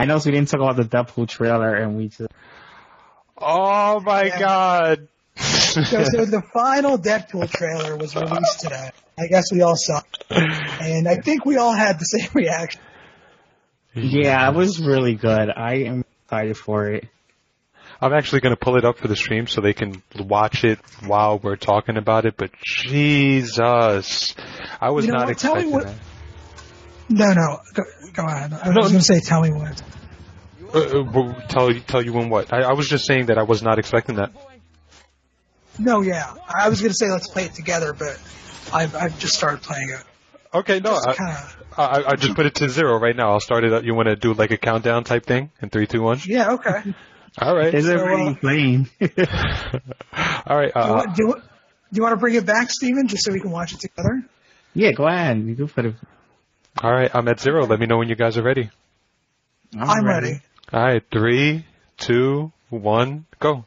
I know we didn't talk about the Deadpool trailer, and we just. Oh my Yeah. god. So, so the final Deadpool trailer was released today. I guess we all saw it. And I think we all had the same reaction. Yeah, it was really good. I am excited for it. I'm actually going to pull it up for the stream so they can watch it while we're talking about it, but Jesus. I was You know not what? Tell me expecting what- that. No, no, go, go on. I was No, going to say, tell me what. Uh, uh, w- tell, tell you when what? I, I was just saying that I was not expecting that. No, yeah. I was going to say let's play it together, but I've, I've just started playing it. Okay, no, I, Kind of. I, I just put it to zero right now. I'll start it up. You want to do like a countdown type thing in three, two, one? Yeah, okay. All right. Is it So, uh, playing? All right. Do you, Uh, want, do, you, want- do you want to bring it back, Steven, just so we can watch it together? yeah, go ahead. You can put it. All right. I'm at zero. Let me know when you guys are ready. I'm ready. All right. Three, two, one, go.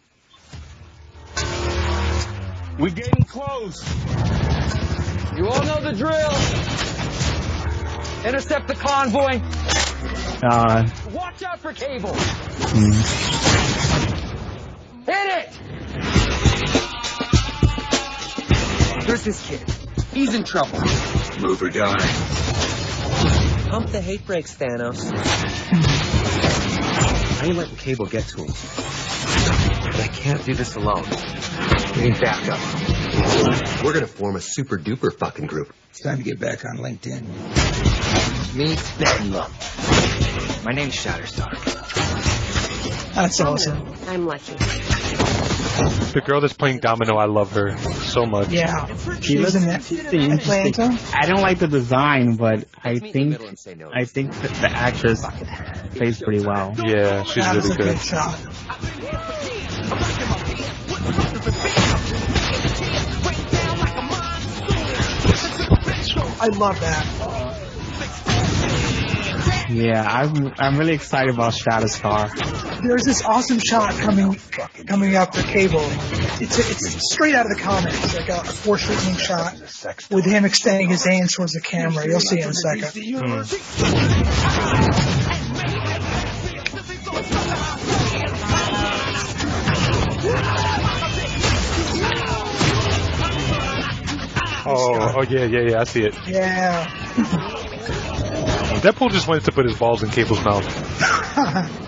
We're getting close. You all know the drill. Intercept the convoy. Uh, Watch out for cable. mm. Hit it! There's this kid. He's in trouble. Move or die. Pump the hate brakes, Thanos. I ain't letting Cable get to him. But I can't do this alone. We need backup. We're gonna form a super duper fucking group. It's time to get back on LinkedIn. Me, Bedlam. My name's Shatterstar. That's awesome. I'm lucky. The girl that's playing Domino, I love her so much. Yeah. She She's looks in that she's interesting. Atlanta. I don't like the design, but I Let's meet in the think middle and say no. I think that the actress plays pretty well. Yeah, she's really good. good shot. I love that. Yeah, I'm I'm really excited about Shatterstar. There's this awesome shot coming coming up the cable. It's it's straight out of the comics, like a, a foreshortening shot with him extending his hands towards the camera. You'll see it in a second. Oh, oh yeah, yeah, yeah. I see it. Yeah. Deadpool just wanted to put his balls in Cable's mouth.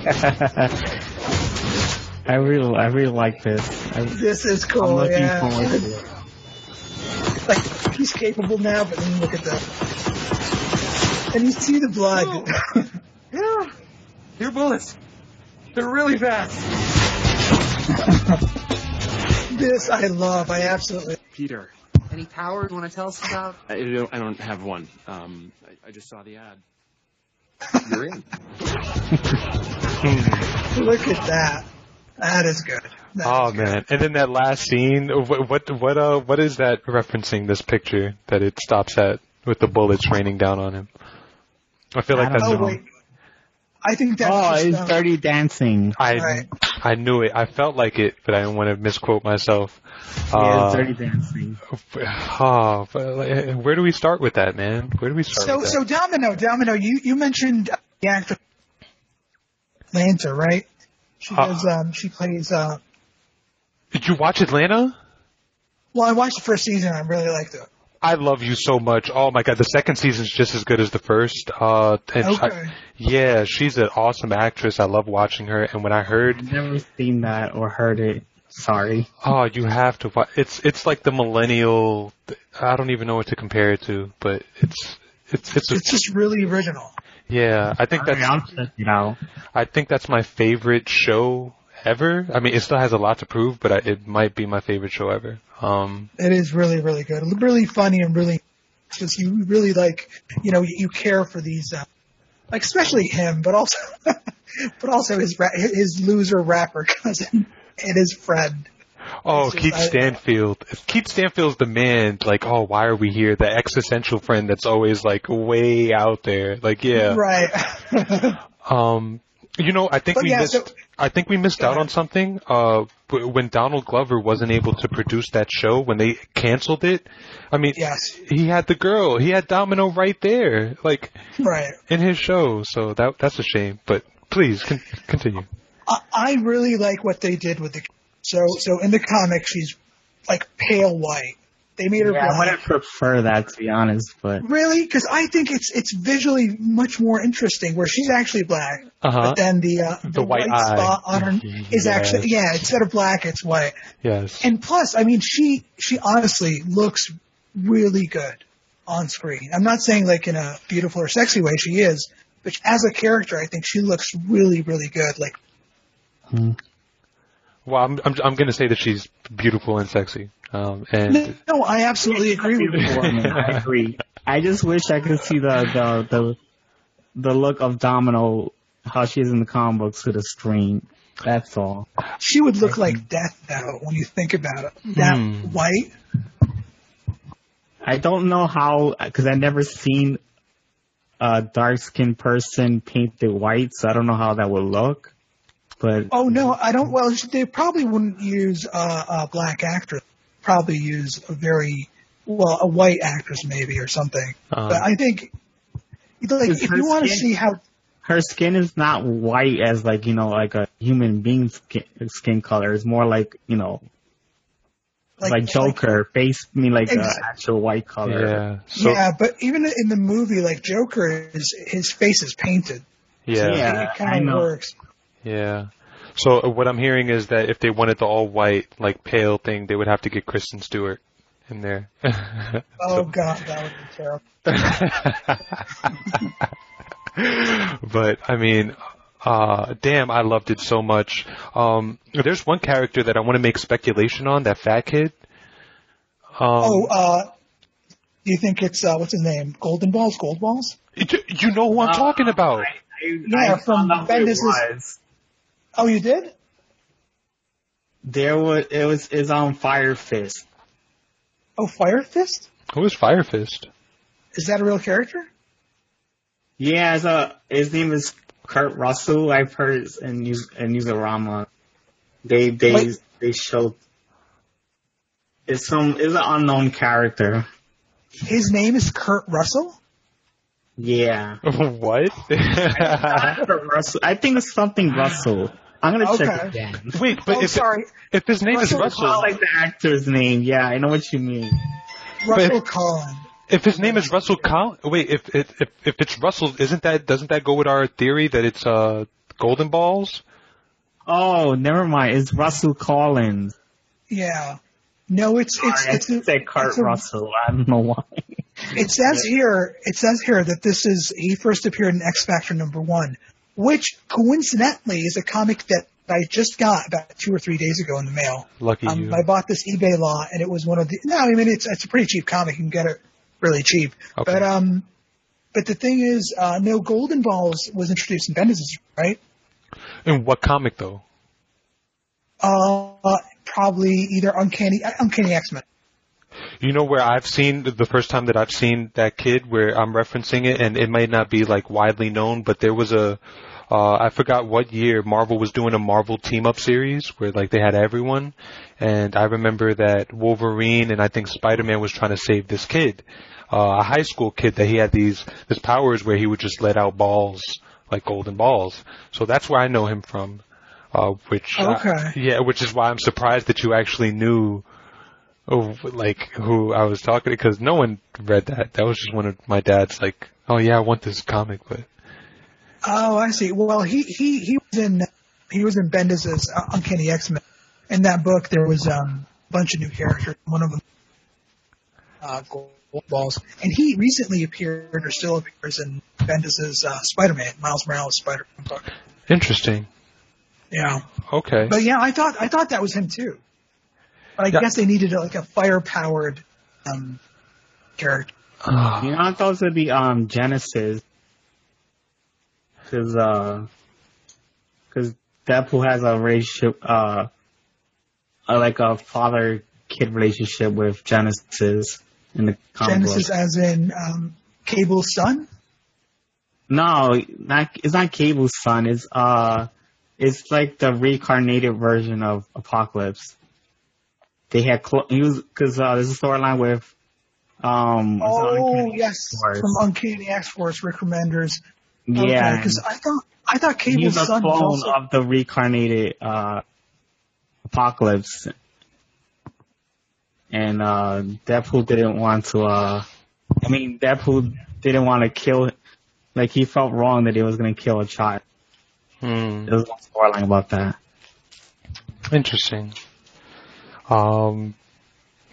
I really I really like this. I, This is I'm cool. looking Yeah. forward to it. Like he's capable now, but then look at that. And you see the blood. Yeah. Your bullets. They're really fast. this I love. I absolutely. Peter. Any powers you want to tell us about? I don't, I don't have one. Um, I, I just saw the ad. You're in. Look at that. That is good. That Oh is good. man! And then that last scene, what, what, what, uh, what is that referencing? This picture that it stops at with the bullets raining down on him. I feel like I that's. don't Oh wait. I think that's. Oh, just, it's um, Dirty Dancing. I, Right. I knew it. I felt like it, but I didn't want to misquote myself. yeah, Uh, Dirty Dancing. oh, but, where do we start with that, man? Where do we start So with so? Domino, Domino, you you mentioned uh, the actor Atlanta, right? She Uh, does. Um, she plays. Uh, Did you watch Atlanta? well, I watched the first season. I really liked it. I love you so much. Oh my god, the second season's just as good as the first. Uh, and I- Okay. yeah, she's an awesome actress. I love watching her. And when I heard, I've never seen that or heard it. Sorry. oh, you have to watch. It's it's like the millennial. I don't even know what to compare it to, but it's it's it's, It's just really original. yeah. I think Alright, that's I'll check it out. I think that's my favorite show ever. I mean, it still has a lot to prove, but I, it might be my favorite show ever. Um, It is really really good. Really funny and really just you really like you know you, you care for these uh, like especially him, but also but also his ra- his loser rapper cousin and his friend. Oh, just- Keith I- Stanfield. Keith Stanfield's the man. Like, oh, why are we here? The existential friend that's always like way out there. Like, yeah. Right. Um, you know, I think we yeah, missed. so- I think we missed out on something. Uh, when Donald Glover wasn't able to produce that show, when they canceled it. I mean, yes. he had the girl. He had Domino right there, like Right. in his show. So that that's a shame. But please con- continue. I, I really like what they did with the. So so in the comic, she's like pale white. They made her Yeah, I would black. have prefer that to be honest, but Really? Because I think it's it's visually much more interesting where she's actually black, Uh huh. but then the uh, the, white white, spot on her is Yes. actually yeah. Instead of black, it's white. Yes. And plus, I mean, she she honestly looks really good on screen. I'm not saying like in a beautiful or sexy way she is, but as a character, I think she looks really really good. Like Well, I'm I'm, I'm going to say that she's beautiful and sexy. Um, and no, I absolutely agree with you. I agree. I just wish I could see the the the, the look of Domino how she is in the comic books to the screen. That's all. She would look like death though when you think about it. That Hmm. white. I don't know how because I've never seen a dark skinned person painted white, so I don't know how that would look. But Oh no, I don't. Well, they probably wouldn't use uh, a black actress. Probably use a very well a white actress maybe or something. uh, But I think like if you want to see how her skin is not white as like you know like a human being skin, skin color. It's more like you know like, like, Joker face. I mean like uh, Ex- actual white color. yeah. So yeah, but even in the movie, like Joker is his face is painted. yeah. Yeah. it I kind of know. works. Yeah. So uh, what I'm hearing is that if they wanted the all white, like pale thing, they would have to get Kristen Stewart in there. Oh god, that would be terrible. but I mean, uh, damn, I loved it so much. Um, there's one character that I want to make speculation on, that fat kid. Um, oh, uh, do you think it's uh, what's his name? Golden Balls, Gold Balls? you, you know who I'm talking about. Yeah, from Bendis' was. Oh, you did? There was it was is on Fire Fist. Oh, Fire Fist? Who is Fire Fist? Is that a real character? Yeah, it's a, his name is Kurt Russell. I've heard in News in Newsarama. They they Wait. they showed it's some it's an unknown character. His name is Kurt Russell. Yeah, what? Kurt Russell. I think it's something Russell. I'm gonna check Okay. again. Wait, but oh, if sorry, if his name Russell is It's not Russell, like the actor's name. Yeah, I know what you mean. Russell Collin. if his name is Russell Collins, wait, if if if if it's Russell, isn't that doesn't that go with our theory that it's uh Golden Balls? Oh, never mind. It's Russell Collins. Yeah. No, it's it's Sorry, I it's, a, Kurt it's a- Russell. I don't know why. It says here, it says here that this is he first appeared in X Factor number one, which coincidentally is a comic that I just got about two or three days ago in the mail. Lucky Um, you. I bought this eBay lot, and it was one of the. No, I mean it's it's a pretty cheap comic. You can get it really cheap. Okay. But um, but the thing is, uh, no Golden Balls was introduced in Bendis, right? In what comic though? Uh, probably either Uncanny Uncanny X Men. You know where I've seen the first time that I've seen that kid where I'm referencing it, and it might not be like widely known, but there was a, uh, I forgot what year Marvel was doing a Marvel team up series where like they had everyone, and I remember that Wolverine and I think Spider-Man was trying to save this kid, uh, a high school kid that he had these his powers where he would just let out balls like golden balls. So that's where I know him from. Uh, which uh, Okay. yeah, which is why I'm surprised that you actually knew of like who I was talking to because no one read that. That was just one of my dad's like, oh yeah, I want this comic, but Oh, I see. Well, he he he was in he was in Bendis's uh, Uncanny X Men. In that book, there was um, a bunch of new characters. One of them, uh, Gold Balls, and he recently appeared or still appears in Bendis's uh, Spider-Man, Miles Morales Spider-Man book. interesting. Yeah, Okay. but yeah, I thought I thought that was him too. But I Yeah. guess they needed like a fire-powered um, character. Ah, You know, I thought it would be um Genesis, because uh, because Deadpool has a relationship, uh, uh, like a father-kid relationship with Genesis in the comic Genesis, book. as in um, Cable's son. No, not it's not Cable's son. It's uh, it's like the reincarnated version of Apocalypse. They had clo- he was because uh, there's a storyline with um. Oh Uncanny yes, X-Force. from Uncanny X Force, Rick Remender's Yeah, because I thought I thought he Cable's was a son was clone also. of the reincarnated uh, Apocalypse, and uh, Deadpool didn't want to. Uh, I mean, Deadpool didn't want to kill. Like he felt wrong that he was going to kill a child. Hmm. There was no storyline about that. Interesting. Um.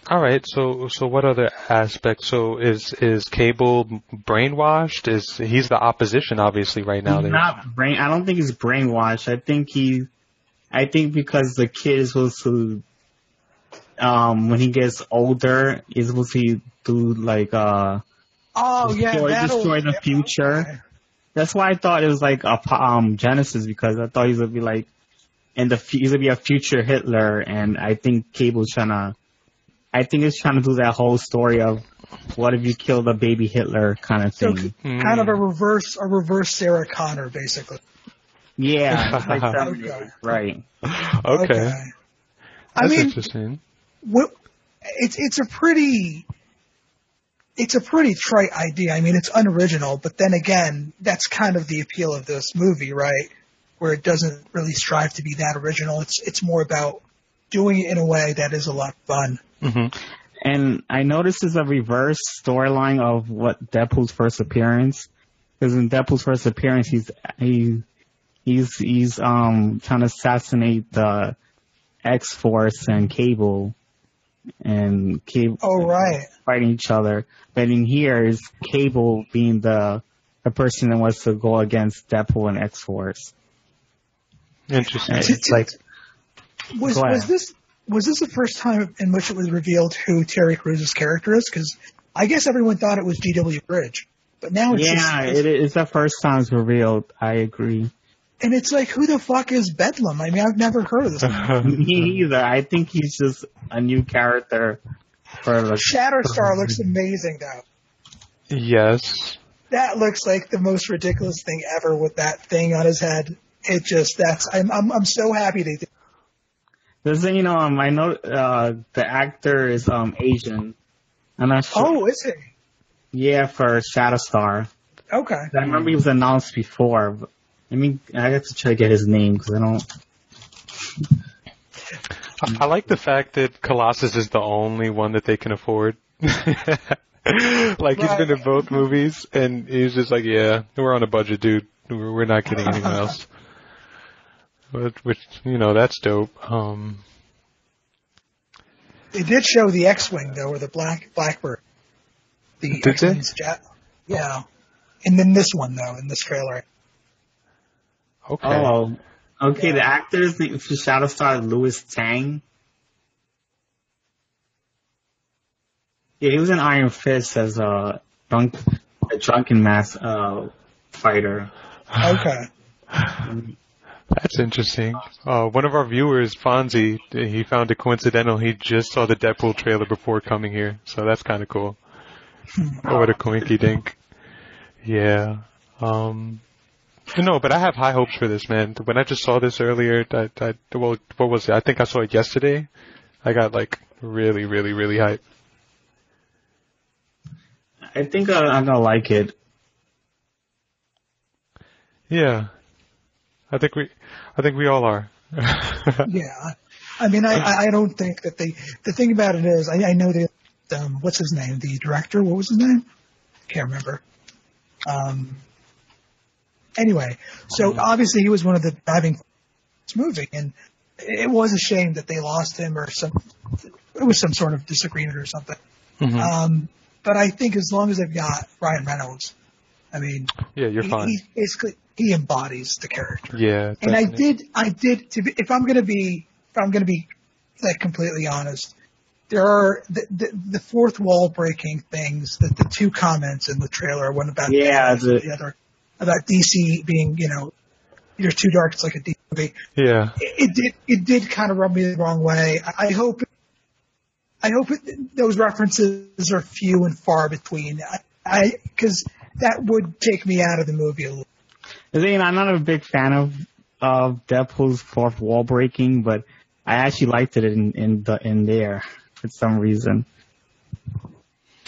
All right. So, so what other aspects? So, is is Cable brainwashed? Is he's the opposition, obviously, right now? He's not brain. I don't think he's brainwashed. I think he. I think because the kid is supposed to. Um, when he gets older, he's supposed to do like uh. oh yeah, destroy- that'll- destroy the future. okay. That's why I thought it was like a um Genesis because I thought he was gonna be like in the he's gonna be a future Hitler, and I think Cable's trying to. I think it's trying to do that whole story of what if you kill the baby Hitler kind of So thing. Hmm. kind of a reverse, a reverse Sarah Connor, basically. Yeah, like that, Okay. right. okay. I That's mean, interesting. what, it's it's a pretty it's a pretty trite idea. I mean, it's unoriginal, but then again, that's kind of the appeal of this movie, right? Where it doesn't really strive to be that original. It's it's more about doing it in a way that is a lot of fun. hmm And I noticed there's a reverse storyline of what Deadpool's first appearance. Because in Deadpool's first appearance, he's he he's he's um trying to assassinate the X Force and Cable, and Cable Oh right. fighting each other. But in here is Cable being the the person that wants to go against Deadpool and X Force. Interesting. And it's like Was was this was this the first time in which it was revealed who Terry Crews's character is? Because I guess everyone thought it was G.W. Bridge, but now it's yeah, just, it is the first time it's revealed. I agree. and it's like who the fuck is Bedlam? I mean, I've never heard of this. Me either. I think he's just a new character for the Shatterstar looks amazing though. yes. That looks like the most ridiculous thing ever with that thing on his head. It just that's I'm I'm, I'm so happy they did. There's you know um I know uh the actor is um Asian. I'm not sure. Oh, is he? Yeah, for Shatterstar. Okay. I remember he was announced before. But, I mean, I have to try to get his name because I don't. I, I like the fact that Colossus is the only one that they can afford. like he's been in both movies, and he's just like, "Yeah, we're on a budget, dude. We're, we're not getting anyone else." Which, which, you know, that's dope. Um, They did show the X-wing though, or the black Blackbird. The Did? X-wing's jet. Yeah. And then this one though, in this trailer. okay. Oh, okay. The actors the- for Shatterstar is Lewis Tan. Yeah, he was in Iron Fist as a drunk, a drunken mass uh, fighter. Okay. That's interesting. Uh, one of our viewers, Fonzie, he found it coincidental. He just saw the Deadpool trailer before coming here, so that's kind of cool. oh, what a coinky dink. Yeah. Um, no, but I have high hopes for this, man. When I just saw this earlier, I, I, well, what was it? I think I saw it yesterday. I got like really, really, really hyped. I think uh, I'm gonna like it. Yeah. I think we, I think we all are. Yeah. I mean, I, I don't think that they, the thing about it is, I, I know that, um, what's his name? The director? What was his name? I can't remember. Um, anyway, so obviously he was one of the driving this movie and it was a shame that they lost him or some, it was some sort of disagreement or something. Mhm. Um, but I think as long as they've got Ryan Reynolds, I mean, yeah, you're he, fine. he basically, he embodies the character yeah. and I did, I did. To be, if I'm gonna be, if I'm gonna be like completely honest, there are the the, the fourth wall breaking things. That the two comments in the trailer, one about Yeah, the, the- other about DC being, you know, you're too dark. It's like a DC movie. Yeah. It, it did, it did kind of rub me the wrong way. I, I hope, I hope it, those references are few and far between. I, I, because that would take me out of the movie a little. The thing, I'm not a big fan of of Deadpool's fourth wall breaking, but I actually liked it in in the in there for some reason.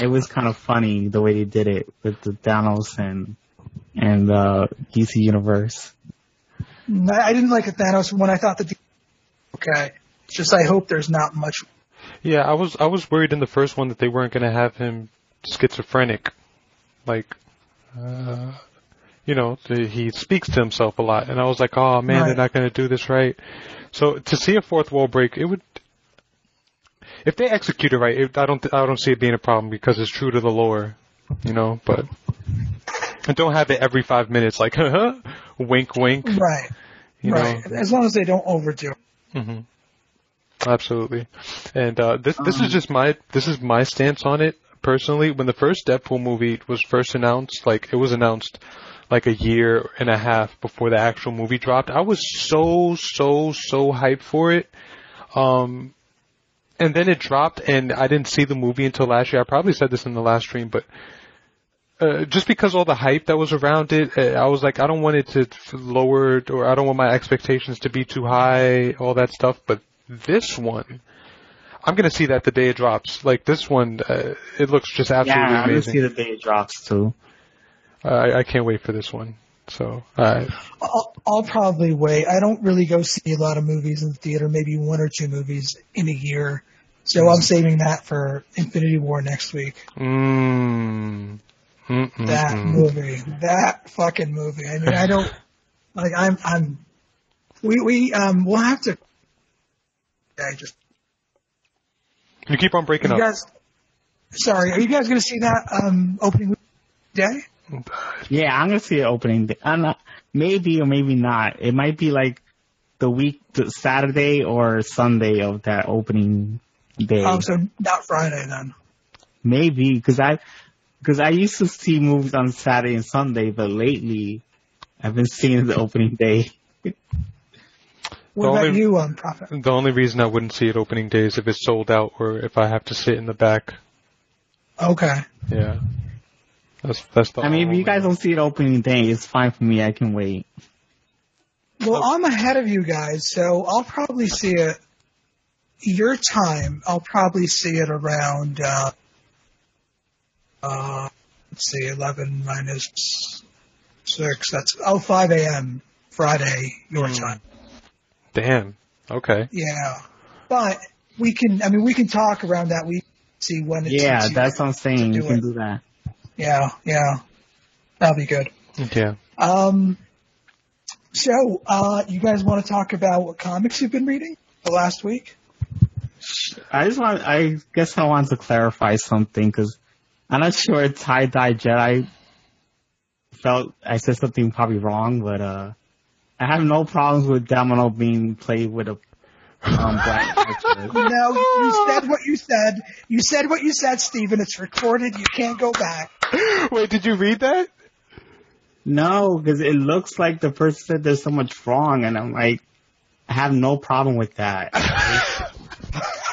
It was kind of funny the way they did it with the Thanos and and uh, DC universe. I I didn't like the Thanos one. I thought that the okay. It's just I hope there's not much. Yeah, I was I was worried in the first one that they weren't going to have him schizophrenic, like, uh, you know, the, he speaks to himself a lot, and I was like, oh man, they're not going to do this right. So to see a fourth wall break, it would. If they execute it right, it, I don't I don't see it being a problem because it's true to the lore, you know. But and don't have it every five minutes, like wink, wink. Right. You right. know, As long as they don't overdo. it. hmm Absolutely. And uh, this this is just my this is my stance on it personally. When the first Deadpool movie was first announced, like it was announced like a year and a half before the actual movie dropped. I was so so so hyped for it. Um and then it dropped and I didn't see the movie until last year. I probably said this in the last stream, but uh, just because all the hype that was around it, uh, I was like, I don't want it to lower or I don't want my expectations to be too high, all that stuff. But this one, I'm gonna see that the day it drops. Like this one, uh, it looks just absolutely yeah, I'm gonna see the day it drops too. I, I can't wait for this one. So, uh, I'll, I'll probably wait. I don't really go see a lot of movies in the theater. Maybe one or two movies in a year. So I'm saving that for Infinity War next week. mm, That movie, that fucking movie. I mean, I don't like. I'm. I'm. We we um. We'll have to. I just You keep on breaking you up. guys. Sorry, are you guys going to see that um opening day? Yeah, I'm gonna see it opening day. I'm not, maybe or maybe not. It might be like the week, the Saturday or Sunday of that opening day. Oh, so not Friday then. Maybe because I because I used to see movies on Saturday and Sunday, but lately I've been seeing the opening day. What The about only- you, um, Prophet? The only reason I wouldn't see it opening day is if it's sold out or if I have to sit in the back. Okay. Yeah. That's that's the I mean, if you guys don't see it opening day, it's fine for me. I can wait. Well, I'm ahead of you guys, so I'll probably see it your time. I'll probably see it around, uh, uh, let's see, 11 minus 6. That's, oh, 5 a.m. Friday, your Hmm. time. Damn. Okay. Yeah. But we can, I mean, we can talk around that We see when it's Yeah, easier. that's what I'm saying. to You can it. do that. Yeah, yeah. That'll be good. Yeah. Um, so, uh, you guys want to talk about what comics you've been reading the last week? I just want, I guess I want to clarify something because I'm not sure Tie Dye Jedi felt I said something probably wrong, but uh, I have no problems with Domino being played with a um, black actress. No, you said what you said. You said what you said, Steven. It's recorded. You can't go back. Wait, did you read that? No, because it looks like the person said there's so much wrong, and I'm like, I have no problem with that.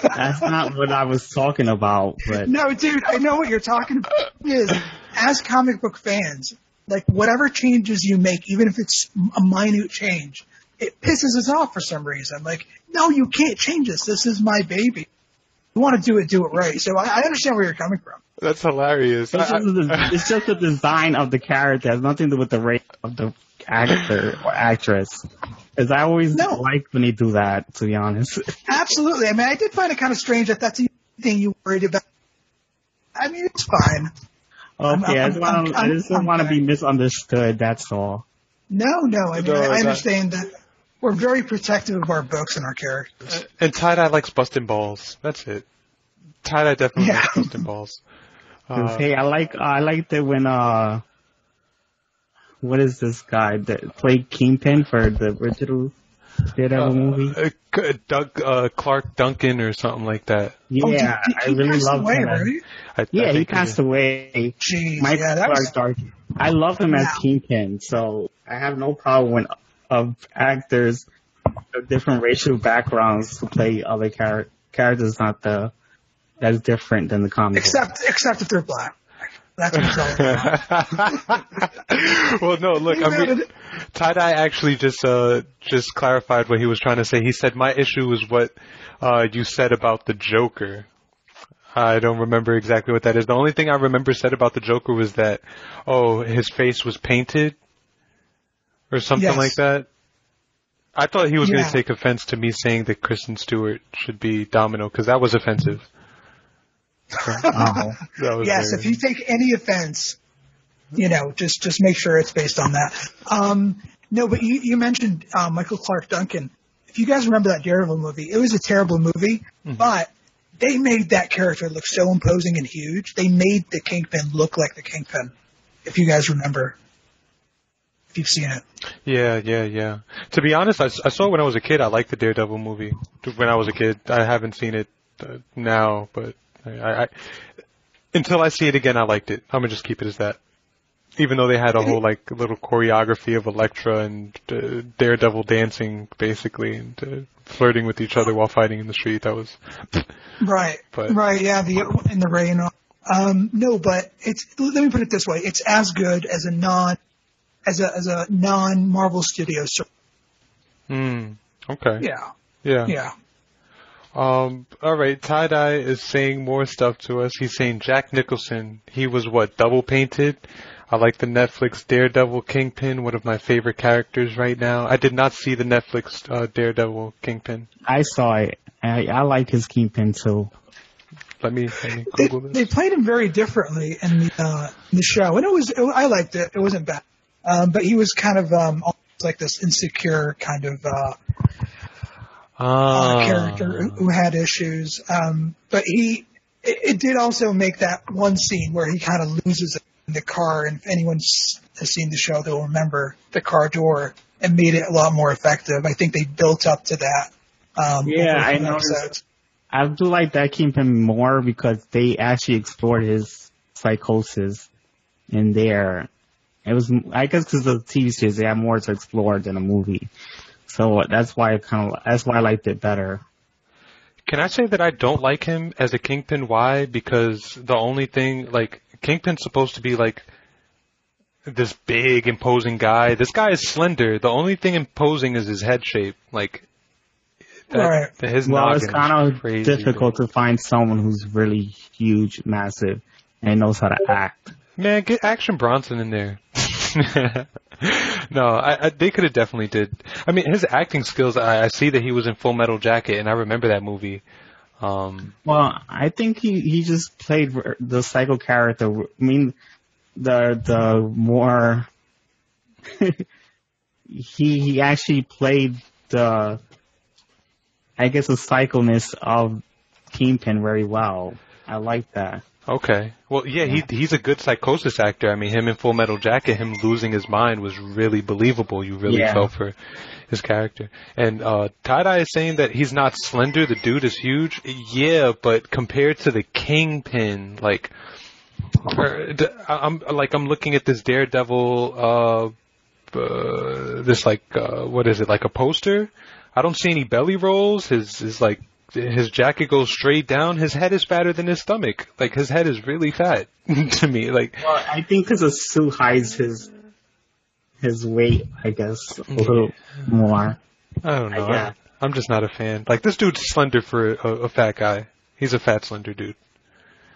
That's not what I was talking about, but No, dude, I know what you're talking about. Is as comic book fans, like whatever changes you make, even if it's a minute change, it pisses us off for some reason. Like, no, you can't change this. This is my baby. You want to do it, do it right. So I, I understand where you're coming from. That's hilarious. It's just, the, it's just the design of the character. It has nothing to do with the race of the actor or actress. As I always No. like when they do that, to be honest. Absolutely. I mean, I did find it kind of strange that that's the thing you worried about. I mean, it's fine. Okay, I I'm- just want to, I I'm- just don't want to be misunderstood. That's all. No, no. I mean, No, I, I that- understand that we're very protective of our books and our characters. and tie dye likes busting balls. That's it. Tie dye definitely Yeah. likes busting balls. Uh, hey, I like, I liked it when, uh, what is this guy that played Kingpin for the original Daredevil movie? uh, Doug uh, Clarke Duncan or something like that. Yeah, Oh, he- he- I really passed love away, him. right? I, Yeah, I he passed is. away. Jeez, Mike yeah, that was, Clark Dark. I love him as Kingpin, so I have no problem when of actors of different racial backgrounds to play other char- characters not the that's different than the comic. book. except except if they're black. That's what it's all about. well, no, look, I mean, tie dye actually just uh just clarified what he was trying to say. He said my issue was what uh you said about the Joker. I don't remember exactly what that is. The only thing I remember said about the Joker was that, oh, his face was painted, or something Yes. like that. I thought he was going to take offense to me saying that Kristen Stewart should be Domino because that was offensive. Oh. That was yes, very- if you take any offense, you know, just just make sure it's based on that. Um, no, but you you mentioned uh, Michael Clarke Duncan. If you guys remember that Daredevil movie, it was a terrible movie, but they made that character look so imposing and huge. They made the Kingpin look like the Kingpin. If you guys remember, if you've seen it. Yeah, yeah, yeah. To be honest, I saw it when I was a kid. I liked the Daredevil movie when I was a kid. I haven't seen it uh, now, but I, I until I see it again, I liked it. I'm gonna just keep it as that. Even though they had a whole like little choreography of Elektra and uh, Daredevil dancing, basically, and uh, flirting with each other while fighting in the street, that was Right. But- right. Yeah. The in the rain. Um, no, but it's. Let me put it this way: it's as good as a non, as a as a non Marvel Studios. ser- Hmm. Okay. Yeah. Yeah. Yeah. Um, all right, Tie Dye is saying more stuff to us. He's saying Jack Nicholson. He was what double painted. I like the Netflix Daredevil Kingpin, one of my favorite characters right now. I did not see the Netflix uh, Daredevil Kingpin. I saw it. I, I like his Kingpin too. Let me let me They, Google they this. played him very differently in the uh, the show, and it was. It, I liked it. It wasn't bad. Um, but he was kind of um, almost like this insecure kind of uh, Ah. uh, character who, who had issues. Um, but he, it, it did also make that one scene where he kind of loses it in the car. And if anyone's has seen the show, they'll remember the car door and made it a lot more effective. I think they built up to that. Um, Yeah, I the noticed. I do like that Kingpin more because they actually explored his psychosis in there. It was, I guess, because of the TV series, they had more to explore than a movie. So that's why I kind of, that's why I liked it better. Can I say that I don't like him as a Kingpin? Why? Because the only thing, like, Kingpin's supposed to be like this big, imposing guy. This guy is slender. The only thing imposing is his head shape. Like, Right. his Well, it's kind of crazy difficult to find someone who's really huge, massive, and knows how to act. Man, get Action Bronson in there. no, I, I, they could have definitely did. I mean, his acting skills. I, I see that he was in Full Metal Jacket, and I remember that movie. Um, Well, I think he, he just played the psycho character. I mean, the the more he he actually played the I guess the psychoness of Kingpin very well. I like that. Okay. Well, yeah, he he's a good psychosis actor. I mean, him in Full Metal Jacket, him losing his mind was really believable. You really Yeah. felt for his character. And uh Tie Dye is saying that he's not slender. The dude is huge. Yeah, but compared to the Kingpin, like, d- I'm like I'm looking at this Daredevil, uh, uh this like uh what is it like a poster? I don't see any belly rolls. His his like his jacket goes straight down. His head is fatter than his stomach. Like his head is really fat to me. Like Well, I think because the suit hides his his weight, I guess, a hmm. little more. I don't know. Uh, yeah. I, am just not a fan. Like this dude's slender for a, a fat guy. He's a fat slender dude.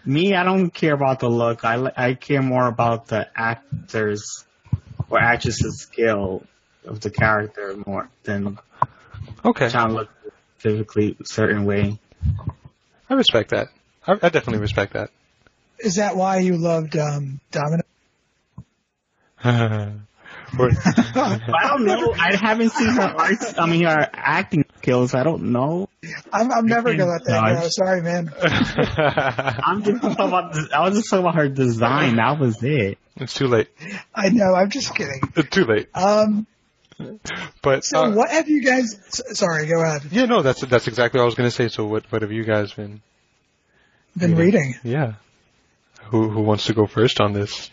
Me, I don't care about the look. I I care more about the actors or actress's skill of the character more than Okay, to look physically certain way. I respect that. I, I definitely respect that. Is that why you loved um, Domino? I don't know. I haven't seen her art. I mean, her acting skills. I don't know. I'm, I'm never gonna let that go. Sorry, man. I'm just talking about. I was just talking about her design. That was it. it's too late. I know. I'm just kidding. It's too late. Um, But so uh, what have you guys? Sorry, go ahead. Yeah, no, that's that's exactly what I was going to say. So what what have you guys been? Been Yeah. reading. Yeah. Who who wants to go first on this?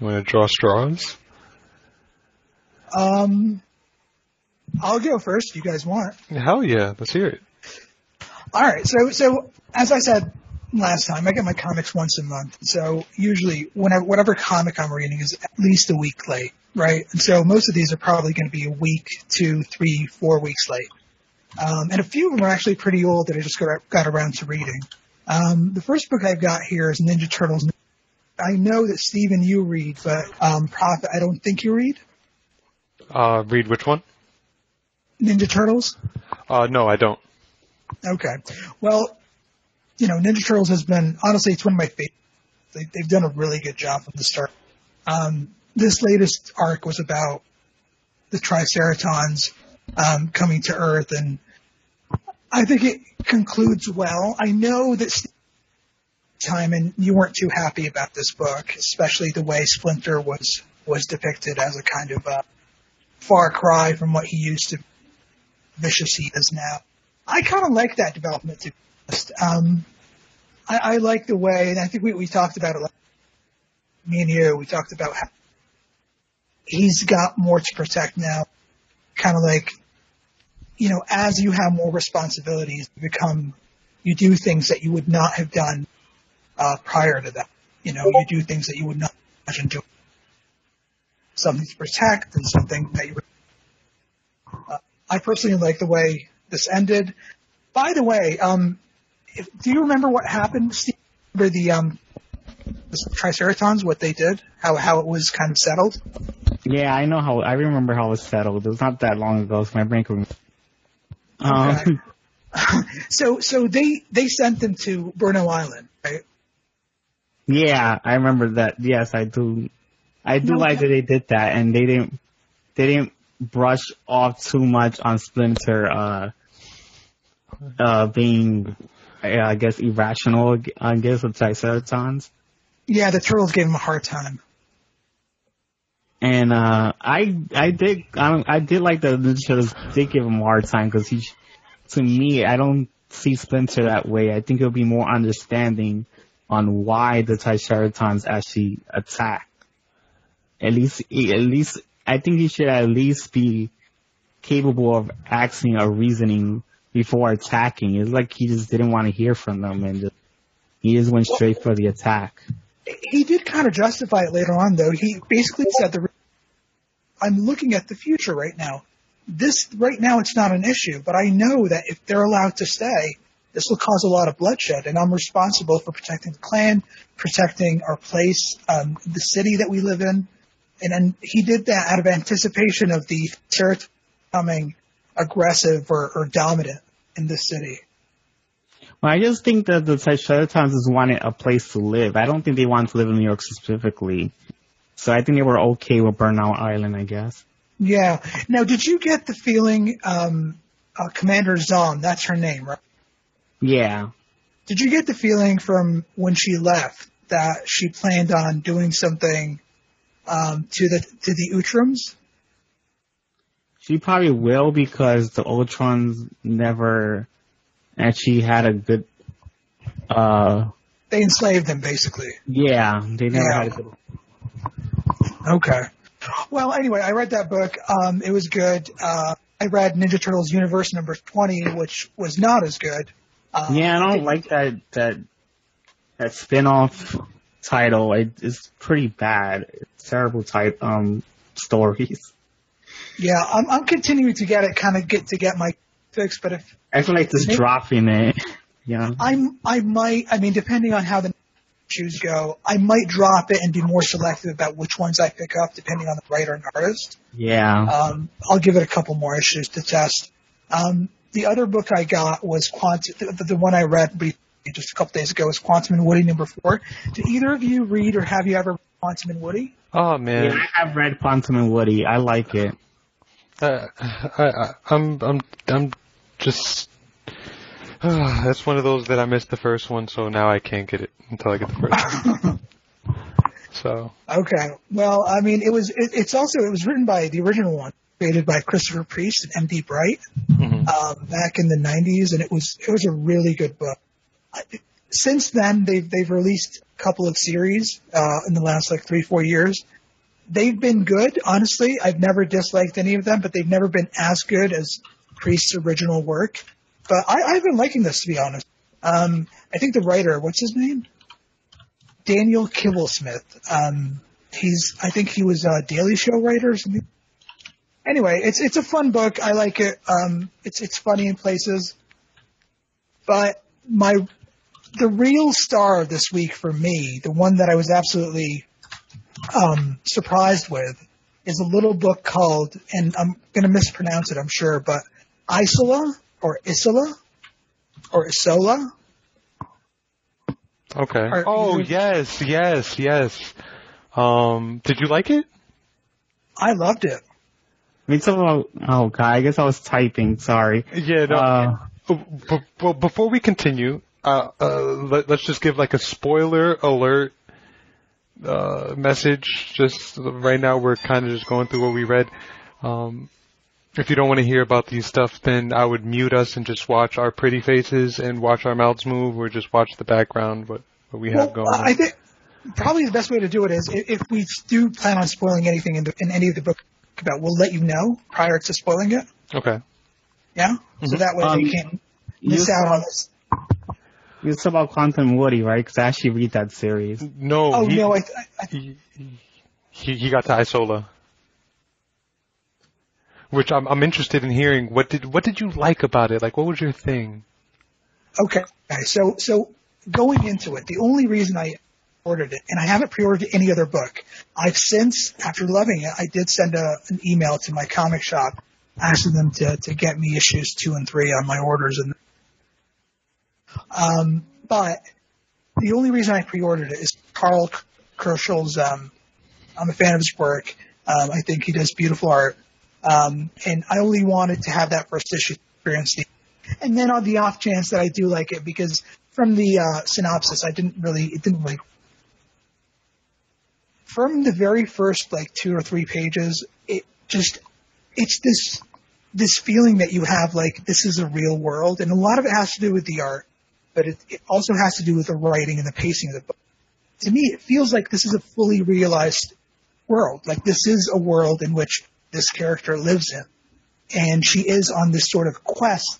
You want to draw straws? Um, I'll go first. You guys want? Hell yeah, let's hear it. All right. So, so as I said last time, I get my comics once a month. So usually, whenever whatever comic I'm reading is at least a week late, right? And so most of these are probably going to be a week, two, three, four weeks late. Um, and a few of them are actually pretty old that I just got, got around to reading. Um, the first book I've got here is Ninja Turtles. I know that Steven you read, but um, Prophet I don't think you read Uh, read which one? Ninja Turtles. Uh, no, I don't. Okay. Well, you know, Ninja Turtles has been honestly it's one of my favorites. They, they've done a really good job from the start. Um, this latest arc was about the Triceratons um, coming to Earth, and I think it concludes well. I know that Steve Timon, you weren't too happy about this book, especially the way Splinter was was depicted as a kind of a far cry from what he used to. Vicious he is now. I kind of like that development. To be honest. Um, I, I like the way, and I think we, we talked about it. Me and you, we talked about how he's got more to protect now. Kind of like, you know, as you have more responsibilities, you become, you do things that you would not have done uh, prior to that. You know, you do things that you would not imagine doing. Something to protect and something that you. Uh, I personally like the way this ended. By the way, um, if, do you remember what happened, Steve? Remember the um, the Triceratons, what they did, how how it was kind of settled. Yeah, I know how. I remember how it was settled. It was not that long ago, so my brain could. Um, Okay. so so they they sent them to Burnow Island, right? yeah, I remember that. Yes, I do. I do No, like no. that they did that, and they didn't. They didn't brush off too much on Splinter. Uh, uh, being, I guess, irrational. I guess with Triceratons. Yeah, the turtles gave him a hard time. And uh, I I did I, I did like the Ninja Turtles did give him a hard time because he, to me, I don't see Splinter that way. I think it'll be more understanding on why the Triceratons actually attack. At least, at least, I think he should at least be capable of asking or reasoning before attacking. It's like he just didn't want to hear from them and just, he just went straight for the attack. He did kind of justify it later on, though. He basically said the I'm looking at the future right now. This right now it's not an issue, but I know that if they're allowed to stay, this will cause a lot of bloodshed, and I'm responsible for protecting the clan, protecting our place, um, the city that we live in, and then he did that out of anticipation of the Cerats becoming aggressive or, or dominant in this city. Well, I just think that the Triceratons just wanted a place to live. I don't think they wanted to live in New York specifically. So I think they were okay with Burnout Island, I guess. Yeah. Now, did you get the feeling, um, uh, Commander Zom, that's her name, right? Yeah. Did you get the feeling from when she left that she planned on doing something um, to the to the Utroms? She probably will because the Utroms never actually had a good, uh, They enslaved them, basically. yeah, they never Yeah. had a good, Okay. Well, anyway, I read that book. Um, it was good. Uh, I read Ninja Turtles Universe number twenty, which was not as good. Um, yeah, I don't like that, that, that spin-off title. It, it's pretty bad. It's terrible type, um, stories. Yeah, I'm, I'm continuing to get it, kind of get to get my fix, but if I feel like just Maybe- dropping it, you know? I'm, I might, I mean, depending on how the issues go, I might drop it and be more selective about which ones I pick up, depending on the writer and artist. Yeah. Um, I'll give it a couple more issues to test. Um, the other book I got was Quantum, the, the one I read briefly just a couple days ago was Quantum and Woody number four. Did either of you read or have you ever read Quantum and Woody? Oh man, yeah, man, I have read Quantum and Woody. I like it. Uh, I, I, I'm I'm I'm just. that's one of those that I missed the first one, so now I can't get it until I get the first one. So Okay. Well, I mean, it was, it, it's also, it was written by the original one, created by Christopher Priest and M.D. Bright, mhm. um, back in the 90s, and it was, it was a really good book. I, since then, they've, they've released a couple of series, uh, in the last like three, four years. They've been good, honestly. I've never disliked any of them, but they've never been as good as Priest's original work. But I, I've been liking this, to be honest. Um, I think the writer, what's his name? Daniel Kibblesmith. Um, he's, I think he was a Daily Show writer or something. Anyway, it's it's a fun book. I like it. Um, it's it's funny in places, but my the real star this week for me, the one that I was absolutely um, surprised with, is a little book called, and I'm going to mispronounce it, I'm sure, but Isola or Isola or Isola. Okay. Are oh you- yes, yes, yes. Um, did you like it? I loved it. I mean, so, oh god, I guess I was typing. Sorry. Yeah. No. Uh, B- Well, before we continue, uh, uh, let, us just give like a spoiler alert uh, message. Just right now, we're kind of just going through what we read. Um, if you don't want to hear about these stuff, then I would mute us and just watch our pretty faces and watch our mouths move, or just watch the background what what we have Well, going. I on. think probably the best way to do it is if we do plan on spoiling anything in, the, in any of the book about, we'll let you know prior to spoiling it. Okay. Yeah, so that way Um, you can't you miss out on this. You said about Quantum Woody, right? Because I actually read that series. No. Oh he, no, I, I, I he, he he got to Isola. Which I'm I'm interested in hearing. What did what did you like about it? Like, what was your thing? Okay. Okay. So, so going into it, the only reason I ordered it, and I haven't pre-ordered any other book, I've since, after loving it, I did send a, an email to my comic shop asking them to, to get me issues two and three on my orders. And, um, but the only reason I pre-ordered it is Karl Kerschl's, um, I'm a fan of his work. Um, I think he does beautiful art. Um, and I only wanted to have that first issue experience and then on the off chance that I do like it, because from the uh, synopsis, I didn't really, it didn't really. From the very first like two or three pages, it just, it's this, this feeling that you have like this is a real world, and a lot of it has to do with the art, but it, it also has to do with the writing and the pacing of the book. To me, it feels like this is a fully realized world. Like this is a world in which this character lives in, and she is on this sort of quest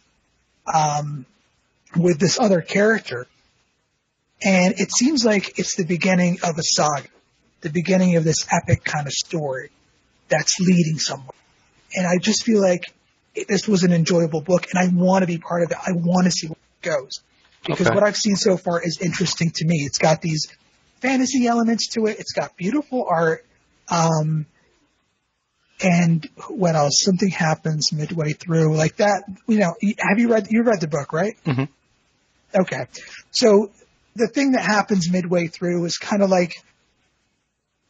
um, with this other character. And it seems like it's the beginning of a saga, the beginning of this epic kind of story that's leading somewhere. And I just feel like this was an enjoyable book, and I want to be part of it. I want to see where it goes because Okay. what I've seen so far is interesting to me. It's got these fantasy elements to it. It's got beautiful art. Um, and what else? Something happens midway through, like that. You know, have you read? You read the book, right? Mm-hmm. Okay. So the thing that happens midway through is kind of like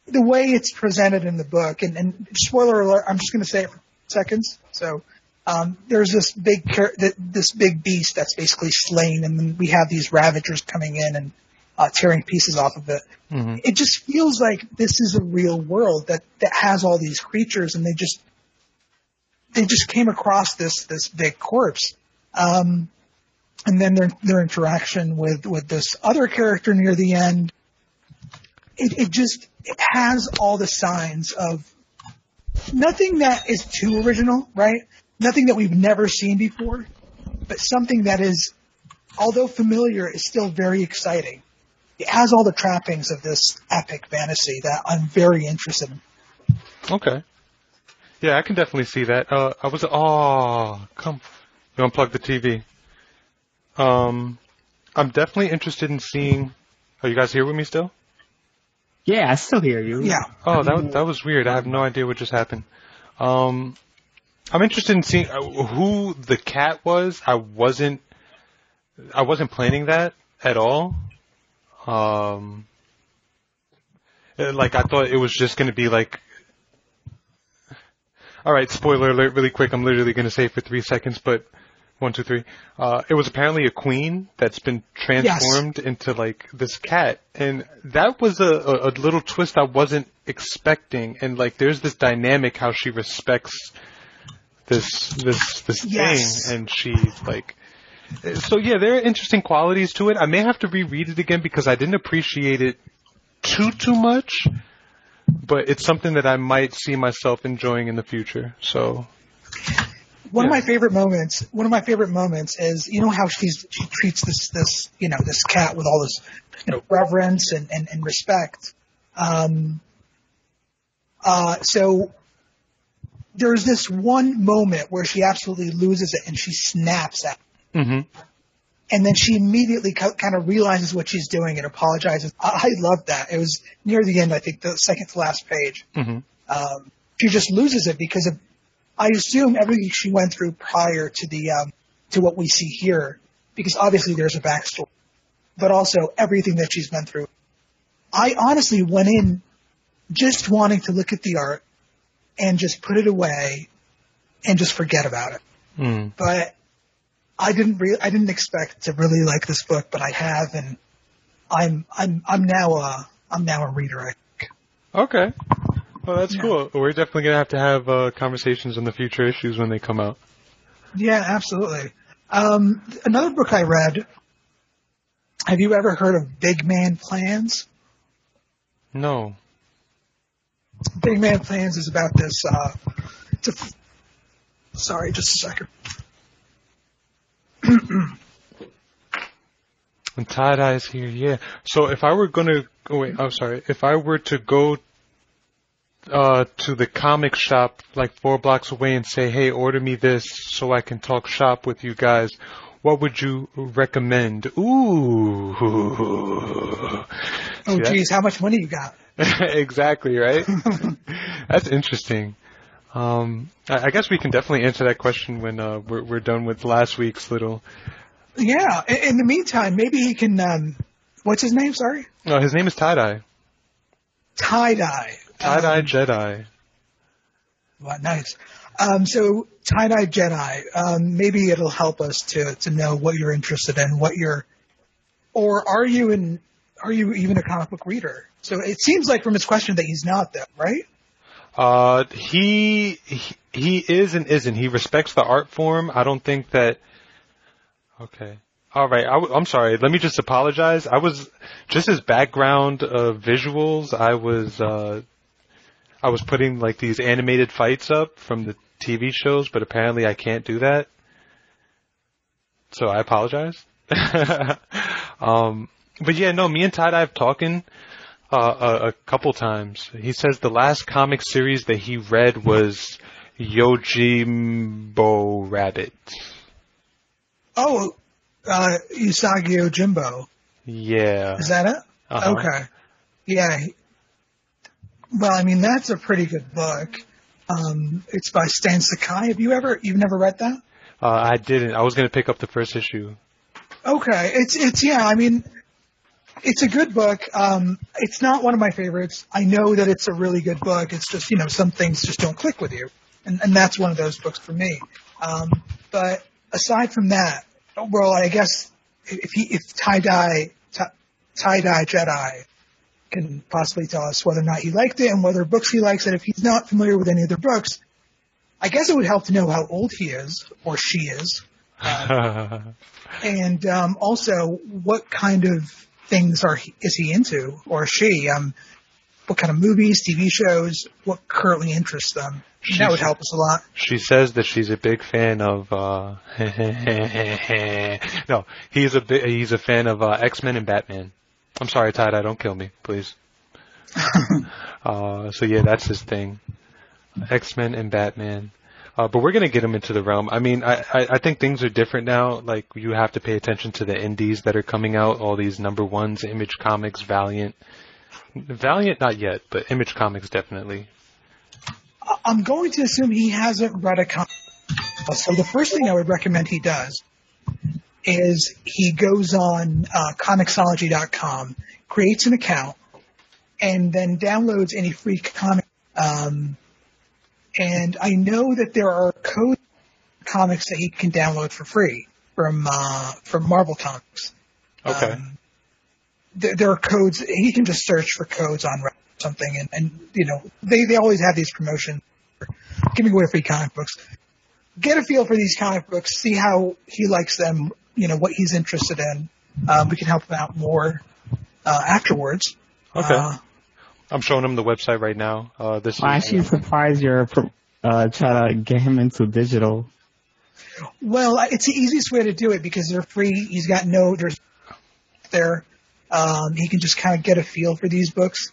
the way it's presented in the book. And, and spoiler alert, I'm just going to say it for seconds. So um, there's this big this big beast that's basically slain, and then we have these ravagers coming in and uh, tearing pieces off of it. Mhm. it just feels like this is a real world that that has all these creatures and they just they just came across this this big corpse. Um and then their their interaction with with this other character near the end it, it just it has all the signs of nothing that is too original right nothing that we've never seen before but something that is although familiar is still very exciting it has all the trappings of this epic fantasy that I'm very interested in. Okay. Yeah, I can definitely see that. Uh, I was oh come, you unplug the TV. Um, I'm definitely interested in seeing. Are you guys here with me still? Yeah, I still hear you. Yeah. Oh, that that was weird. I have no idea what just happened. Um, I'm interested in seeing uh, who the cat was. I wasn't. I wasn't planning that at all. Um, uh, like I thought it was just going to be like. All right, spoiler alert, really quick. I'm literally going to say for three seconds, but one, two, three. Uh, it was apparently a queen that's been transformed into like this cat, and that was a, a, a little twist I wasn't expecting. And like, there's this dynamic how she respects this this this Yes. thing, and she like. So yeah, there are interesting qualities to it. I may have to reread it again because I didn't appreciate it too too much, but it's something that I might see myself enjoying in the future. So One of my favorite moments, one of my favorite moments is, you know how she's, she treats this, this, you know, this cat with all this, you know, reverence and, and, and respect. Um, uh, so there's this one moment where she absolutely loses it and she snaps at hmm and then she immediately co- kind of realizes what she's doing and apologizes. I, I love that. It was near the end, I think, the second to last page. hmm Um, she just loses it because of, I assume everything she went through prior to the um, to what we see here, because obviously there's a backstory, but also everything that she's been through. I honestly went in just wanting to look at the art and just put it away and just forget about it. Mm. But I didn't re- I didn't expect to really like this book, but I have, and I'm I'm I'm now a I'm now a reader. I think. Okay. Well, that's Yeah. cool. We're definitely gonna have to have uh, conversations on the future issues when they come out. Yeah, absolutely. Um, another book I read. Have you ever heard of Big Man Plans? No. Big Man Plans is about this. Uh, f- sorry, just a second. And tie dye's here, yeah. So if I were gonna, oh wait, I'm sorry. If I were to go uh, to the comic shop like four blocks away and say, "Hey, order me this so I can talk shop with you guys," what would you recommend? Ooh. Oh, geez, how much money you got? exactly right. That's interesting. Um, I, I guess we can definitely answer that question when uh, we're, we're done with last week's little. Yeah. In, in the meantime, maybe he can. Um, what's his name? Sorry, No, his name is Tie Dye. Tie Dye. Tie Dye Um, Jedi. Well, nice. Um, so tie dye Jedi. Um, maybe it'll help us to to know what you're interested in, what you're, or are you in? Are you even a comic book reader? So it seems like from his question that he's not, though, right? Uh, he, he is and isn't. He respects the art form. I don't think that. Okay. All right. I, am sorry. Let me just apologize. I was just his background uh, visuals. I was uh, I was putting like these animated fights up from the TV shows, but apparently I can't do that. So I apologize. um, but yeah, no. Me and Ty have talking uh, a, a couple times. He says the last comic series that he read was Yojimbo Rabbit. Oh, uh, Usagi Yojimbo. Yeah. Is that it? Uh-huh. Okay. Yeah. Well, I mean, that's a pretty good book. Um, it's by Stan Sakai. Have you ever, you've never read that? Uh, I didn't. I was gonna pick up the first issue. Okay, it's it's yeah. I mean, it's a good book. Um, it's not one of my favorites. I know that it's a really good book. It's just you know some things just don't click with you, and and that's one of those books for me. Um, but aside from that, well, I guess if he if tie dye tie dye Jedi can possibly tell us whether or not he liked it and whether books he likes it. If he's not familiar with any of other books, I guess it would help to know how old he is or she is and um, also what kind of things are he, is he into or she? Um, what kind of movies, TV shows, what currently interests them? that would help us a lot. she says that she's a big fan of. uh No, he's a bi- he's a fan of uh, X Men and Batman. I'm sorry, Ty. Don't kill me, please. uh, so yeah, that's his thing. X Men and Batman. Uh, but we're gonna get him into the realm. I mean, I, I, I think things are different now. Like you have to pay attention to the indies that are coming out. All these number ones, Image Comics, Valiant. Valiant, not yet, but Image Comics definitely. I'm going to assume he hasn't read a comic. So the first thing I would recommend he does is he goes on uh, creates an account, and then downloads any free comic. Um, and I know that there are code comics that he can download for free from uh, from Marvel Comics. Okay. Um, there, there are codes. He can just search for codes on something, and, and you know they they always have these promotions, giving away free comic books. Get a feel for these comic books. See how he likes them. You know what he's interested in. Um, we can help him out more uh, afterwards. Okay. Uh, I'm showing him the website right now. Uh, this I'm is, actually surprised you're uh, trying to get him into digital. well, it's the easiest way to do it because they're free. He's got no there's there. Um, he can just kind of get a feel for these books.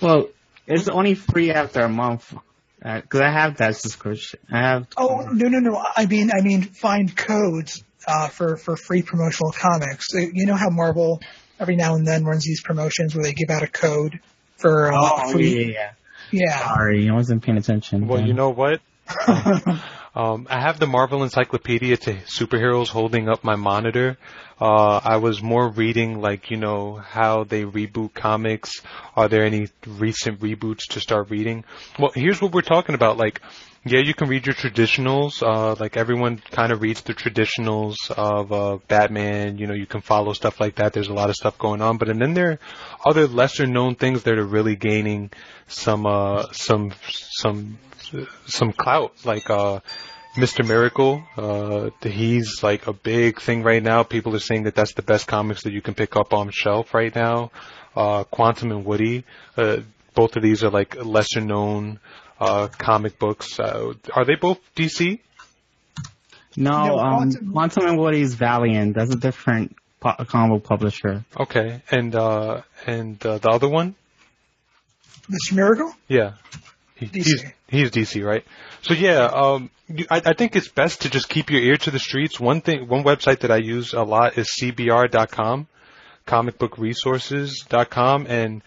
Well, it's only free after a month. Because I have that subscription. I have. Oh no no no! I mean I mean find codes uh, for for free promotional comics. You know how Marvel every now and then runs these promotions where they give out a code for uh, Oh, free. yeah, yeah. Yeah. Sorry, I wasn't paying attention. Well, then. you know what? Um, I have the Marvel Encyclopedia to superheroes holding up my monitor. Uh, I was more reading like, you know, how they reboot comics. Are there any recent reboots to start reading? Well, here's what we're talking about. Like, yeah, you can read your traditionals. Uh, like everyone kind of reads the traditionals of, uh, Batman. You know, you can follow stuff like that. There's a lot of stuff going on. But and then there are other lesser known things that are really gaining some, uh, some, some, some clout. Like, uh, Mr. Miracle, uh, he's like a big thing right now. People are saying that that's the best comics that you can pick up on shelf right now. Uh, Quantum and Woody, uh, both of these are like lesser known, uh, comic books. Uh, are they both DC? no, No, um, Quantum- Quantum and Woody's Valiant. That's a different po- comic book publisher. Okay. And, uh, and, uh, the other one? Mr. Miracle? Yeah. He, DC. He's, he's DC, right? So yeah, um, you- I, I think it's best to just keep your ear to the streets. One thing, one website that I use a lot is CBR.com, comicbookresources.com, and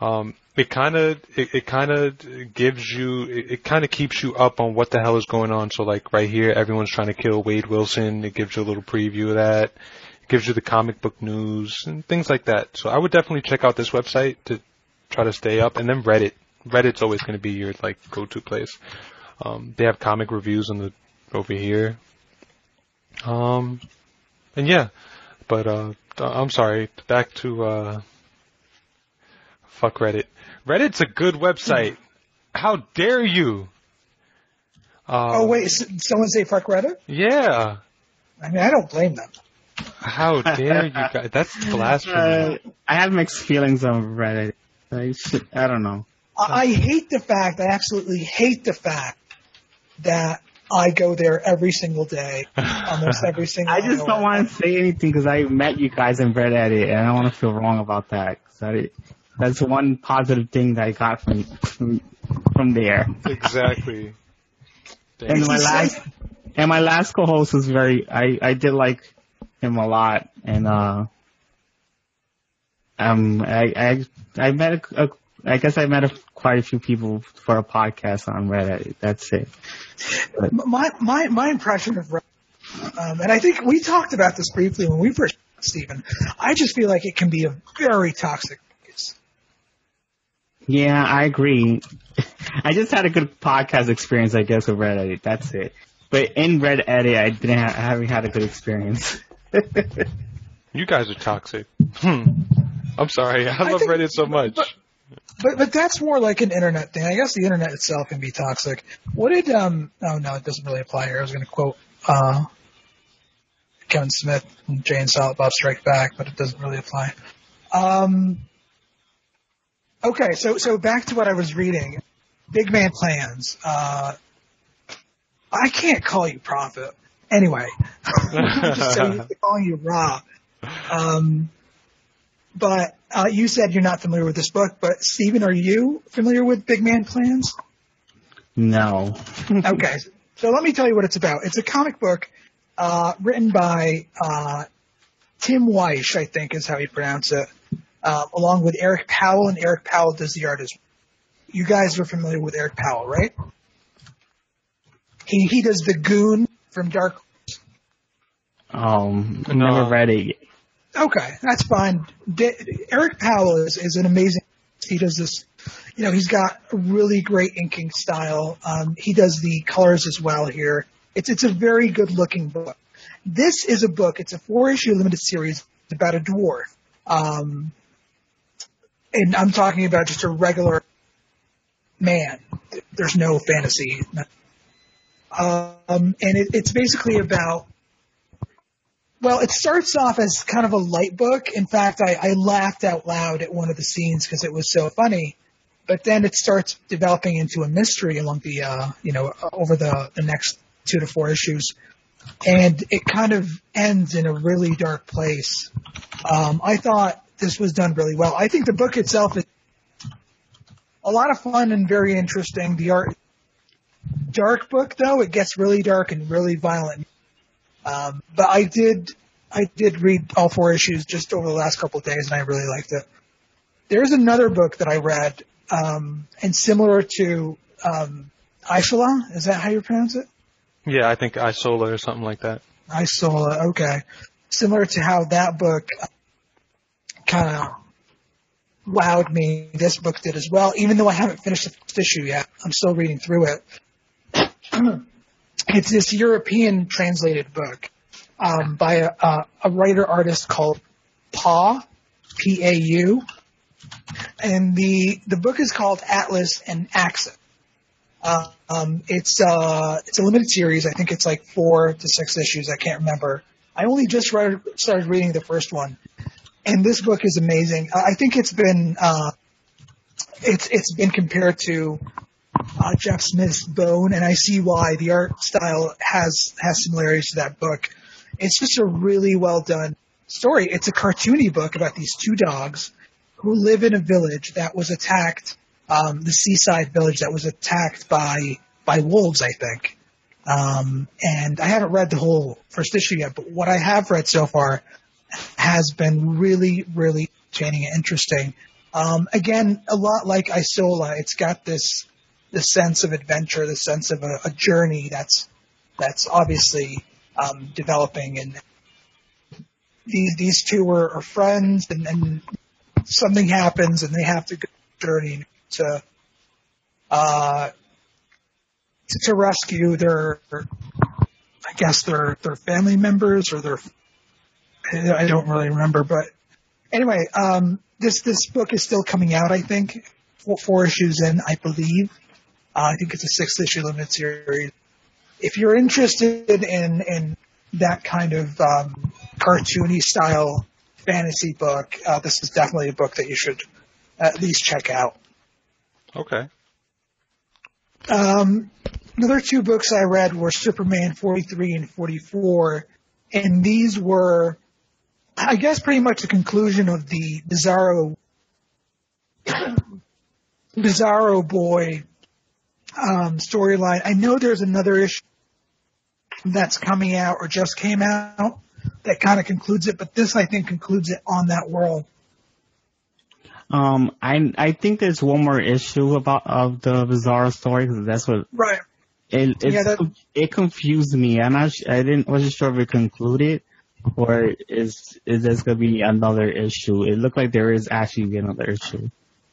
um, it kind of it, it kind of gives you it, it kind of keeps you up on what the hell is going on. So like right here, everyone's trying to kill Wade Wilson. It gives you a little preview of that. It gives you the comic book news and things like that. So I would definitely check out this website to try to stay up, and then Reddit. Reddit's always going to be your like go-to place. Um, they have comic reviews on the over here. Um, and yeah, but uh, I'm sorry. Back to uh, fuck Reddit. Reddit's a good website. How dare you? Um, oh wait, someone say fuck Reddit? Yeah. I mean, I don't blame them. How dare you guys? That's blasphemy. Uh, I have mixed feelings on Reddit. I, should, I don't know. I, I hate the fact. I absolutely hate the fact that I go there every single day, almost every single. I just don't want to say anything because I met you guys in Reddit, and I don't want to feel wrong about that. 'cause I, that's one positive thing that I got from from, from there. exactly. And my last and my last co-host was very. I I did like him a lot, and uh, um, I I I met a, a I guess I met a, quite a few people for a podcast on Reddit. That's it. my my my impression of Reddit, um, and I think we talked about this briefly when we first, met Stephen. I just feel like it can be a very toxic place. Yeah, I agree. I just had a good podcast experience, I guess, with Reddit. That's it. But in Reddit, I didn't. Ha- I haven't had a good experience. You guys are toxic. Hmm. I'm sorry. I I love think- Reddit so much. but- But but that's more like an internet thing. I guess the internet itself can be toxic. What did um? Oh no, it doesn't really apply here. I was going to quote uh, Kevin Smith and Jay and Silent Bob Strike Back, but it doesn't really apply. Um. Okay, so so back to what I was reading. Big Man Plans. Uh, I can't call you Prophet. Anyway, I'm just so calling you Ra. Um, but uh, you said you're not familiar with this book, but Stephen, are you familiar with Big Man Plans? no. Okay, so let me tell you what it's about. It's a comic book uh, written by uh, Tim Wiesch, I think is how you pronounce it, uh, along with Eric Powell, and Eric Powell does the art as well. You guys are familiar with Eric Powell, right? He he does the Goon from Dark. Um, No. never read it. Okay, that's fine. D- Eric Powell is, is an amazing. He does this. You know, he's got a really great inking style. Um, he does the colors as well here. It's it's a very good looking book. This is a book. It's a four issue limited series about a dwarf. Um, and I'm talking about just a regular man. There's no fantasy. Um, and it, it's basically about well, it starts off as kind of a light book. In fact, I, I laughed out loud at one of the scenes because it was so funny. But then it starts developing into a mystery along the, uh, you know, over the, the next two to four issues. And it kind of ends in a really dark place. Um, I thought this was done really well. I think the book itself is a lot of fun and very interesting. The art, dark book though, it gets really dark and really violent. Um, but I did, I did read all four issues just over the last couple of days, and I really liked it. There's another book that I read, um, and similar to um, Isola, is that how you pronounce it? Yeah, I think Isola or something like that. Isola, okay. Similar to how that book kind of wowed me, this book did as well. Even though I haven't finished the first issue yet, I'm still reading through it. it's this European translated book um, by a, a, writer artist called Pau, P A U, and the the book is called Atlas and Axis. Uh, um, it's uh, it's a limited series. I think it's like four to six issues. I can't remember. I only just read, started reading the first one, and this book is amazing. I think it's been uh, it's it's been compared to uh, Jeff Smith's Bone, and I see why the art style has has similarities to that book. It's just a really well done story. It's a cartoony book about these two dogs who live in a village that was attacked, um, the seaside village that was attacked by by wolves, I think. Um, and I haven't read the whole first issue yet, but what I have read so far has been really, really entertaining and interesting. Um, again, a lot like Isola, it's got this the sense of adventure, the sense of a, a journey that's that's obviously um, developing, and these these two are, are friends, and, and something happens, and they have to go journey to uh, to, to rescue their, I guess their their family members or their I don't really remember, but anyway, um, this this book is still coming out. I think four, four issues in, I believe. Uh, I think it's a six issue limited series. If you're interested in in that kind of um, cartoony style fantasy book, uh, this is definitely a book that you should at least check out. Okay. Um, another two books I read were Superman 43 and 44, and these were I guess pretty much the conclusion of the Bizarro Bizarro Boy um, storyline. I know there's another issue that's coming out or just came out that kind of concludes it, but this I think concludes it on that world. Um, I I think there's one more issue about of the Bizarro story because that's what right. It yeah, that, it confused me. I'm not. I didn't wasn't sure if it concluded or is is this going to be another issue? It looked like there is actually another issue.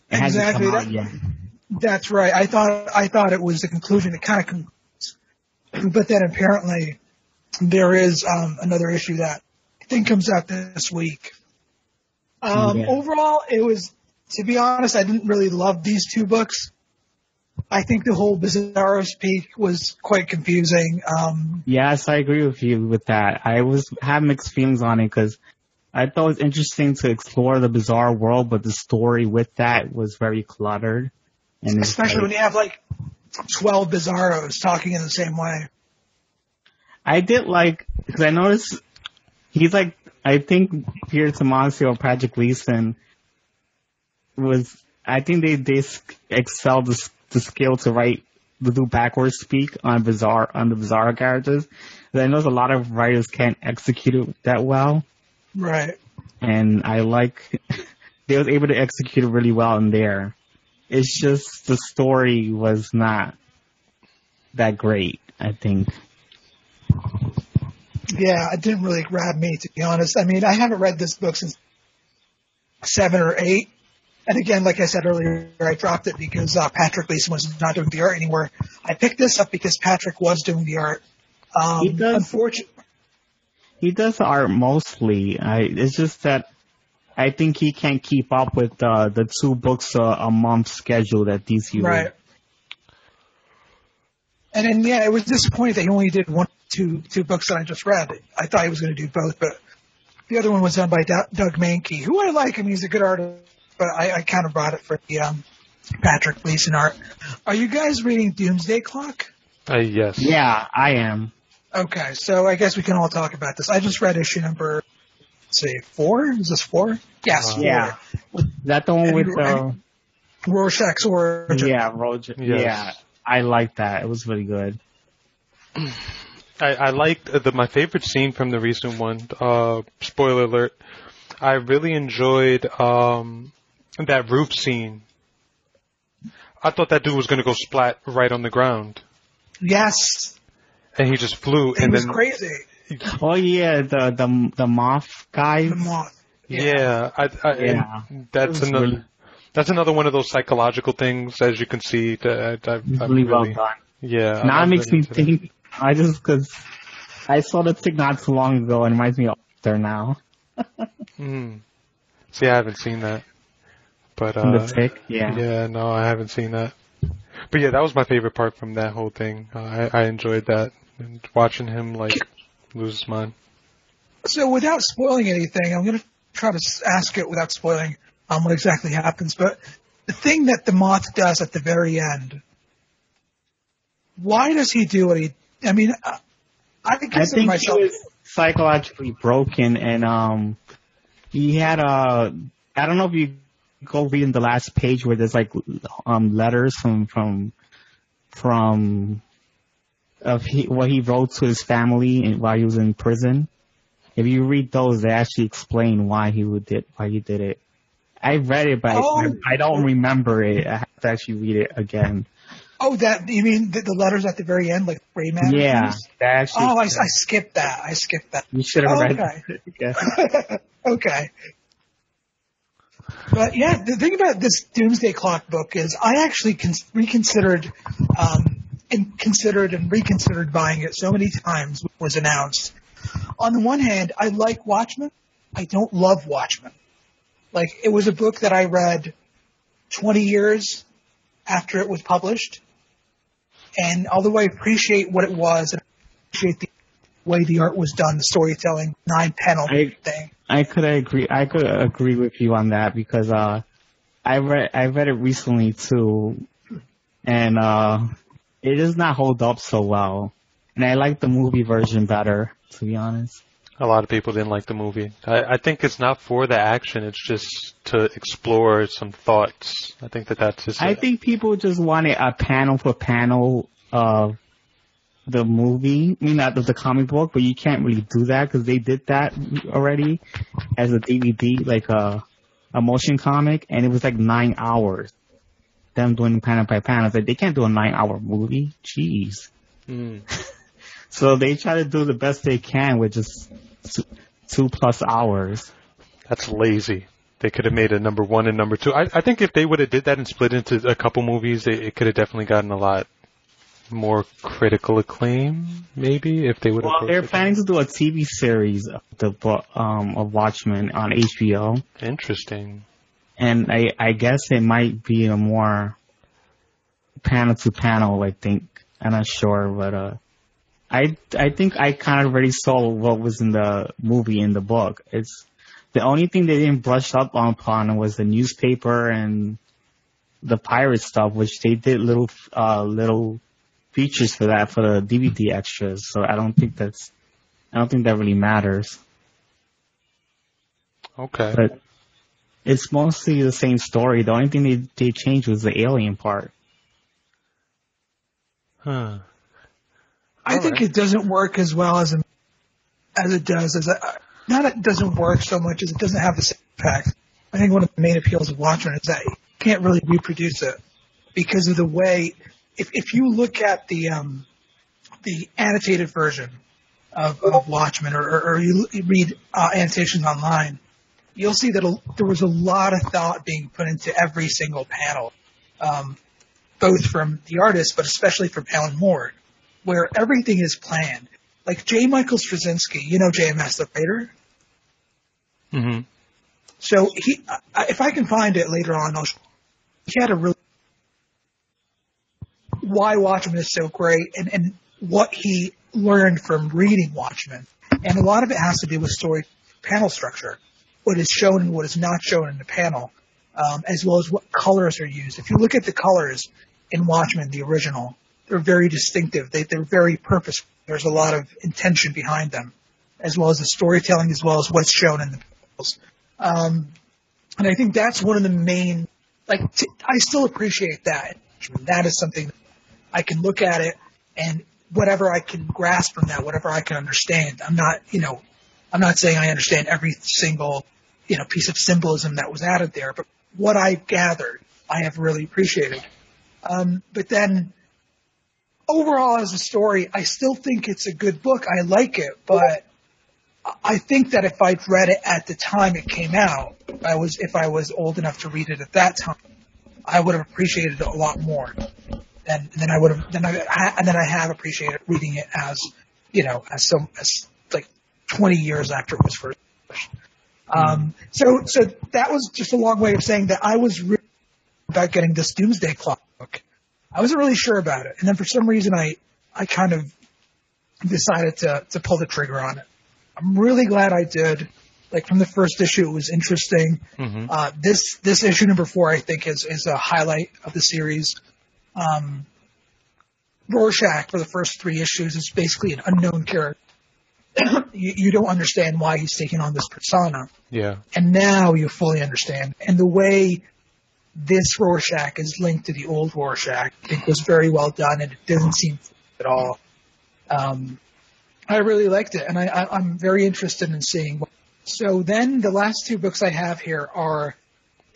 It exactly. That, that's right. I thought I thought it was the conclusion. It kind of, con- but then apparently there is um, another issue that I think comes out this week. Um, yeah. Overall, it was to be honest, I didn't really love these two books. I think the whole Bizarro speak was quite confusing. Um, yes, I agree with you with that. I was had mixed feelings on it because I thought it was interesting to explore the bizarre world, but the story with that was very cluttered. And especially like, when you have like twelve Bizarros talking in the same way. I did like because I noticed he's like I think Peter Tomasi or Patrick Gleason was I think they they excelled the the skill to write to do backwards speak on bizarre on the bizarre characters. I know a lot of writers can't execute it that well. Right. And I like they was able to execute it really well in there. It's just the story was not that great, I think. Yeah, it didn't really grab me to be honest. I mean, I haven't read this book since seven or eight, and again, like I said earlier, I dropped it because uh, Patrick Gleason was not doing the art anymore. I picked this up because Patrick was doing the art. Um, he does. Unfortunately, he does art mostly. I, it's just that I think he can't keep up with uh, the two books uh, a month schedule that DC right. And then yeah, it was disappointing that he only did one, two, two books that I just read. I thought he was going to do both, but the other one was done by Doug Mahnke, who I like. I mean, he's a good artist but I, I kind of brought it for the um, Patrick Gleason art. Are you guys reading Doomsday Clock? Uh, yes. Yeah, I am. Okay, so I guess we can all talk about this. I just read issue number, let's see, four? Is this four? Yes, uh, four. Yeah. Is that the one with uh, Rorschach's origin? Yeah, Rorschach. Yes. Yeah, I like that. It was really good. I, I liked uh, the my favorite scene from the recent one. Uh, spoiler alert. I really enjoyed um, that roof scene. I thought that dude was gonna go splat right on the ground, Yes, and he just flew. it and was then crazy. Oh yeah, the the the moth guy. The moth. yeah, I, I, Yeah. that's another. really- That's another one of those psychological things, as you can see. That I, I, I'm really well done. yeah. Now I'm it makes really me into that. think. I just because I saw the thing not so long ago and it reminds me of there now. Mm. See, I haven't seen that, but From uh, the tick, yeah. yeah, no, I haven't seen that. But yeah, that was my favorite part from that whole thing. Uh, I, I enjoyed that and watching him like lose his mind. So without spoiling anything, I'm going to try to ask it without spoiling um, what exactly happens. But the thing that the moth does at the very end, why does he do what he? I mean, I, I I consider think myself. he was psychologically broken, and um, he had a. I don't know if you go read in the last page where there's like um letters from from from of he, what he wrote to his family and while he was in prison. If you read those, they actually explain why he would did why he did it. I read it, but I- Oh. I, don't remember it. I have to actually read it again. oh, that you mean the, the letters at the very end, like gray matter? Yeah, that actually. Oh, I, I skipped that. I skipped that. you should have read okay. it. Okay. But yeah, the thing about this Doomsday Clock book is I actually con- reconsidered, um, and considered and reconsidered buying it so many times when it was announced. On the one hand, I like Watchmen. I don't love Watchmen. Like, it was a book that I read 20 years after it was published. And although I appreciate what it was and appreciate the way the art was done, the storytelling, nine panel I- thing. I could agree. I could agree with you on that because uh, I read I read it recently too, and uh, it does not hold up so well. And I like the movie version better, to be honest. A lot of people didn't like the movie. I, I think it's not for the action. It's just to explore some thoughts. I think that that's just. I it. think people just wanted a panel for panel of the movie, I mean not of the comic book, but you can't really do that because they did that already as a DVD, like a a motion comic, and it was like nine hours. Them doing panel by panel, It's like they can't do a nine hour movie. Jeez. Mm. So they try to do the best they can with just two, two plus hours. That's lazy. They could have made a number one and number two. I, I think if they would have did that and split into a couple movies, it, it could have definitely gotten a lot more critical acclaim. Maybe if they would have. Well, they're planning to do a TV series of the um, of Watchmen on HBO. Interesting. and I, I guess it might be a more panel to panel. I think I'm not sure, but uh, I I think I kind of already saw what was in the movie in the book. It's the only thing they didn't brush up upon was the newspaper and the pirate stuff, which they did little uh little features for that for the DVD extras. So I don't think that's I don't think that really matters. Okay. But it's mostly the same story. The only thing they they changed was the alien part. Huh. I All think right. it doesn't work as well as as it does. As a, not it doesn't work so much as it doesn't have the same impact. I think one of the main appeals of Watchmen is that you can't really reproduce it because of the way. If if you look at the um the annotated version of, of Watchmen, or, or, or you read uh, annotations online, you'll see that a, there was a lot of thought being put into every single panel, um, both from the artist, but especially from Alan Moore where everything is planned. Like J. Michael Straczynski, you know JMS the writer. hmm So he, if I can find it later on, I'll. He had a really why Watchmen is so great and and what he learned from reading Watchmen, and a lot of it has to do with story panel structure, what is shown and what is not shown in the panel, um, as well as what colors are used. If you look at the colors in Watchmen, the original, they're very distinctive. They, they're very purposeful. There's a lot of intention behind them, as well as the storytelling, as well as what's shown in the panels. Um, and I think that's one of the main, like, t- I still appreciate that. That is something I can look at it and whatever I can grasp from that, whatever I can understand. I'm not, you know, I'm not saying I understand every single, you know, piece of symbolism that was added there, but what I gathered, I have really appreciated. Um, but then overall as a story, I still think it's a good book. I like it, but I think that if I'd read it at the time it came out, I was, if I was old enough to read it at that time, I would have appreciated it a lot more than, than I would have, than I, and then I have appreciated reading it as, you know, as some, as like 20 years after it was first published. Um, so, so that was just a long way of saying that I was really about getting this Doomsday Clock book. I wasn't really sure about it. And then for some reason I, I kind of decided to, to pull the trigger on it. I'm really glad I did. Like from the first issue, it was interesting. Mm-hmm. Uh, this, this issue number four, I think is, is a highlight of the series. Um, Rorschach for the first three issues is basically an unknown character. you, you don't understand why he's taking on this persona. Yeah. And now you fully understand. And the way this Rorschach is linked to the old Rorschach, I think was very well done and it doesn't seem at all. Um, I really liked it and I, I, I'm very interested in seeing what. So then the last two books I have here are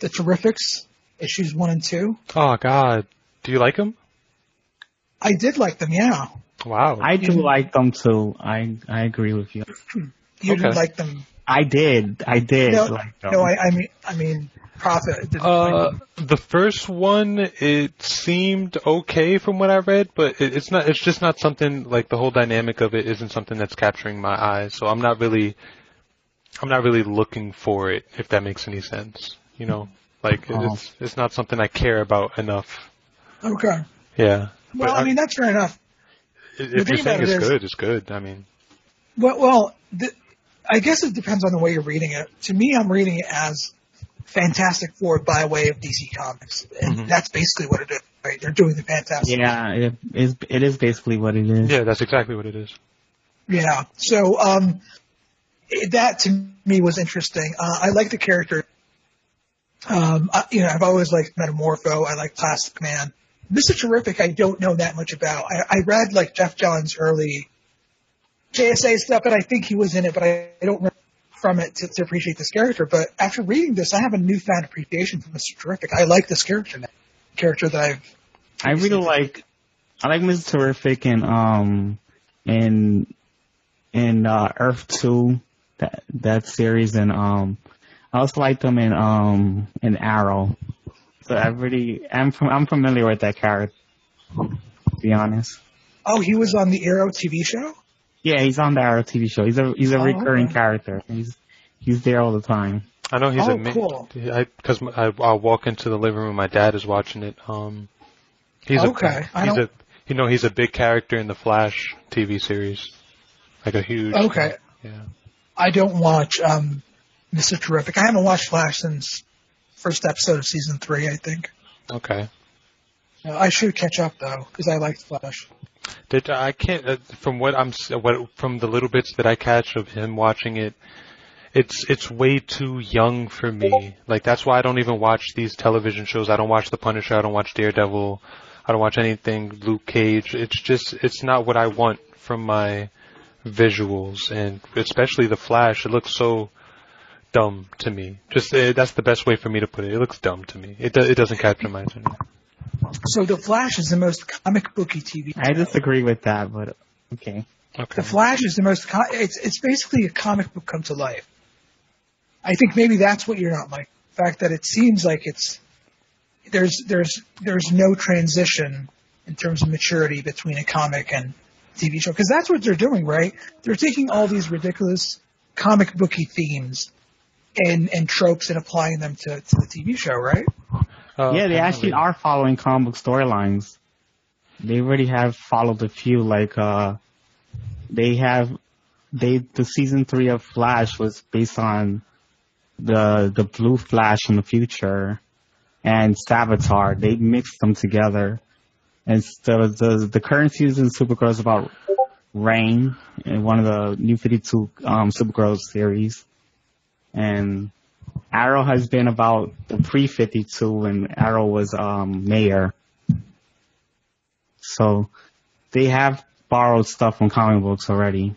The Terrifics, issues one and two. Oh God. Do you like them? I did like them, yeah. Wow. I do like them too. I I agree with you. You Okay. did like them. I did. I did No, like them. no, I, I mean, I mean, Prophet. Didn't Uh, the first one, it seemed okay from what I read, but it, it's not. It's just not something like the whole dynamic of it isn't something that's capturing my eyes. So I'm not really, I'm not really looking for it. If that makes any sense, you know, like Oh. it's it's not something I care about enough. Okay. Yeah. Well, But I mean, that's fair enough. if you're thing saying about it it's good, it's good. I mean, Well, well, the, I guess it depends on the way you're reading it. To me, I'm reading it as Fantastic Four by way of DC Comics, and Mhm. that's basically what it is. Right? They're doing the Fantastic. Yeah, it is. It is basically what it is. yeah, that's exactly what it is. Yeah. So, um, it- that to me was interesting. Uh, I like the character. Um, I, you know, I've always liked Metamorpho. I like Plastic Man. Mr. Terrific, I don't know that much about. I, I read like Geoff Johns' early JSA stuff, and I think he was in it, but I, I don't remember from it to, to appreciate this character. But after reading this, I have a newfound appreciation for Mr. Terrific. I like this character now. Character that I've I really like. I like Mr. Terrific and um in in uh, Earth Two that that series and um I also like them in um in Arrow. So I really I'm from I'm familiar with that character. To be honest. oh, he was on the Arrow TV show. Yeah, he's on the Arrow TV show. He's a he's a Oh, recurring okay. character. He's he's there all the time. I know he's Oh, a ma- cool. I because I I'll walk into the living room. My dad is watching it. Um, he's Okay, a I he's don't- a you know he's a big character in the Flash TV series, like a huge. Okay. Yeah. I don't watch um, Mr. Terrific. I haven't watched Flash since first episode of season three. I think Okay. Uh, I should catch up though because I liked Flash. Did I can't uh, from what I'm what from the little bits that I catch of him watching it. It's it's way too young for me. Like that's why I don't even watch these television shows. I don't watch The Punisher. I don't watch Daredevil. I don't watch anything Luke Cage. It's just it's not what I want from my visuals and especially the Flash. It looks so dumb to me. Just uh, that's the best way for me to put it. It looks dumb to me. It do, it doesn't capture my attention. So the Flash is the most comic booky TV. I disagree with that, but okay. Okay. The Flash is the most. Co- it's it's basically a comic book come to life. I think maybe that's what you're not like. The fact that it seems like it's there's there's there's no transition in terms of maturity between a comic and TV show because that's what they're doing, right? They're taking all these ridiculous comic booky themes and and tropes and applying them to to the TV show, right? Uh, yeah, they actually are following comic book storylines. They already have followed a few, like, uh, they have, they, the season three of Flash was based on the, the blue Flash in the future and Savitar. They mixed them together. And so the, the current season of Supergirl is about Reign in one of the New 52, um, Supergirl series. And Arrow has been about the pre-52 and Arrow was um mayor. So they have borrowed stuff from comic books already.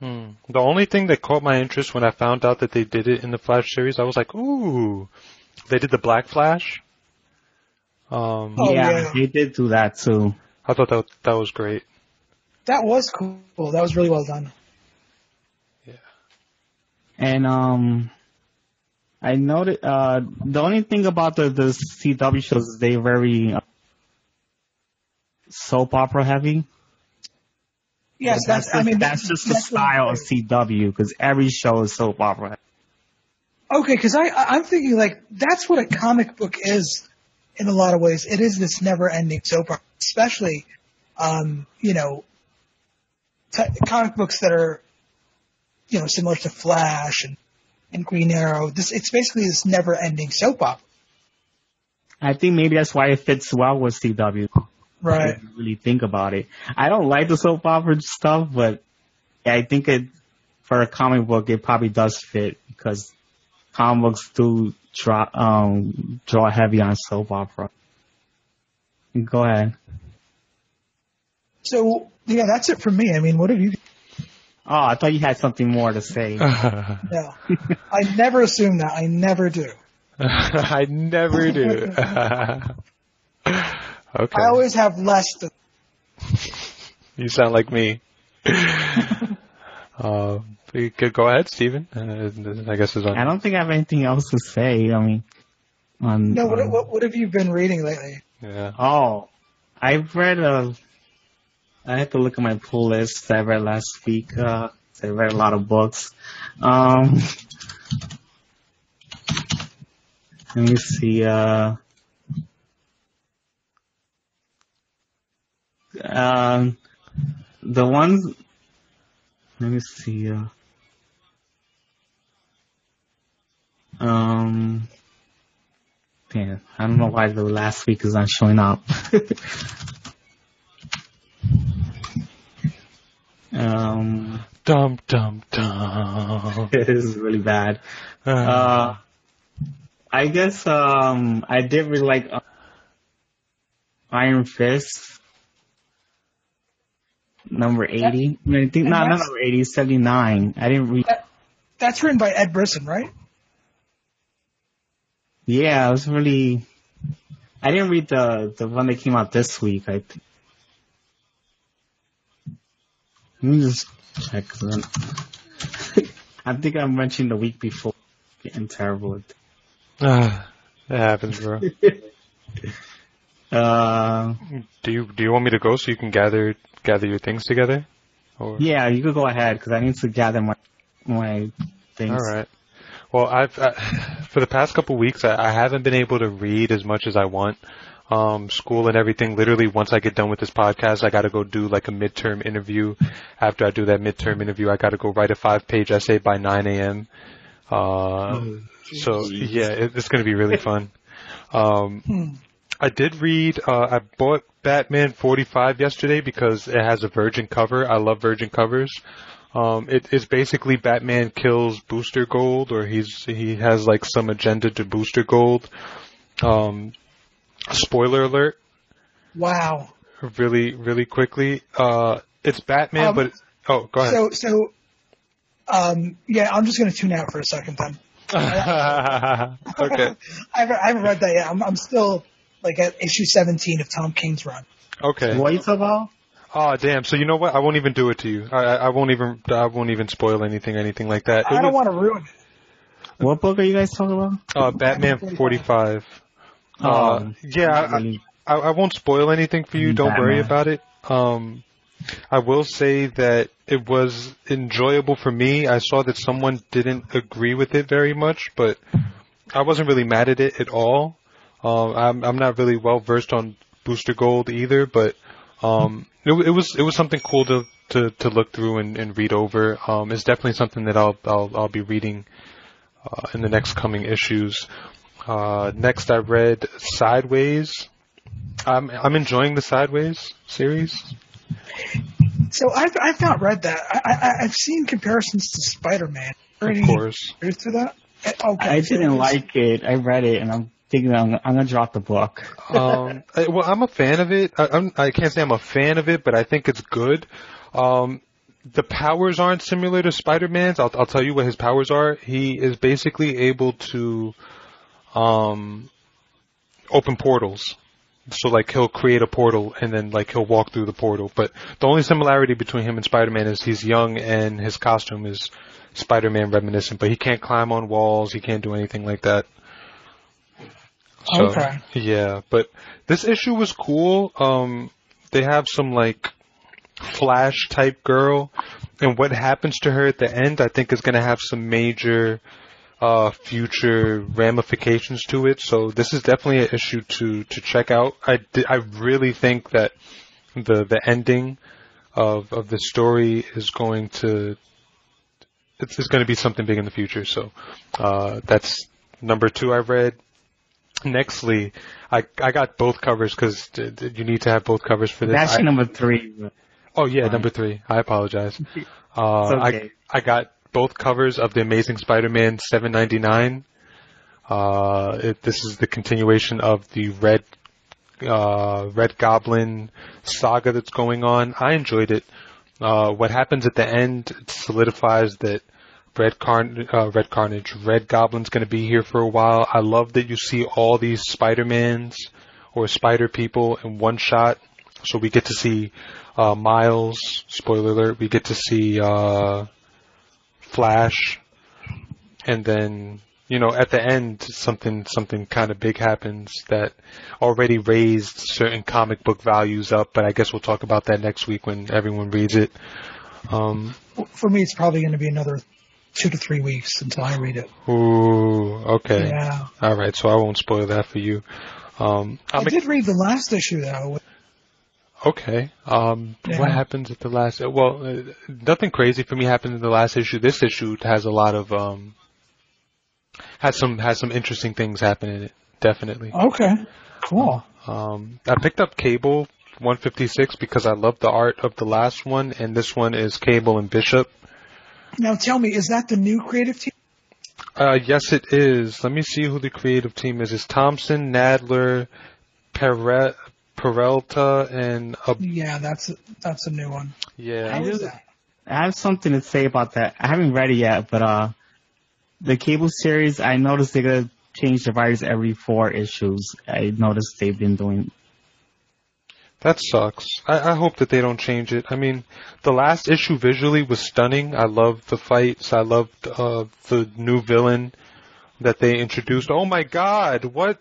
Hmm. The only thing that caught my interest when I found out that they did it in the Flash series, I was like, ooh, they did the Black Flash. Um, Oh, yeah, yeah. they did do that too. I thought that that was great. That was cool. That was really well done. And um, I noted uh the only thing about the the CW shows is they very uh, soap opera heavy. Yes, that's, I mean, that's just the that's what- style of CW because every show is soap opera. Okay, because I, I I'm thinking like that's what a comic book is in a lot of ways. It is this never-ending soap opera, especially um, you know t- comic books that are you know similar to Flash and and Green Arrow. This it's basically this never-ending soap opera, I think maybe that's why it fits well with CW. right? Really think about it. I don't like the soap opera stuff, but I think it for a comic book it probably does fit because comic books do draw um draw heavy on soap opera. Go ahead. So yeah, that's it for me. I mean, what have you? Oh, I thought you had something more to say. No, I never assume that. I never do. I never do. okay. I always have less to. You sound like me. uh, go ahead, Stephen. Uh, I guess it's on. I don't think I have anything else to say. I mean, on No, what, on- what what have you been reading lately? Yeah. Oh, I've read a. I had to look at my pull list that I read last week. Uh, I read a lot of books. Um, let me see. Uh, um, the ones. Let me see. Uh, um. Damn, I don't know why the last week is not showing up. um, Dum dum dum. it is really bad. Uh, I guess um, I did really like uh, Iron Fist, number eighty. I, I think not, not number 80, 79. I didn't read. That's written by Ed Brisson, right? Yeah, it was really. I didn't read the the one that came out this week. I. Th- Let me just check. I'm- I think I mentioned the week before. Getting terrible. At Ah, that happens, bro. uh, Do you do you want me to go so you can gather gather your things together? Or yeah, you could go ahead because I need to gather my my things. all right. Well, I've I, for the past couple weeks I, I haven't been able to read as much as I want. Um, school and everything. Literally, once I get done with this podcast, I got to go do like a midterm interview. After I do that midterm interview, I got to go write a five-page essay by 9 a.m. Uh, so yeah, it, it's going to be really fun. Um, Hmm. I did read. Uh, I bought Batman 45 yesterday because it has a Virgin cover. I love Virgin covers. Um, it's basically Batman kills Booster Gold, or he's he has like some agenda to Booster Gold. Um, spoiler alert, Wow. really really quickly. Uh, it's Batman, Um, but oh, go ahead. So so, um, yeah, I'm just gonna tune out for a second then. okay, I haven't, I haven't read that yet. I'm, I'm still like at issue 17 of Tom King's run. okay. What are you talking about? Oh damn! So you know what? I won't even do it to you. I, I I won't even I won't even spoil anything, anything like that. It I don't was- want to ruin it. What book are you guys talking about? Uh, Batman 45. Uh, Um, yeah, I. I, I won't spoil anything for you. Don't worry Batman. about it. Um, I will say that it was enjoyable for me. I saw that someone didn't agree with it very much, but I wasn't really mad at it at all. Um, I'm, I'm not really well versed on Booster Gold either, but um, it, it was it was something cool to to, to look through and, and read over. Um, it's definitely something that I'll I'll, I'll be reading uh, in the next coming issues. Uh, next, I read Sideways. I'm I'm enjoying the Sideways series. So I've I've not read that. I, I I've seen comparisons to Spider-Man. Of course. Through that. Uh, Okay. I didn't like it. I read it and I'm thinking I'm, I'm gonna drop the book. um, I- well, I'm a fan of it. I, I'm, I can't say I'm a fan of it, but I think it's good. Um, the powers aren't similar to Spider-Man's. I'll, I'll tell you what his powers are. He is basically able to um, open portals. So like he'll create a portal and then like he'll walk through the portal. But the only similarity between him and Spider-Man is he's young and his costume is Spider-Man reminiscent. But he can't climb on walls. He can't do anything like that. So, Okay. Yeah, but this issue was cool. Um, they have some like Flash type girl, and what happens to her at the end, I think, is going to have some major uh, future ramifications to it. So this is definitely an issue to to check out. I I really think that the the ending of of the story is going to it's, it's going to be something big in the future. So uh, that's number two I've read. Nextly, I I got both covers because you need to have both covers for this. That's I- number three. Oh yeah, number three. I apologize. Uh, okay. I I got both covers of the Amazing Spider-Man 799. Uh, it, this is the continuation of the Red uh, Red Goblin saga that's going on. I enjoyed it. Uh, what happens at the end solidifies that Red Carn uh, Red Carnage, Red Goblin's going to be here for a while. I love that you see all these Spider-Mans or Spider people in one shot. So we get to see uh, Miles. Spoiler alert: we get to see uh, Flash, and then you know at the end something something kind of big happens that already raised certain comic book values up. But I guess we'll talk about that next week when everyone reads it. Um, For me, it's probably going to be another two to three weeks until I read it. ooh, okay, Yeah. all right. So I won't spoil that for you. Um, I did read the last issue though. Okay. Um, Yeah. what happens at the last? Well, uh, nothing crazy for me happened in the last issue. This issue has a lot of um, has some has some interesting things happen in it. Definitely. Okay. Cool. Um, I picked up Cable 156 because I love the art of the last one, and this one is Cable and Bishop. Now tell me, is that the new creative team? Uh, yes, it is. Let me see who the creative team is. It's Thompson, Nadler, Pere- Peralta, and uh, Yeah, that's a, that's a new one. yeah. How is do- that? I have something to say about that. I haven't read it yet, but uh, the cable series, I noticed they're gonna change the writers every four issues. I noticed they've been doing. That sucks. I, I hope that they don't change it. I mean, the last issue visually was stunning. I loved the fights. I loved uh, the new villain that they introduced. Oh my god, what?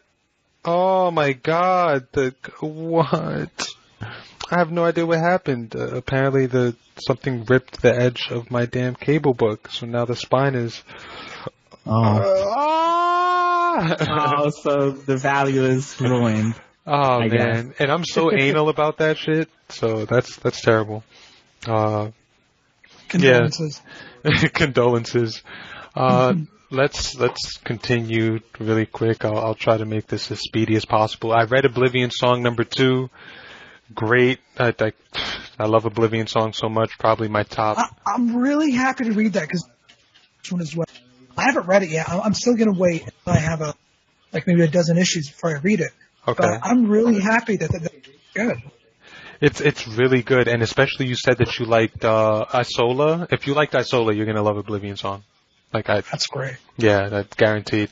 Oh my god, the what? I have no idea what happened. Uh, apparently, the something ripped the edge of my damn cable book, so now the spine is. Oh, Ah! oh so the value is ruined. Oh I man, and I'm so anal about that shit. So that's that's terrible. Uh, Condolences. condolences. Uh, let's let's continue really quick. I'll, I'll try to make this as speedy as possible. I read Oblivion song number two. Great. I, I, I love Oblivion song so much. Probably my top. I, I'm really happy to read that because this one as well. I haven't read it yet. I'm I'm still going to wait until I have a like maybe a dozen issues before I read it. Okay. But I'm really happy that, that that's good. It's it's really good, and especially you said that you liked uh, Isola. If you liked Isola, you're gonna love Oblivion song. Like I, That's great. Yeah, that's guaranteed.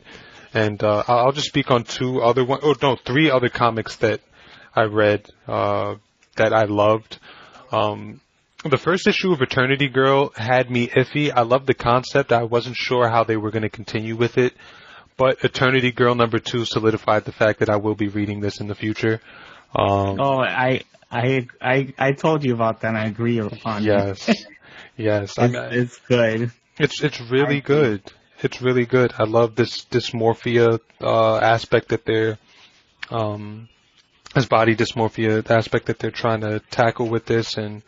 And uh, I'll I'll just speak on two other one, oh no, three other comics that I read uh, that I loved. Um, the first issue of Eternity Girl had me iffy. I loved the concept. I wasn't sure how they were going to continue with it, but Eternity Girl number two solidified the fact that I will be reading this in the future. Um, Oh, I, I, I, I told you about that. and I agree upon it. Yes, yes. I It's, mean, it's good. It's it's really good. It's really good. I love this dysmorphia uh, aspect that they're um, this body dysmorphia aspect that they're trying to tackle with this, and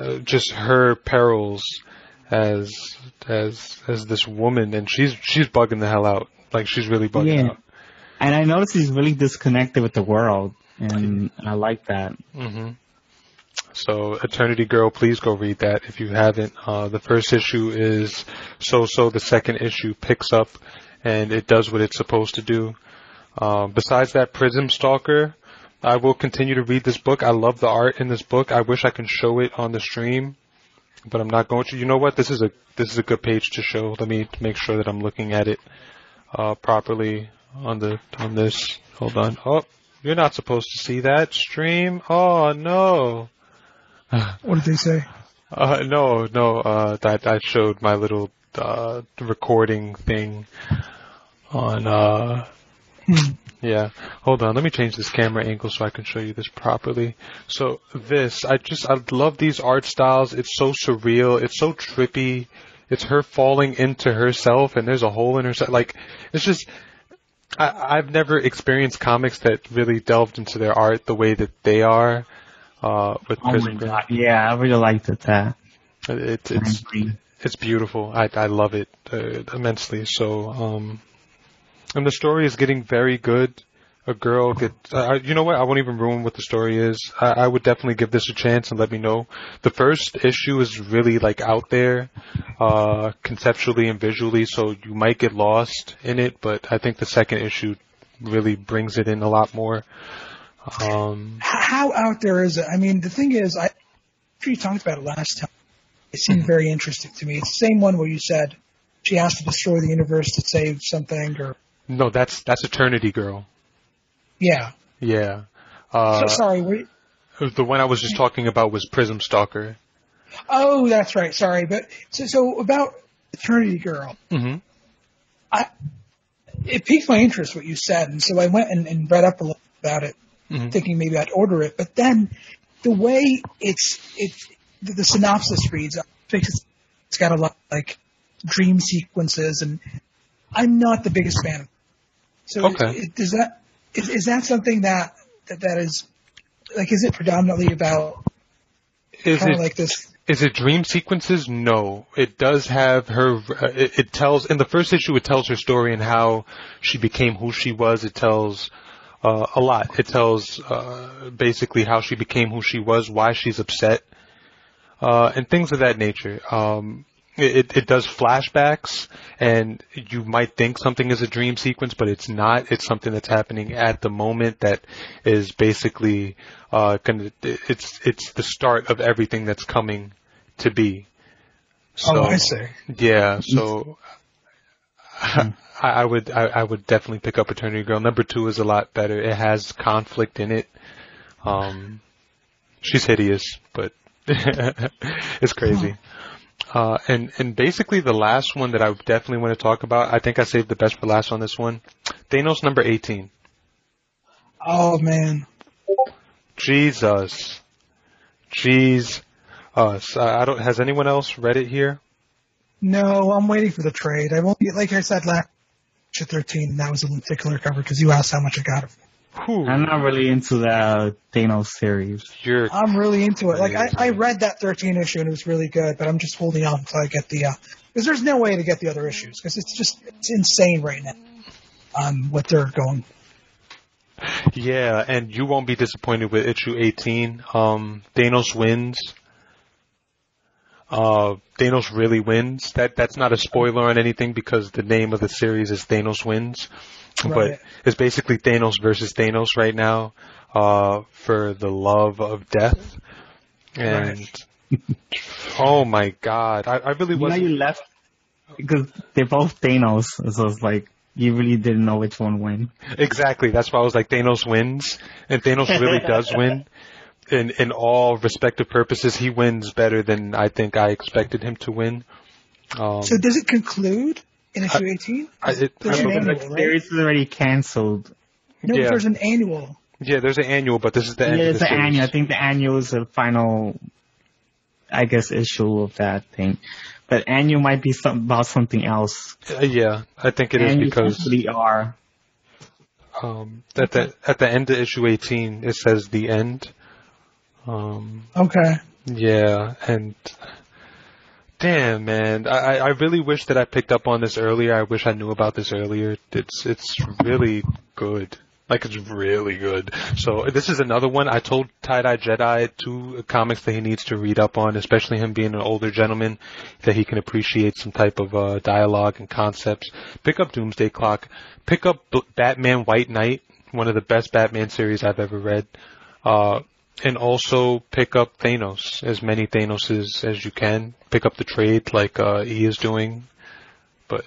uh, just her perils as as as this woman, and she's she's bugging the hell out. Like she's really bugging Yeah. out. And I noticed he's really disconnected with the world, and I like that. hmm So, Eternity Girl, please go read that if you haven't. Uh, the first issue is so so. The second issue picks up, and it does what it's supposed to do. Um, besides that, Prism Stalker, I will continue to read this book. I love the art in this book. I wish I can show it on the stream, but I'm not going to. You know what? This is a this is a good page to show. Let me make sure that I'm looking at it uh, properly on the on this. Hold on. Oh, you're not supposed to see that stream. Oh no. What did they say? Uh, no, no. Uh, that I showed my little uh, recording thing on. Uh, yeah. Hold on. Let me change this camera angle so I can show you this properly. So this, I just, I love these art styles. It's so surreal. It's so trippy. It's her falling into herself and there's a hole in herself. Like, it's just, I, I've never experienced comics that really delved into their art the way that they are. Uh, with Oh my god. Yeah, I really liked it. That. It, it's it's beautiful. I I love it uh, immensely. So um, and the story is getting very good. A girl gets. Uh, you know what? I won't even ruin what the story is. I, I would definitely give this a chance and let me know. The first issue is really like out there, uh, conceptually and visually, so you might get lost in it. But I think the second issue really brings it in a lot more. Um, How out there is it? I mean, the thing is, I you talked about it last time, it seemed very interesting to me. It's the same one where you said she has to destroy the universe to save something, or no, that's that's Eternity Girl. yeah. Yeah. Uh, so, sorry. Wait. The one I was just talking about was Prism Stalker. Oh, that's right. Sorry, but so so about Eternity Girl. Mm-hmm. I it piqued my interest what you said, and so I went and, and read up a little about it, Mhm. thinking maybe I'd order it. But then the way it's it the, the synopsis reads, it's it's got a lot of, like dream sequences, and I'm not the biggest fan. of. So Okay. is, does that is, is that something that, that that is like is it predominantly about Is kind it of like this? is it dream sequences? No, it does have her. Uh, it, it tells in the first issue. It tells her story and how she became who she was. It tells uh, a lot. It tells uh, basically how she became who she was, why she's upset, uh, and things of that nature. Um, it, it does flashbacks, and you might think something is a dream sequence, but it's not. It's something that's happening at the moment that is basically uh, gonna. It's it's the start of everything that's coming to be. So, oh, I see. yeah, so I, I would I, I would definitely pick up Eternity Girl. Number two is a lot better. It has conflict in it. Um, she's hideous, but it's crazy. Uh, and and basically the last one that I definitely want to talk about. I think I saved the best for last on this one. Thanos number eighteen. Oh man, Jesus, jeez, us. I I don't. Has anyone else read it here? no, I'm waiting for the trade. I won't. Like I said last. Issue 13, that was a particular cover because you asked how much I got it for. Whew, I'm not really into the Thanos series. you're I'm really into it. Like I, I read that 13 issue and it was really good, but I'm just holding on until I get the, uh, because there's no way to get the other issues because it's just, it's insane right now. Um, what they're going. Yeah, and you won't be disappointed with issue 18. Um, Thanos wins. Uh, Thanos really wins. That that's not a spoiler on anything because the name of the series is Thanos wins. Right. But it's basically Thanos versus Thanos right now, uh, for the love of death. And oh my god, I, I really You know, was you left because they're both Thanos, so it's like you really didn't know which one win. Exactly. That's why I was like Thanos wins, and Thanos really does win. In in all respective purposes, he wins better than I think I expected him to win. Um, So does it conclude in issue 18? I, it, I an annual, the right? series is already canceled. No, yeah. there's an annual. yeah, there's an annual, but this is the end yeah, it's the the annual. I think the annual is the final, I guess, issue of that thing. But annual might be some, about something else. Uh, yeah, I think it is Annuals because we are. um, at the at the end of issue 18, it says the end. Um, Okay. Yeah, and damn, man, I I really wish that I picked up on this earlier. I wish I knew about this earlier. It's it's really good. Like it's really good. So this is another one. I told Tie Dye Jedi two comics that he needs to read up on, especially him being an older gentleman, that he can appreciate some type of uh, dialogue and concepts. Pick up Doomsday Clock. Pick up B- Batman White Knight, one of the best Batman series I've ever read. Uh, and also pick up Thanos, as many Thanoses as you can. Pick up the trade like uh, he is doing. But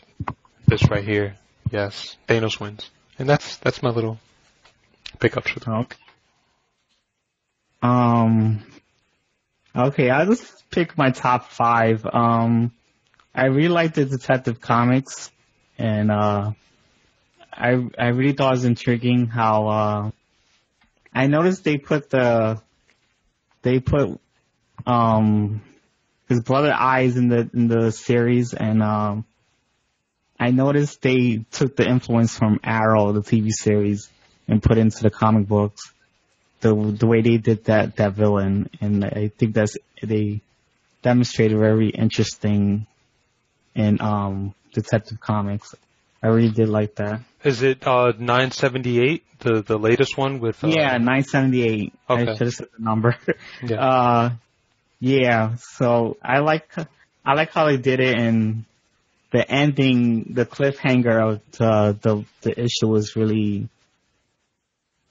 this right here, yes, Thanos wins, and that's that's my little pickup for them. Okay. Um. Okay, I'll just pick my top five. Um, I really like the Detective Comics, and uh, I I really thought it was intriguing how uh, I noticed they put the they put um his brother eyes in the in the series, and um, I noticed they took the influence from Arrow, the TV series, and put into the comic books. The the way they did that that villain, and I think that's they demonstrated very interesting in um Detective Comics. I really did like that. Is it uh 978, the the latest one with? Uh, Yeah, 978. I should have said the number. Yeah. Uh, yeah. So I like I like how they did it, and the ending, the cliffhanger of the the, the issue was really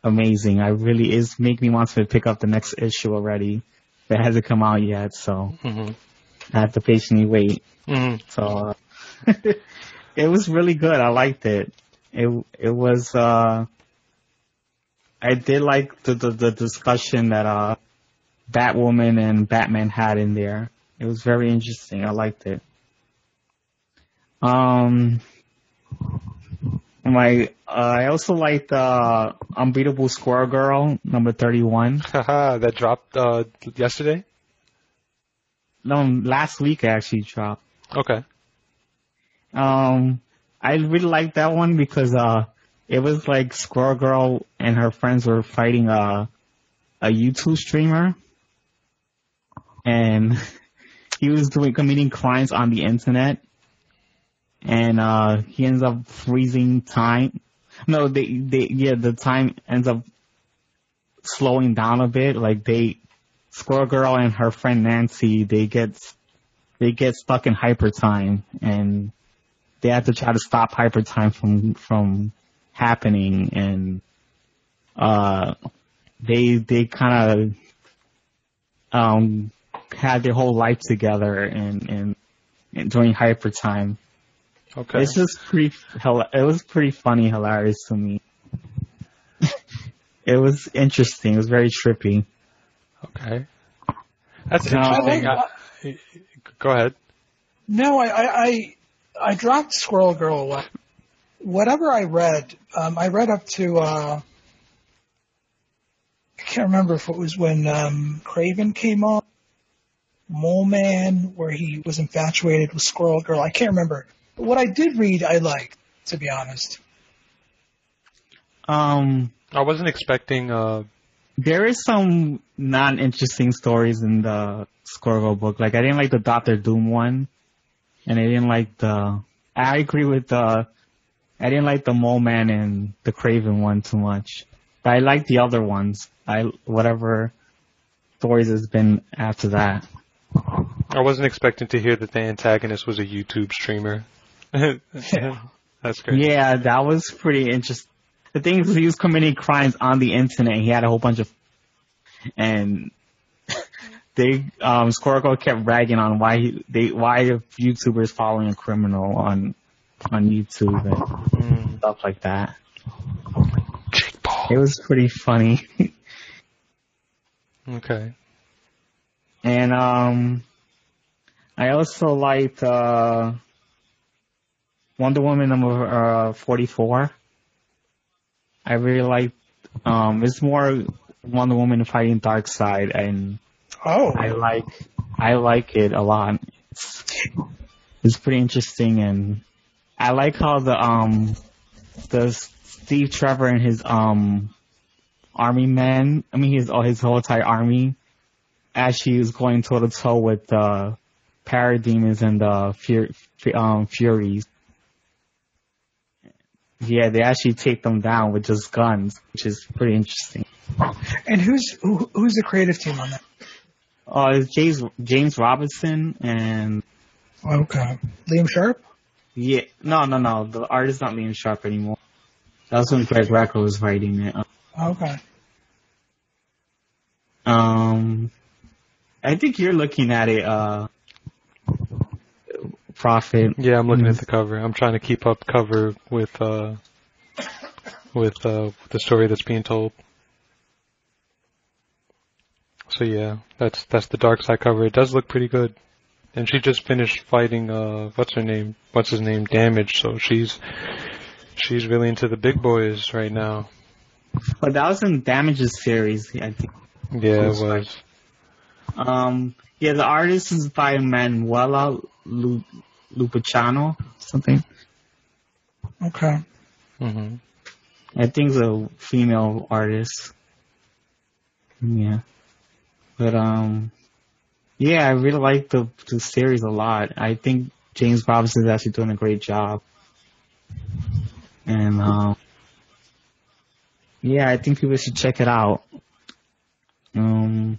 amazing. I really is make me want to pick up the next issue already. It hasn't come out yet, so hmm I have to patiently wait. hmm So uh, it was really good. I liked it. It it was. uh I did like the the, the discussion that uh Batwoman and Batman had in there. It was very interesting. I liked it. Um. My, uh, I also liked uh, Unbeatable Squirrel Girl number thirty one. Haha, that dropped uh yesterday. No, last week I actually dropped. Okay. Um, I really liked that one because uh, it was like Squirrel Girl and her friends were fighting a a YouTube streamer, and he was doing committing crimes on the internet, and uh, he ends up freezing time. No, they they yeah, the time ends up slowing down a bit. Like they, Squirrel Girl and her friend Nancy, they get they get stuck in hyper time and they have to try to stop hyper time from from happening and uh they they kind of um had their whole life together and and, and during hyper time Okay. it's just pretty it was pretty funny hilarious to me it was interesting it was very trippy Okay. That's No. interesting. I I- go ahead. No, I, I, I, I dropped Squirrel Girl away. Whatever I read, um, I read up to, uh, I can't remember if it was when, um, Kraven came on, Mole Man, where he was infatuated with Squirrel Girl. I can't remember. But what I did read, I liked, to be honest. um I wasn't expecting. uh There is some non-interesting stories in the Squirrel Girl book. Like I didn't like the Doctor Doom one, and I didn't like the. I agree with the. I didn't like the Mole Man and the Kraven one too much, but I like the other ones. I whatever stories has been after that. I wasn't expecting to hear that the antagonist was a YouTube streamer. That's great. Yeah, that was pretty interesting. The thing is, he was committing crimes on the internet. He had a whole bunch of, and they um Squirrel kept ragging on why he, they why a YouTuber is following a criminal on on YouTube and Mm. stuff like that. Jake Paul. It was pretty funny. Okay. and um, I also liked uh Wonder Woman number uh, 44. I really liked um it's more Wonder Woman fighting Darkseid and Oh, I like I like it a lot. It's, it's pretty interesting and I like how the um the Steve Trevor and his um army men I mean his his whole entire army actually is going toe to toe with the parademons and the Fur- Fu- um Furies. Yeah, they actually take them down with just guns, which is pretty interesting. And who's who, who's the creative team on that? Uh, it's James James Robinson and Okay, Liam Sharp. yeah, no, no, no. The art is not Liam Sharp anymore. That was when Greg Rucka was writing it. Okay. Um, I think you're looking at it. Uh, Prophet. Yeah, I'm looking at the cover. I'm trying to keep up cover with uh with uh the story that's being told. So yeah, that's that's the Darkseid cover. It does look pretty good. And she just finished fighting uh what's her name? What's his name? Damage. So she's she's really into the big boys right now. But that was in Damages series, I think. Yeah, it Cool was. Um, yeah, the artist is by Manuela Lu- Lupacciano, something. Okay. hmm I think it's a female artist. Yeah. But, um, yeah, I really like the, the series a lot. I think James Robinson is actually doing a great job. And, um, yeah, I think people should check it out. Um,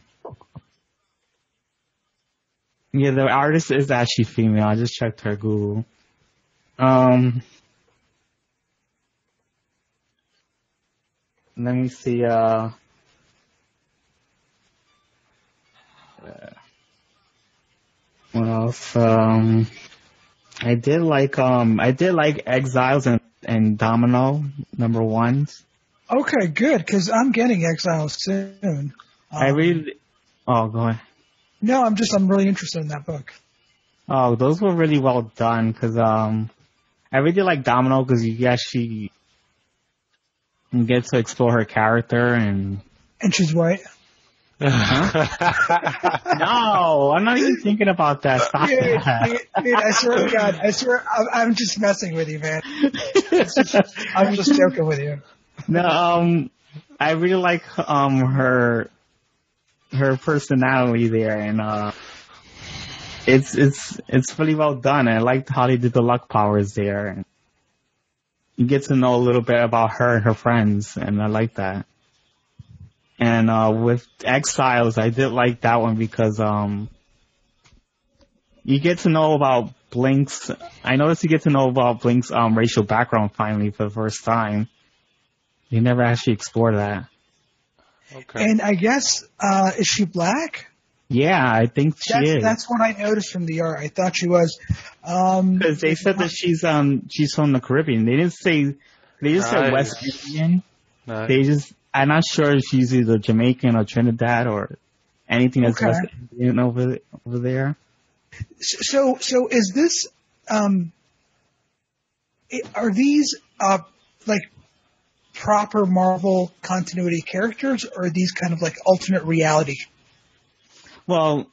yeah, the artist is actually female. I just checked her Google. Um, let me see. Uh, uh, what else? Um, I did like um, I did like Exiles and and Domino number ones. Okay, good, because I'm getting Exiles soon. I Um, really. Oh, go ahead. No, I'm just I'm really interested in that book. Oh, those were really well done because um, I really like Domino because you actually get to explore her character and. And she's white. No, I'm not even thinking about that. Stop Dude, that. dude, dude, I swear to God, I swear, I'm, I'm just messing with you, man. I'm just joking with you. No, um, I really like um her her personality there, and uh, it's it's it's really well done. I liked how they did the luck powers there, and you get to know a little bit about her and her friends, and I like that. And uh, with Exiles, I did like that one because um, you get to know about Blink's. I noticed you get to know about Blink's um racial background finally for the first time. You never actually explored that. okay. And I guess, uh, is she black? Yeah, I think she That's, is. that's what I noticed from the art. I thought she was. Um, Because they said that she's um she's from the Caribbean. They didn't say they just said Nice. West Indian. Nice. They just I'm not sure if she's either Jamaican or Trinidad or anything that's Okay. Indian over over there. so, so is this, um, are these, uh, like proper Marvel continuity characters or are these kind of like alternate reality? Well,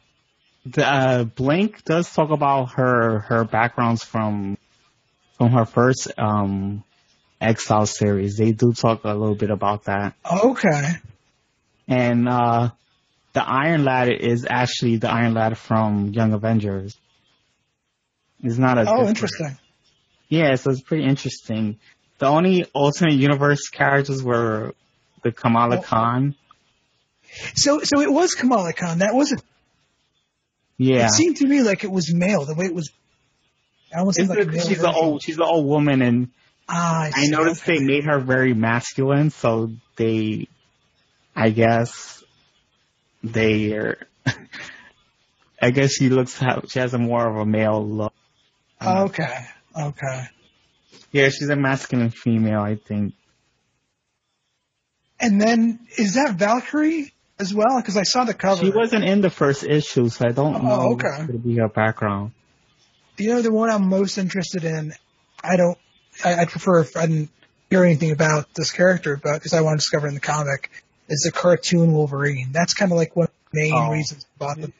the uh, Blink does talk about her her backgrounds from from her first um Exile series. They do talk a little bit about that. Okay. And uh the Iron Lad is actually the Iron Lad from Young Avengers. It's not a Oh, different- interesting. Yeah, so it's pretty interesting. The only alternate universe characters were the Kamala Oh. Khan. So, so it was Kamala Khan. That wasn't, Yeah. it seemed to me like it was male, the way it was, I almost like a the- male she's the old she's the old woman and Ah, I, I noticed they made her very masculine, so they, I guess, they are, I guess she looks, she has a more of a male look. Okay. Okay. Yeah, she's a masculine female, I think. And then is that Valkyrie as well? Because I saw the cover. She wasn't in the first issue, so I don't Oh, know okay. would be her background. You know, the one I'm most interested in. I don't. I, I prefer if I didn't hear anything about this character, but because I want to discover in the comic, is the cartoon Wolverine. That's kind of like one of the main Oh. reasons about the.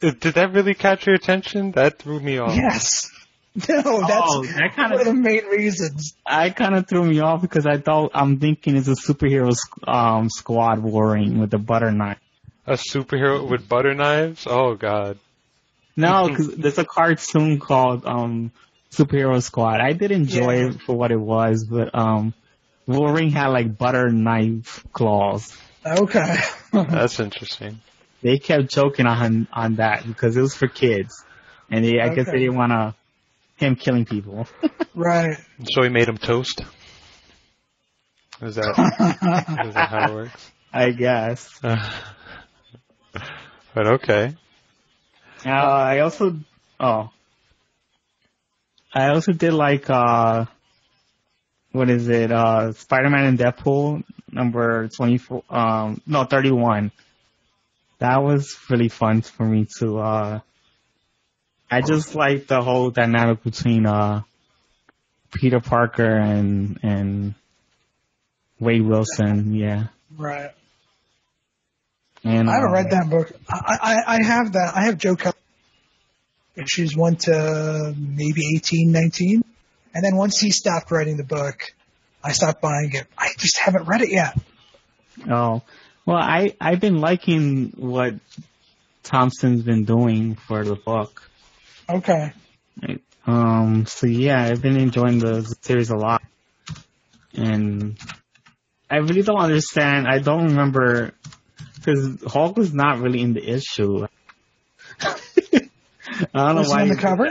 Did, did that really catch your attention? That threw me off. Yes. No, that's Oh, that kinda- one of the main reasons. I kind of threw me off because I thought I'm thinking it's a superhero um, squad warring with a butter knife. A superhero with butter knives? Oh god. No, because there's a cartoon called um, Superhero Squad. I did enjoy Yeah. it for what it was, but um, Wolverine had like butter knife claws. Okay. That's interesting. They kept joking on on that because it was for kids, and they I guess they didn't want to him killing people. right. So he made him toast. Is that is that how it works? I guess. Uh, but okay. Uh, I also, oh, I also did like, uh, what is it, uh, Spider-Man and Deadpool, number 24, um, no, 31. That was really fun for me to, uh, I just like the whole dynamic between, uh, Peter Parker and, and Wade Wilson, yeah. Right. And, I haven't uh, read that book. I, I, I have that. I have Joe Kelly. Issues 1 to maybe 18, 19. And then once he stopped writing the book, I stopped buying it. I just haven't read it yet. Oh, well, I I've been liking what Thompson's been doing for the book. Okay. Um, so yeah, I've been enjoying the, the series a lot, and I really don't understand. I don't remember because Hulk was not really in the issue. I don't Was know he why on the cover?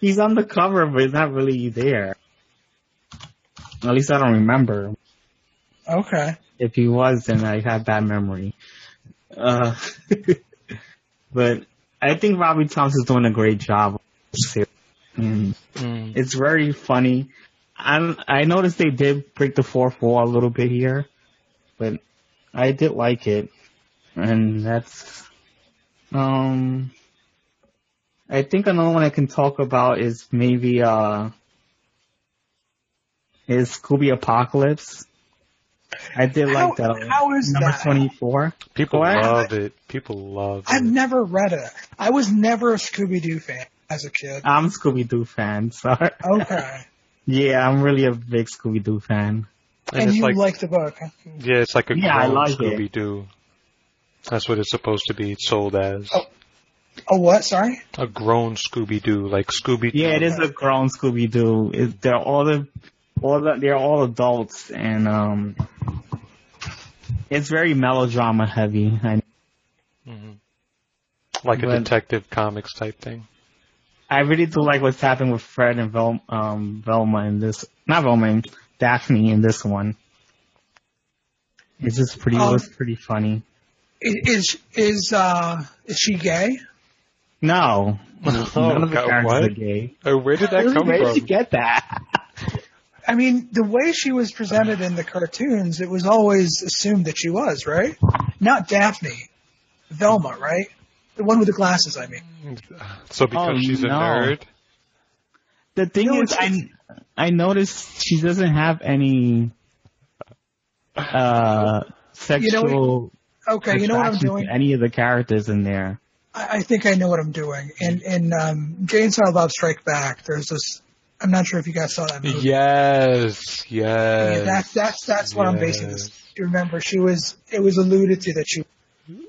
He's on the cover, but he's not really there. At least I don't remember. Okay. If he was, then I have bad memory. Uh, but I think Robbie Thompson's doing a great job. And Mm. it's very funny. I I noticed they did break the fourth wall a little bit here, but I did like it, and that's um. I think another one I can talk about is maybe uh is Scooby Apocalypse. I did How- like that. how is number that? twenty four? People What? love it. People love I've it. never read it. I was never a Scooby Doo fan as a kid. I'm a Scooby Doo fan. Sorry. Okay. Yeah, I'm really a big Scooby Doo fan. And, and you like like the book. yeah, it's like a Yeah, I grown like. Scooby Doo. That's what it's supposed to be sold as. Oh. Oh, what? Sorry? A grown Scooby Doo, like Scooby. Yeah, it is a grown Scooby Doo. They're all the, all the, they're all adults, and um, it's very melodrama heavy. I, hmm Like a detective comics type thing. I really do like what's happened with Fred and Vel, um, Velma in this, not Velma, and Daphne in this one. It's just pretty, it Um, was pretty funny. Is is uh is she gay? No, Oh, none of the God, characters what? are gay. Oh, where did that Where come did you from? get that? I mean, the way she was presented in the cartoons, it was always assumed that she was, right? Not Daphne. Velma, right? The one with the glasses, I mean. So because Oh, she's a nerd, The thing No, is, I I noticed she doesn't have any uh sexual Okay, you know what I'm doing? to any of the characters in there. I, I think I know what I'm doing. In in um, Jay and Silent Bob Strike Back, there's this. I'm not sure if you guys saw that movie. yes, Yeah, yes. that's that's that's what I'm basing yes. this. You remember, she was. It was alluded to that she.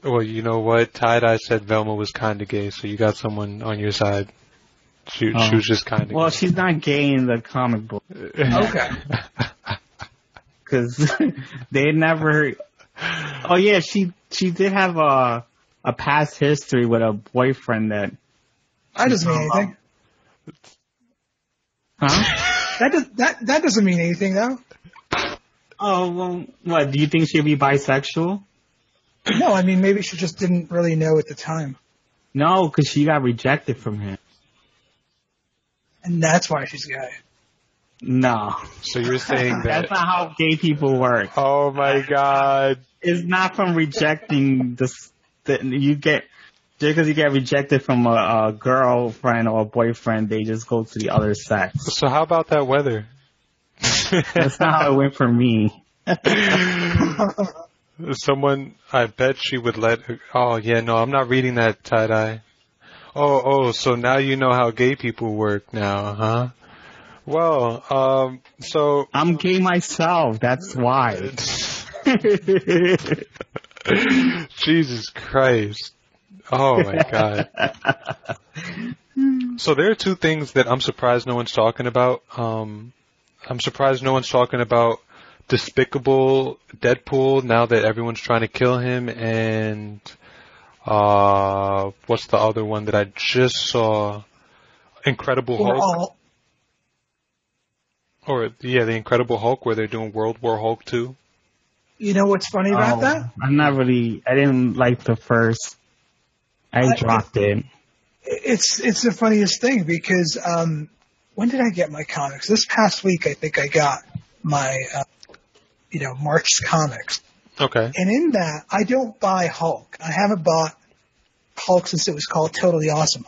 Well, you know what? Tie Dye said Velma was kind of gay, so you got someone on your side. She, Oh. she was just kind of. Well, she's not gay in the comic book Okay. because they never. Oh yeah, she she did have a a past history with a boyfriend that. That doesn't mean anything. Huh? That does that that doesn't mean anything though. Oh well, what do you think she'd be bisexual? No, I mean maybe she just didn't really know at the time, No, because she got rejected from him. and that's why she's gay. No, so you're saying that that's not how gay people work. Oh my God! It's not from rejecting this. The, you get just because you get rejected from a, a girlfriend or a boyfriend, they just go to the other sex. So how about that weather? That's not how it went for me. Someone, I bet she would let. Her, oh yeah, no, I'm not reading that tie dye. Oh, oh, so now you know how gay people work now, huh? Well, um, so I'm gay myself. That's why. Jesus Christ. Oh my God. So there are two things that I'm surprised no one's talking about. Um, I'm surprised no one's talking about Despicable Deadpool now that everyone's trying to kill him, and uh, what's the other one that I just saw? Incredible Hulk, all or yeah, the Incredible Hulk, where they're doing World War Hulk two. You know what's funny about Oh, that? I'm not really. I didn't like the first. I I- dropped it. It's it's the funniest thing because um, when did I get my comics? This past week, I think I got my uh, you know March's comics, Okay. and in that I don't buy Hulk. I haven't bought Hulk since it was called Totally Awesome,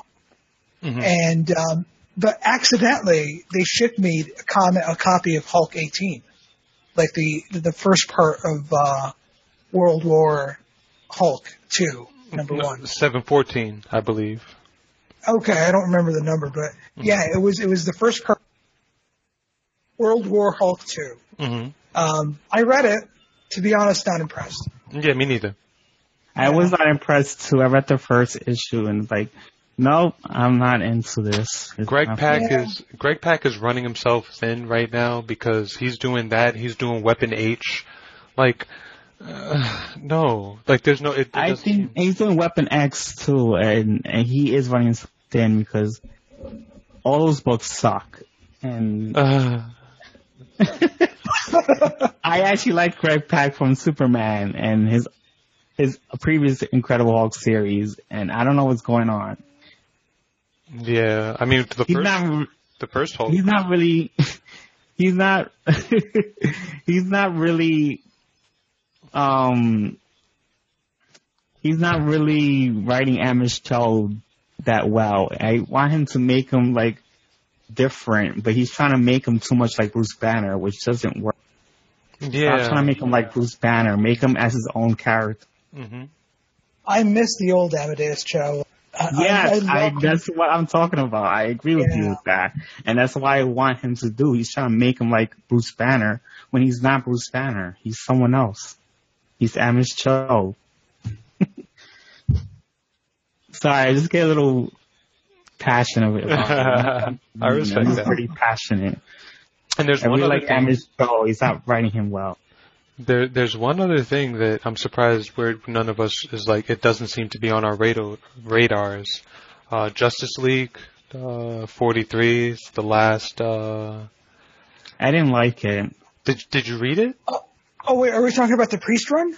Mhm. and um, but accidentally they shipped me a, comment, a copy of Hulk 18, like the the first part of uh, World War Hulk 2, number one. Seven fourteen, I believe. Okay, I don't remember the number, but yeah, it was it was the first part. World War Hulk 2. hmm Um, I read it. To be honest, not impressed. Yeah, me neither. I was not impressed too. I read the first issue and like, nope, I'm not into this. It's Greg Pak is Greg Pak is running himself thin right now because he's doing that. He's doing Weapon H. Like, uh, no, like there's no. It, it I think seem- he's doing Weapon X too, and, and he is running thin because all those books suck. And Uh, I actually like Greg Pak from Superman and his his previous Incredible Hulk series, and I don't know what's going on. Yeah, I mean the He's first not the first Hulk. he's not really he's not he's not really um he's not really writing Amish Cho that well. I want him to make him like different, but he's trying to make him too much like Bruce Banner, which doesn't work. Stop trying to make him like Bruce Banner. Make him as his own character. hmm I miss the old Amadeus Cho. I, Yes, I, I I, love- that's what I'm talking about. I agree with you with that. And that's why I want him to do. He's trying to make him like Bruce Banner when he's not Bruce Banner. He's someone else. He's Amish Cho. Sorry, I just get a little passionate about it. I respect He's that. pretty passionate. And there's I one really other like thing. Amish Cho. He's not writing him well. There, there's one other thing that I'm surprised where none of us is like. It doesn't seem to be on our radar, radars. Uh, Justice League, uh, 43 is the last. Uh, I didn't like it. did Did you read it? oh wait, are we talking about the priest run?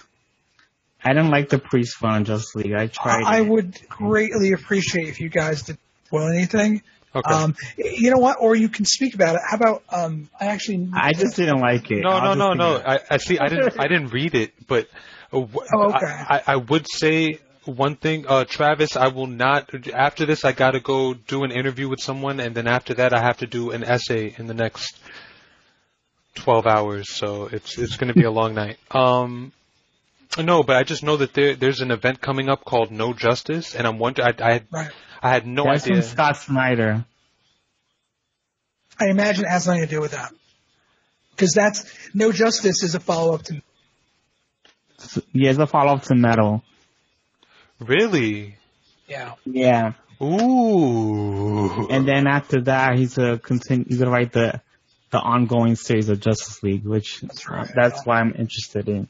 I didn't like the priest run on Justice League. I tried. I it. would greatly appreciate if you guys did well anything. Okay. Um, you know what? Or you can speak about it. How about um, I actually I just didn't like it. no, I'll no, no, no. I, I see. I didn't. I didn't read it, but uh, wh- Oh, okay. I, I, I would say one thing, uh, Travis. I will not. After this, I got to go do an interview with someone, and then after that, I have to do an essay in the next twelve hours. So it's it's going to be a long night. Um, no, but I just know that there there's an event coming up called No Justice, and I'm wondering. I I, Right. I had no That's idea. from Scott Snyder. I imagine it has nothing to do with that. Because that's no justice is a follow up to Yeah, it's a follow up to Metal. Really? yeah. Yeah, Ooh. and then after that, he's a continue. He's gonna write the the ongoing series of Justice League, which That's right. that's why I'm interested in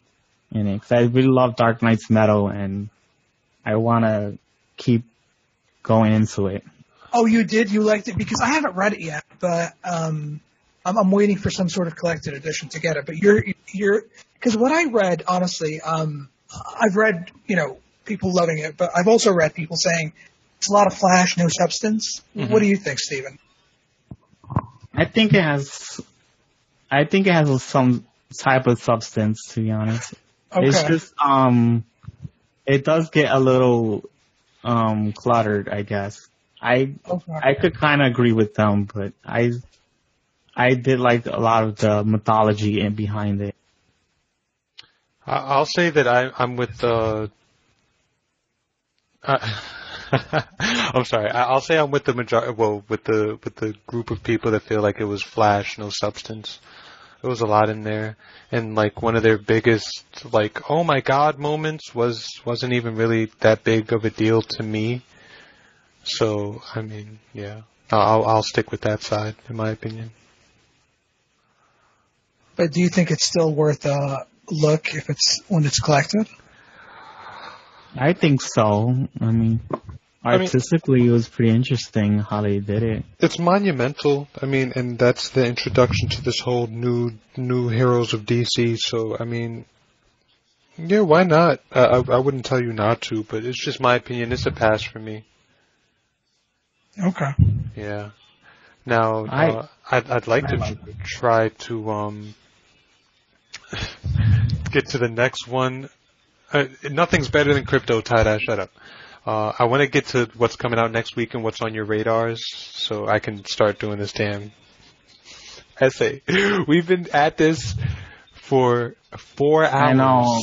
in it. Cause I really love Dark Nights Metal, and I want to keep going into it. Oh, you did? You liked it because I haven't read it yet, but um, I'm, I'm waiting for some sort of collected edition to get it. But you're you're because what I read, honestly, um, I've read you know people loving it, but I've also read people saying it's a lot of flash, no substance. What do you think, Stephen? I think it has. I think it has some type of substance, to be honest. Okay. It's just um, it does get a little um cluttered, I guess. I okay. I could kind of agree with them, but I I did like a lot of the mythology in behind it. I'll say that I, I'm with the. Uh, I'm sorry. I'll say I'm with the major. Well, with the with the group of people that feel like it was flash, no substance. There was a lot in there, and like one of their biggest, like, oh my god, moments was wasn't even really that big of a deal to me. So I mean, yeah. I'll I'll stick with that side, in my opinion. But do you think it's still worth a look if it's when it's collected? I think so. I mean, I mean- artistically, it was pretty interesting how they did it. It's monumental. I mean, and that's the introduction to this whole new new heroes of DC. So I mean, yeah, why not? I I, I wouldn't tell you not to, but it's just my opinion. It's a pass for me. Okay. Yeah. Now, I- uh, I'd I'd like I to like try to um get to the next one. Uh, nothing's better than crypto tie dye. Shut up. Uh, I want to get to what's coming out next week and what's on your radars, so I can start doing this damn essay. We've been at this for four hours. I know.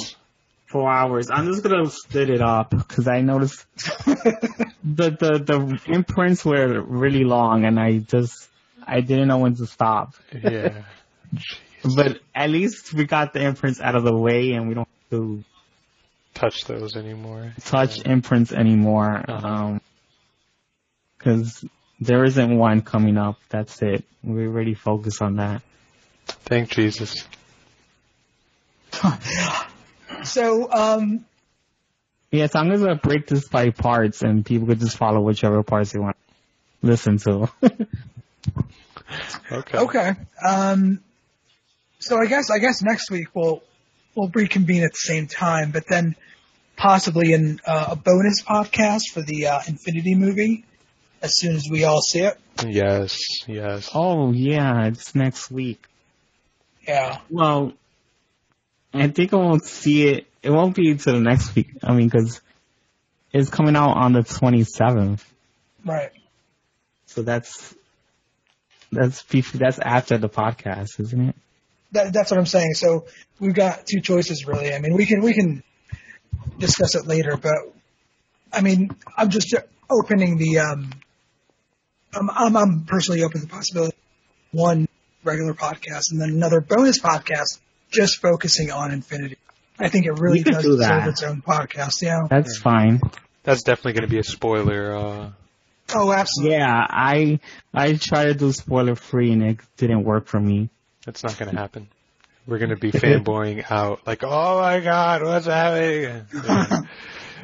Four hours. I'm just gonna split it up because I noticed the the the imprints were really long, and I just I didn't know when to stop. Yeah. But at least we got the imprints out of the way, and we don't have to Touch those anymore. touch imprints anymore. Uh-huh. Um 'cause there isn't one coming up. That's it. We already focus on that. Thank Jesus. So, um, Yes, I'm gonna break this by parts, and people could just follow whichever parts they want to listen to. Okay. okay. Um, so I guess I guess next week we'll we'll reconvene at the same time, but then possibly in uh, a bonus podcast for the uh, Infinity movie as soon as we all see it. Yes. Yes. oh yeah, it's next week. Yeah. Well, I think I won't see it. It won't be until the next week. I mean, because it's coming out on the 27th, Right. so that's that's that's after the podcast, isn't it? That, that's what I'm saying. So we've got two choices really. I mean, we can we can discuss it later, but I mean, I'm just opening the um, I'm I'm, I'm personally open to the possibility of one regular podcast and then another bonus podcast just focusing on Infinity. I think it really does do deserve that. its own podcast. Yeah. That's fine. That's definitely going to be a spoiler. Uh, Oh, absolutely. Yeah, I I tried to do spoiler free and it didn't work for me. That's not going to happen. We're going to be fanboying out like, oh my god, what's happening? Yeah.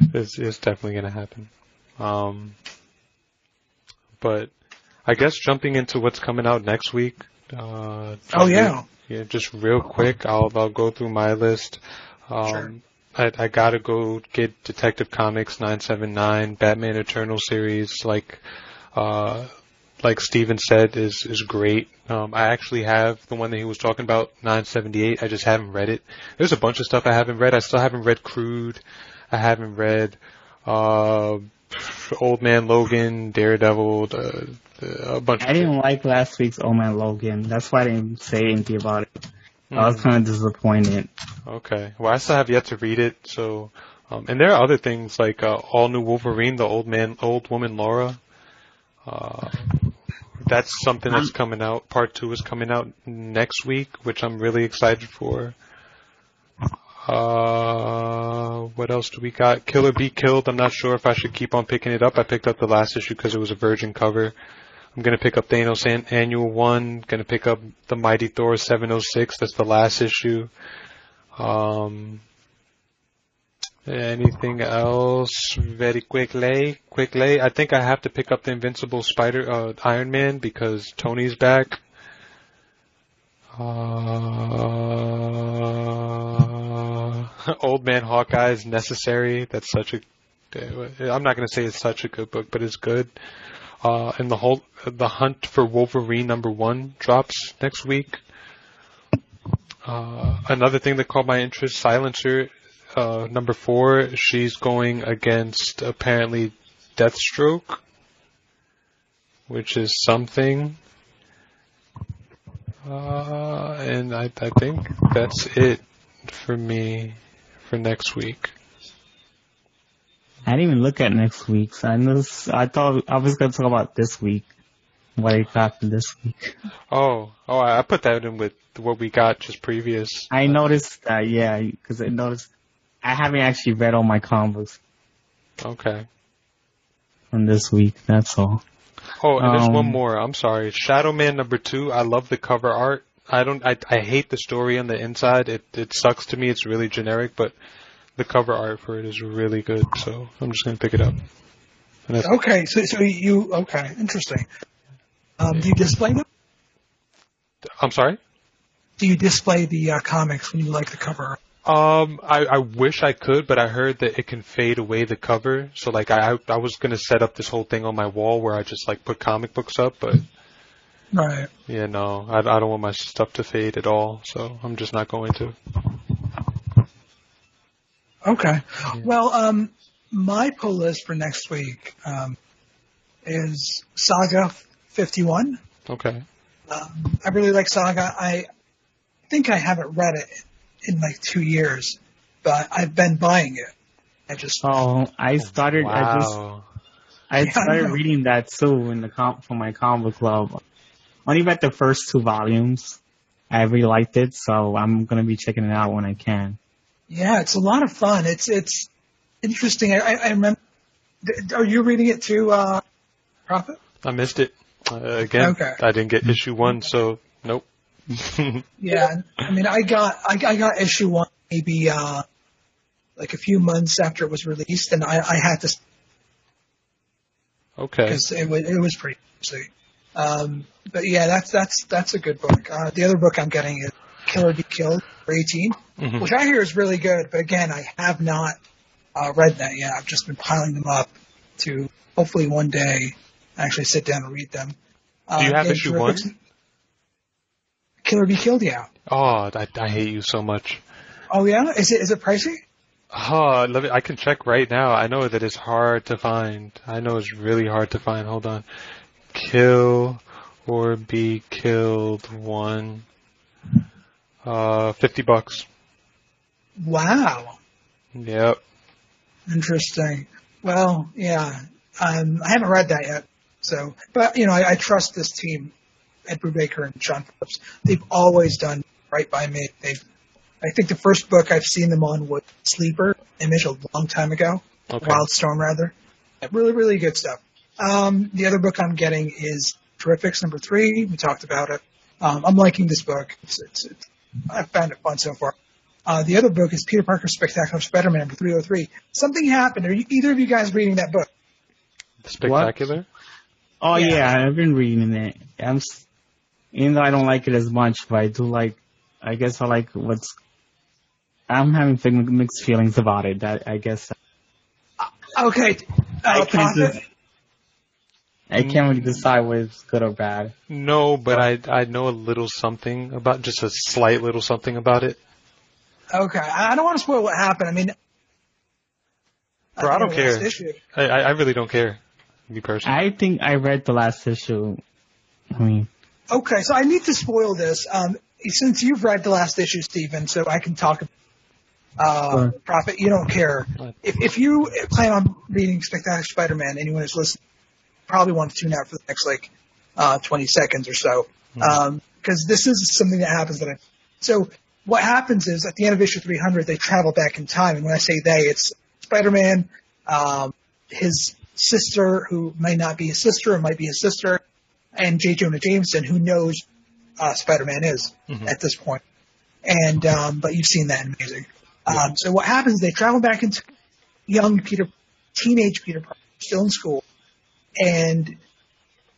it's, it's definitely going to happen. Um, but I guess jumping into what's coming out next week. Uh, Oh yeah. yeah, just real quick, I'll I'll go through my list. Um, Sure. I I gotta go get Detective Comics 979, Batman Eternal series. Like, uh, like Steven said, is is great. Um, I actually have the one that he was talking about, 978. I just haven't read it. There's a bunch of stuff I haven't read. I still haven't read Crude. I haven't read uh, Old Man Logan, Daredevil, the, the, a bunch. Of I didn't like last week's Old Man Logan. That's why I didn't say anything about it. I was kind of disappointed. Okay. Well, I still have yet to read it. So, um, and there are other things like uh, All New Wolverine, the old man, old woman Laura. Uh, that's something that's coming out. Part two is coming out next week, which I'm really excited for. Uh, what else do we got? Kill or Be Killed. I'm not sure if I should keep on picking it up. I picked up the last issue because it was a virgin cover. I'm gonna pick up Thanos an- Annual One. Gonna pick up the Mighty Thor 706. That's the last issue. Um, anything else? Very quickly, quickly. I think I have to pick up the Invincible Spider, uh, Iron Man because Tony's back. Uh, Old Man Hawkeye is necessary. That's such a. I'm not gonna say it's such a good book, but it's good. Uh, and the whole the hunt for Wolverine number one drops next week. Uh, another thing that caught my interest, Silencer, uh, number four. She's going against apparently Deathstroke, which is something. Uh, and I, I think that's it for me for next week. I didn't even look at next week's. I know. I thought I was going to talk about this week. What I got for this week. Oh, oh, I I put that in with what we got just previous. I noticed that, yeah, because I noticed I haven't actually read all my comics. Okay. from this week. That's all. Oh, and there's one Um, more. I'm sorry. Shadow Man number two. I love the cover art. I don't. I I hate the story on the inside. It it sucks to me. It's really generic, but the cover art for it is really good. So I'm just gonna pick it up. And Okay, so so you okay, interesting. Um, do you display them? I'm sorry. Do you display the uh, comics when you like the cover? Um, I, I wish I could, but I heard that it can fade away the cover. So like I I was gonna set up this whole thing on my wall where I just like put comic books up, but Right. yeah, no, I, I don't want my stuff to fade at all. So I'm just not going to. Okay. Well, um, my pull list for next week um, is Saga 51. Okay. Um, I really like Saga. I think I haven't read it in like two years, but I've been buying it. I just Oh, I started. I just Wow. I Yeah, started know. reading that too in the com for my comic club. Only read the first two volumes. I really liked it, so I'm gonna be checking it out when I can. yeah, it's a lot of fun. It's it's interesting. I, I, I remember. Are you reading it too, uh, Prophet? I missed it. Uh, again, Okay. I didn't get issue one, so nope. Yeah, I mean, I got I, I got issue one maybe uh, like a few months after it was released, and I, I had to okay. because it was it was pretty interesting. Um, but yeah, that's that's that's a good book. Uh, the other book I'm getting is Kill or Be Killed for 18, Mhm. which I hear is really good. But again, I have not uh, read that yet. I've just been piling them up to hopefully one day actually sit down and read them. Uh, Do you have issue one? Kill or Be Killed, yeah. Oh, I, I hate you so much. Oh yeah, is it is it pricey? Oh, let me, I can check right now. I know that it's hard to find. I know it's really hard to find. Hold on. Kill or be killed one. Uh, 50 bucks. Wow. Yep. Interesting. Well, yeah. Um, I haven't read that yet. So, but you know, I, I trust this team, Ed Brubaker and Sean Phillips. They've always done right by me. They've, I think the first book I've seen them on was Sleeper, Image, a long time ago. Okay. Wildstorm, rather. Really, really good stuff. Um, the other book I'm getting is Terrifics number three. We talked about it. Um, I'm liking this book. It's, it's, it's, I've found it fun so far. Uh, the other book is Peter Parker's Spectacular Spider-Man number 303. Something happened. Are you, either of you guys reading that book? Spectacular? Oh Yeah. yeah, I've been reading it. I'm, s- even though I don't like it as much, but I do like. I guess I like what's. I'm having fi- mixed feelings about it. That I guess Okay. I Uh, can't, just, I can't really decide whether it's good or bad. No, but I I know a little something about just a slight little something about it. Okay. I I don't want to spoil what happened. I mean, Bro, I don't think the last care. I I I really don't care. Me personally. I think I read the last issue. I mean, Okay, so I need to spoil this. Um, since you've read the last issue, Stephen, so I can talk. About uh, Sure. Prophet, you don't care. If, if you plan on reading Spectacular Spider-Man, anyone who's listening probably want to tune out for the next like uh, 20 seconds or so, because this is something that happens that I. So what happens is at the end of issue 300, they travel back in time, and when I say they, it's Spider-Man, um, his sister, who may not be his sister, or might be his sister, and J. Jonah Jameson, who knows uh, Spider-Man is at this point. And um, but you've seen that in Amazing. Um, so what happens? They travel back into young Peter, teenage Peter Parker, still in school, and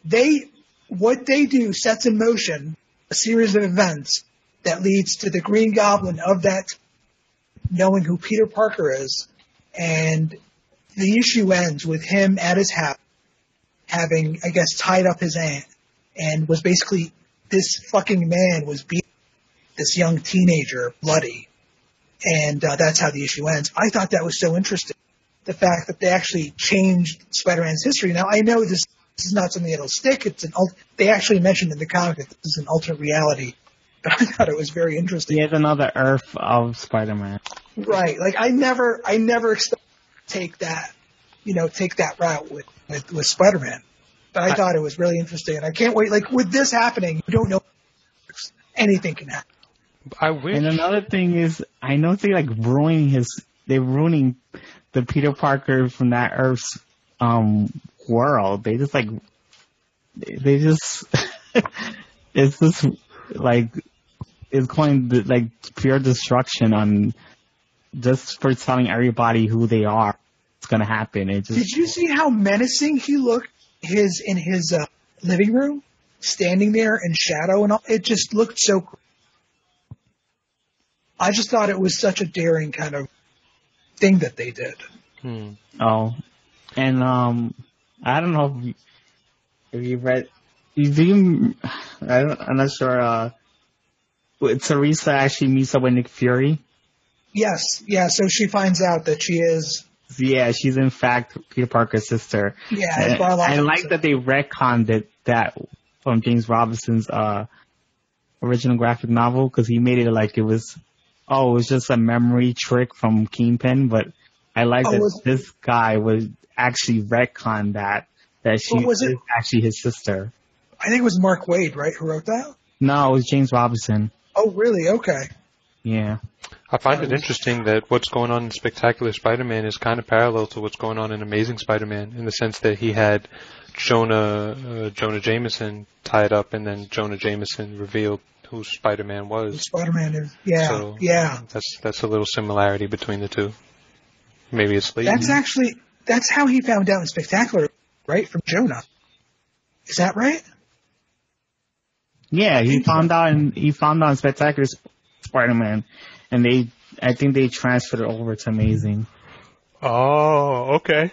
they what they do sets in motion a series of events that leads to the Green Goblin of that knowing who Peter Parker is, and the issue ends with him at his house having, I guess, tied up his aunt, and was basically this fucking man was beating this young teenager bloody, and uh, that's how the issue ends. I thought that was so interesting, the fact that they actually changed Spider-Man's history. Now I know this, this is not something that'll stick. It's an ult- they actually mentioned in the comic that this is an alternate reality, but I thought it was very interesting. Yet another Earth of Spider-Man. Right. Like I never, I never expected to take that, you know, take that route with, with, with Spider-Man. But I, I- thought it was really interesting and I can't wait. Like with this happening, you don't know anything can happen. I wish. And another thing is, I know they like ruining his, they're ruining the Peter Parker from that Earth's um world. They just like they just it's just like it's going to, like pure destruction on just for telling everybody who they are. It's gonna happen. It just Did you see how menacing he looked? His in his uh, living room, standing there in shadow, and all. It just looked so. cr- I just thought it was such a daring kind of thing that they did. Hmm. oh, and um, I don't know if you, if you read. You do you, I don't, I'm not sure. Uh, Teresa actually meets up with Nick Fury. Yes, yeah. So she finds out that she is. Yeah, she's in fact Peter Parker's sister. Yeah, And I like that they retconned it that from James Robinson's uh original graphic novel because he made it like it was oh it was just a memory trick from Kingpin, but I like Oh, that was- this guy was actually retconned that that she was it- actually his sister. I think it was Mark Waid, right, who wrote that? No, it was James Robinson. Oh, really? Okay. Yeah. I find it interesting that what's going on in Spectacular Spider-Man is kind of parallel to what's going on in Amazing Spider-Man in the sense that he had Jonah uh, Jonah Jameson tied up, and then Jonah Jameson revealed who Spider-Man was. Spider-Man is. Yeah, So- yeah. That's that's a little similarity between the two. Maybe it's late. That's actually that's how he found out in Spectacular, right? From Jonah. Is that right? Yeah, he found out and he found out in Spectacular Sp- Spider-Man, and they I think they transferred it over to Amazing. Oh, okay.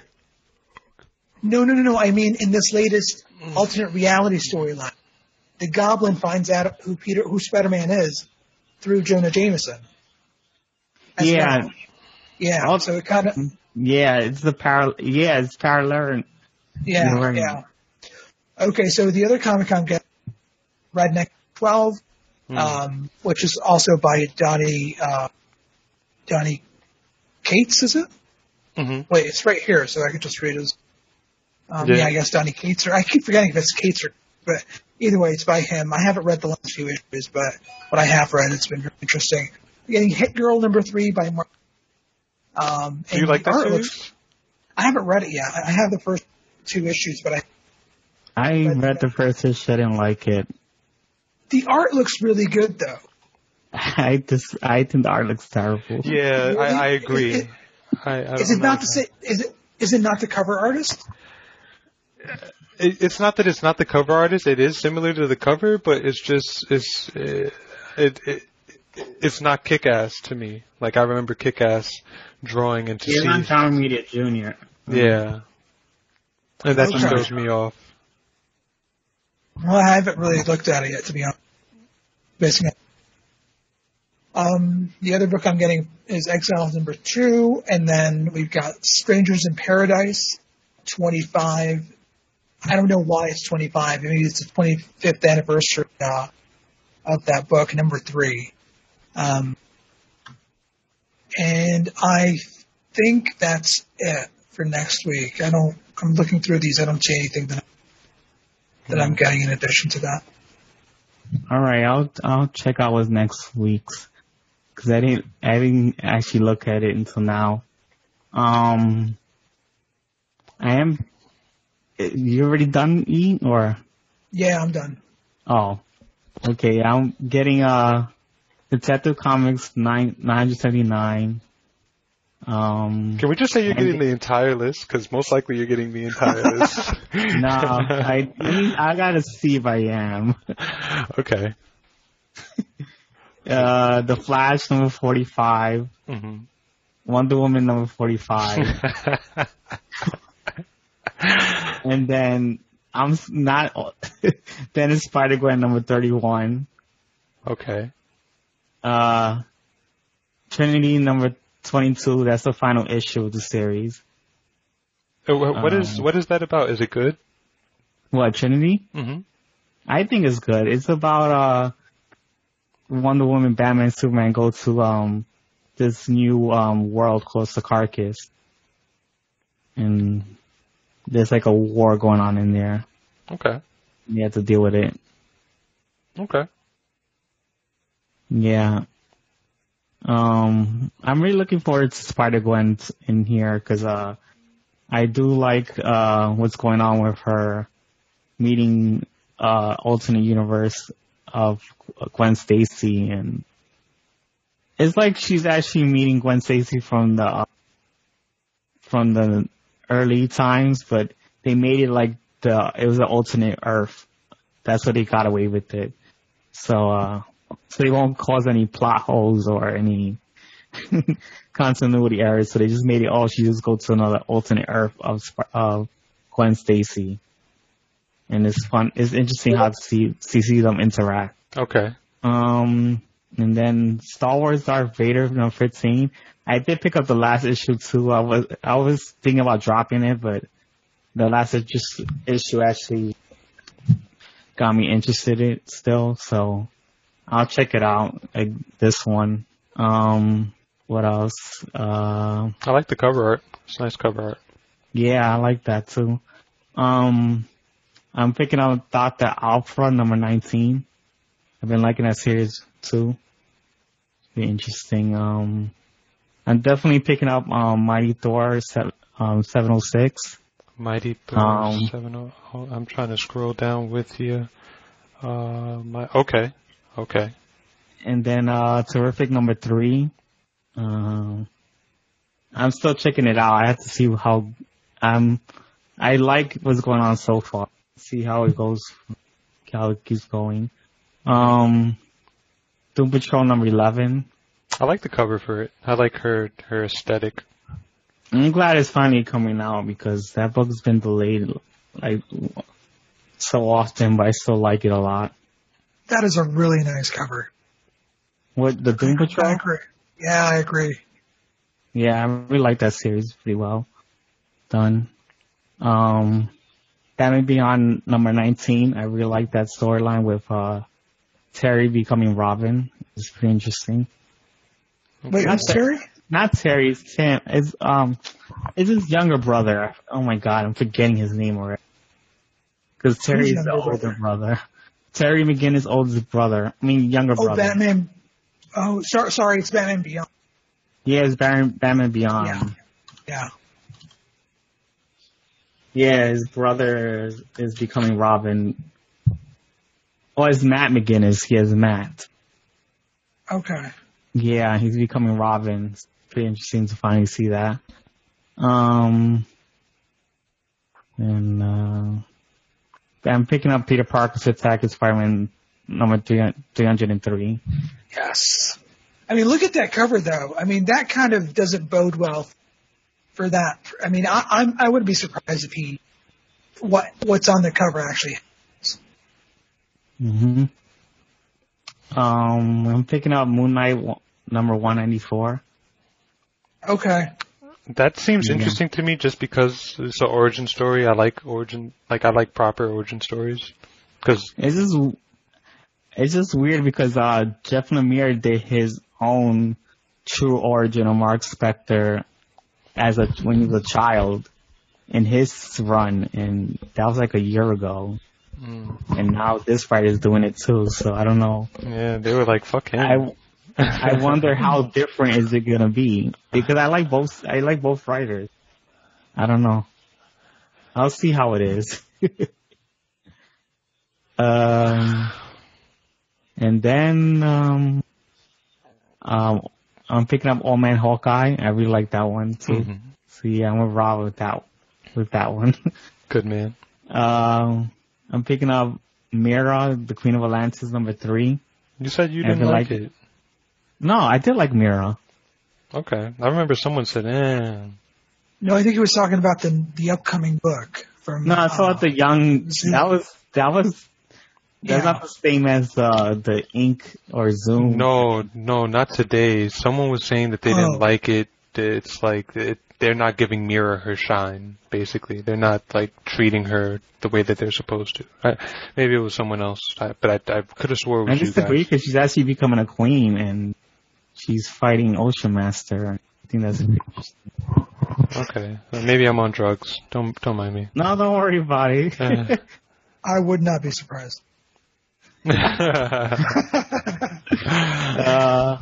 No, no, no, no. I mean, in this latest alternate reality storyline, the Goblin finds out who Peter, who Spider-Man is, through Jonah Jameson. As Yeah. well. Yeah. Oh. So it kind of, Yeah, it's the parallel. Yeah, it's parallel. yeah, Right. yeah. Okay, so the other comic I'm getting, Redneck 12, um, which is also by Donny, uh, Donny Cates, is it? hmm Wait, it's right here, so I could just read his. Um, yeah. Yeah. I guess Donny Cates, or I keep forgetting if it's Cates or, but either way, it's by him. I haven't read the last few issues, but what I have read, it's been very interesting. We're getting Hit Girl number three by Mark. Um, Do you like that series? looks- I haven't read it yet. I I have the first two issues, but I, I read the first issue, I didn't like it. The art looks really good though. I just, I think the art looks terrible. Yeah, I, I agree. Is it- I, I Is don't it know. not the same? Is it? Is it not the cover artist? It, it's not that it's not the cover artist. It is similar to the cover, but it's just it's uh, it, it it's not kick-ass to me. Like I remember kick-ass drawing into. to He's John Romita Junior. Yeah, and that just Okay. throws me off. Well, I haven't really looked at it yet, to be honest. It. Um, the other book I'm getting is Exiles number two, and then we've got Strangers in Paradise, 25. I don't know why it's 25. Maybe it's the 25th anniversary uh, of that book, number three. Um, and I think that's it for next week. I don't. I'm looking through these. I don't see anything that that I'm getting in addition to that. All right, I'll I'll check out what's next week's because I didn't I didn't actually look at it until now. Um, I am. You already done E or? Yeah, I'm done. Oh, okay. I'm getting uh Detective Comics nine nine hundred seventy nine. Um, Can we just say you're getting the entire list? Because most likely you're getting the entire list. no, I I, gotta see if I am. okay. Uh, The Flash number forty five, hmm Wonder Woman number forty five. and then I'm not. then it's Spider Gwen number thirty one. okay. Uh, Trinity number twenty two. That's the final issue of the series. What is Um, what is that about? Is it good? What Trinity? hmm I think it's good. It's about uh Wonder Woman, Batman, Superman go to um this new um world called Sakarkis. And there's like a war going on in there. Okay. You have to deal with it. Okay. Yeah. Um, I'm really looking forward to Spider Gwen in here because uh, I do like uh what's going on with her meeting uh alternate universe of Gwen Stacy and it's like she's actually meeting Gwen Stacy from the uh, from the early times, but they made it like the it was an alternate Earth. That's what they got away with it. So uh so they won't cause any plot holes or any continuity errors. So they just made it all she just go to another alternate Earth of of Gwen Stacy. And it's fun. It's interesting how to see to see them interact. Okay. Um, and then Star Wars Darth Vader number 15. I did pick up the last issue too. I was, I was thinking about dropping it, but the last issue, issue actually got me interested in it still. So I'll check it out. Like this one. Um, what else? Uh, I like the cover art. It's nice cover art. yeah, I like that too. Um, I'm picking up Dr. Aphra number 19. I've been liking that series too. Be interesting. Um, I'm definitely picking up um, Mighty Thor se- um, 706. Mighty Thor Um, 70. oh, I'm trying to scroll down with you. Uh, my, okay. Okay. And then uh, Terrific number three. Um, I'm still checking it out. I have to see how. Um, I like what's going on so far. See how it goes. How it keeps going. Um, Doom Patrol number 11. I like the cover for it. I like her, her aesthetic. I'm glad it's finally coming out because that book's been delayed like so often, but I still like it a lot. That is a really nice cover. What the Doom Patrol? I agree. Yeah, I agree. Yeah, I really like that series pretty well done. Um, that may be on number 19. I really like that storyline with, uh, Terry becoming Robin. It's pretty interesting. Wait, Not Terry? Not Terry, it's Tim. It's, um, it's his younger brother. Oh my god, I'm forgetting his name already. Cause Terry's the older brother. Terry McGinnis' oldest brother. I mean, younger brother. Oh, brother. Batman. Oh, sorry, sorry, it's Batman Beyond. Yeah, it's Batman, Batman Beyond. Yeah. Yeah. Yeah, his brother is, is becoming Robin. Oh, it's Matt McGinnis. He has Matt. Okay. Yeah, he's becoming Robin. It's pretty interesting to finally see that. Um, and, uh, I'm picking up Peter Parker's Spectacular Spider-Man number 303. Yes. I mean, look at that cover though. I mean, that kind of doesn't bode well for that. I mean, I, I'm, I wouldn't be surprised if he, what, what's on the cover actually. hmm Um, I'm picking up Moon Knight number 194. Okay. That seems Yeah. interesting to me just because it's an origin story. I like origin, like I like proper origin stories. Cause, It's just it's just weird because uh Jeff Lemire did his own true origin of Mark Spector as a when he was a child in his run and that was like a year ago. mm, And now this fight is doing it too, so I don't know. yeah, they were like, fuck him. I I wonder how different is it gonna be because I like both. I like both writers. I don't know. I'll see how it is. um, and then um, um, I'm picking up Old Man Hawkeye. I really like that one too. Mhm. So yeah, I'm gonna roll with that with that one. Good man. um, I'm picking up Mera, the Queen of Atlantis, number three. You said you didn't like like- it. No, I did like Mera. Okay. I remember someone said, eh. No, I think he was talking about the the upcoming book from. No, I thought uh, the young. Zoom. That was that was. That's Yeah. not the same as uh, the Ink or Zoom. No, no, not today. Someone was saying that they Oh. didn't like it. It's like it, they're not giving Mera her shine. Basically, they're not like treating her the way that they're supposed to. I, maybe it was someone else, I, but I, I could have swore it I was you disagree because she's actually becoming a queen and she's fighting Ocean Master. I think that's. Interesting. Okay, Uh, maybe I'm on drugs. Don't don't mind me. No, don't worry about it. Uh. I would not be surprised. uh,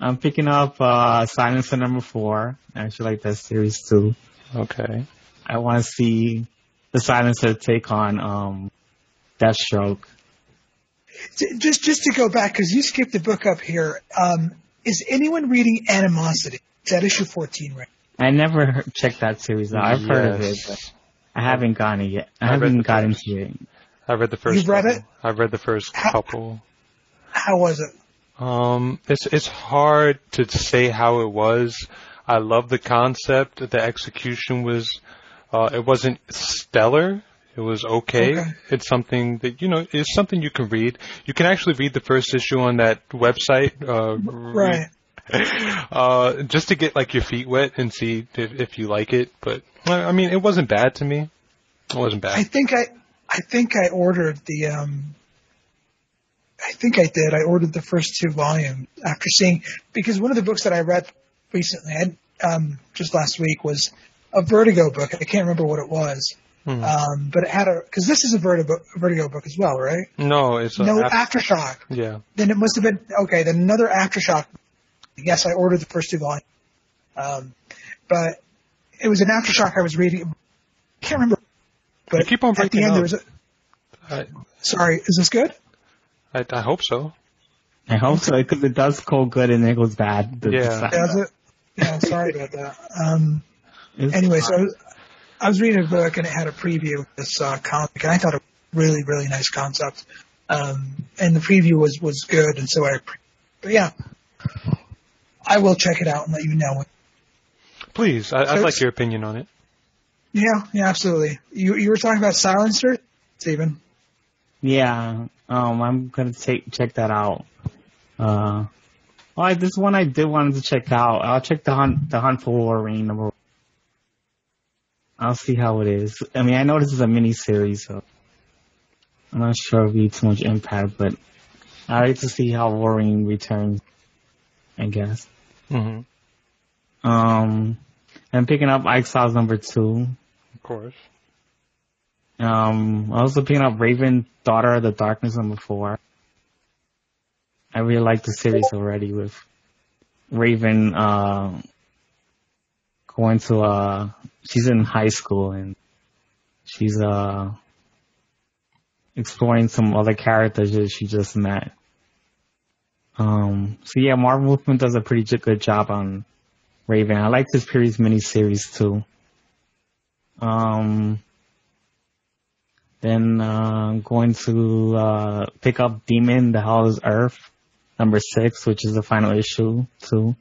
I'm picking up uh, Silencer number four. I actually like that series too. okay. I want to see the Silencer take on um, Deathstroke. Just just to go back because you skipped the book up here. Um, is anyone reading Animosity? It's at issue 14 right? I never heard, checked that series out. I've heard of it, Yes. but I haven't gotten it yet. I, I read haven't the got first. into it. I read the 1st You've read couple. it? I've read the first How- couple. How was it? Um, it's it's hard to say how it was. I love the concept. The execution was, uh, it wasn't stellar. It was okay. Okay. It's something that you know it's something you can read. You can actually read the first issue on that website. Uh, Right. uh, just to get like your feet wet and see if, if you like it. But I I mean, it wasn't bad to me. It wasn't bad. I think I I think I ordered the um I think I did. I ordered the first two volumes after seeing because one of the books that I read recently, I, um, just last week, was a Vertigo book. I can't remember what it was, Hmm. um, but it had a because this is a Vertigo Vertigo book as well, right? no, it's no, af- Aftershock. yeah. Then it must have been okay. Then another Aftershock. Yes, I ordered the first two volumes, um, but it was an Aftershock I was reading. I can't remember. But You keep on at the end, up. there was a. I, Sorry, is this good? I, I hope so. I hope so because it does go good and it goes bad. The- Yeah. Does it? Yeah, sorry about that. Um, it's anyway, so I was, reading a book and it had a preview of this uh, comic, and I thought it was really, really nice concept. Um, and the preview was was good, and so I. But yeah, I will check it out and let you know. Please, I, I'd So like your opinion on it. Yeah, yeah, absolutely. You you were talking about Silencer, Stephen. Yeah, um, I'm gonna take check that out. Uh, all right, this one I did wanted to check out. I'll check the hunt, the hunt for Wolverine number. I'll see how it is. I mean, I know this is a mini series, so I'm not sure it'll be too much impact, but I like to see how Wolverine returns. I guess. hmm Um, I'm picking up Exiles number two. Of course. Um, also picking up Raven, Daughter of the Darkness number four. I really like the series already with Raven, uh, going to, uh, she's in high school and she's, uh, exploring some other characters that she just met. Um, so yeah, Marv Wolfman does a pretty good job on Raven. I like this series miniseries too. Um, then uh, I'm going to uh, pick up Demon, The Hell is Earth, number six, which is the final issue too.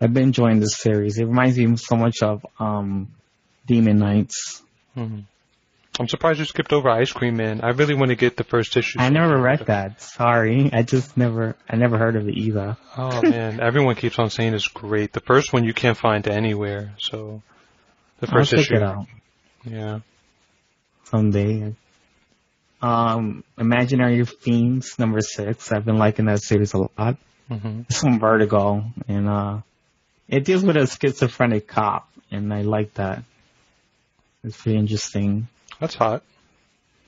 I've been enjoying this series. It reminds me so much of um, Demon Knights. hmm I'm surprised you skipped over Ice Cream Man. I really want to get the first issue. I never read that. Sorry, I just never, I never heard of it either. Oh man, everyone keeps on saying it's great. The first one you can't find anywhere, so the I'll first check issue. it out Yeah. someday. Um, Imaginary Fiends, number six. I've been liking that series a lot. hmm It's from Vertigo, and uh, it deals with a schizophrenic cop, and I like that. It's pretty interesting. That's hot.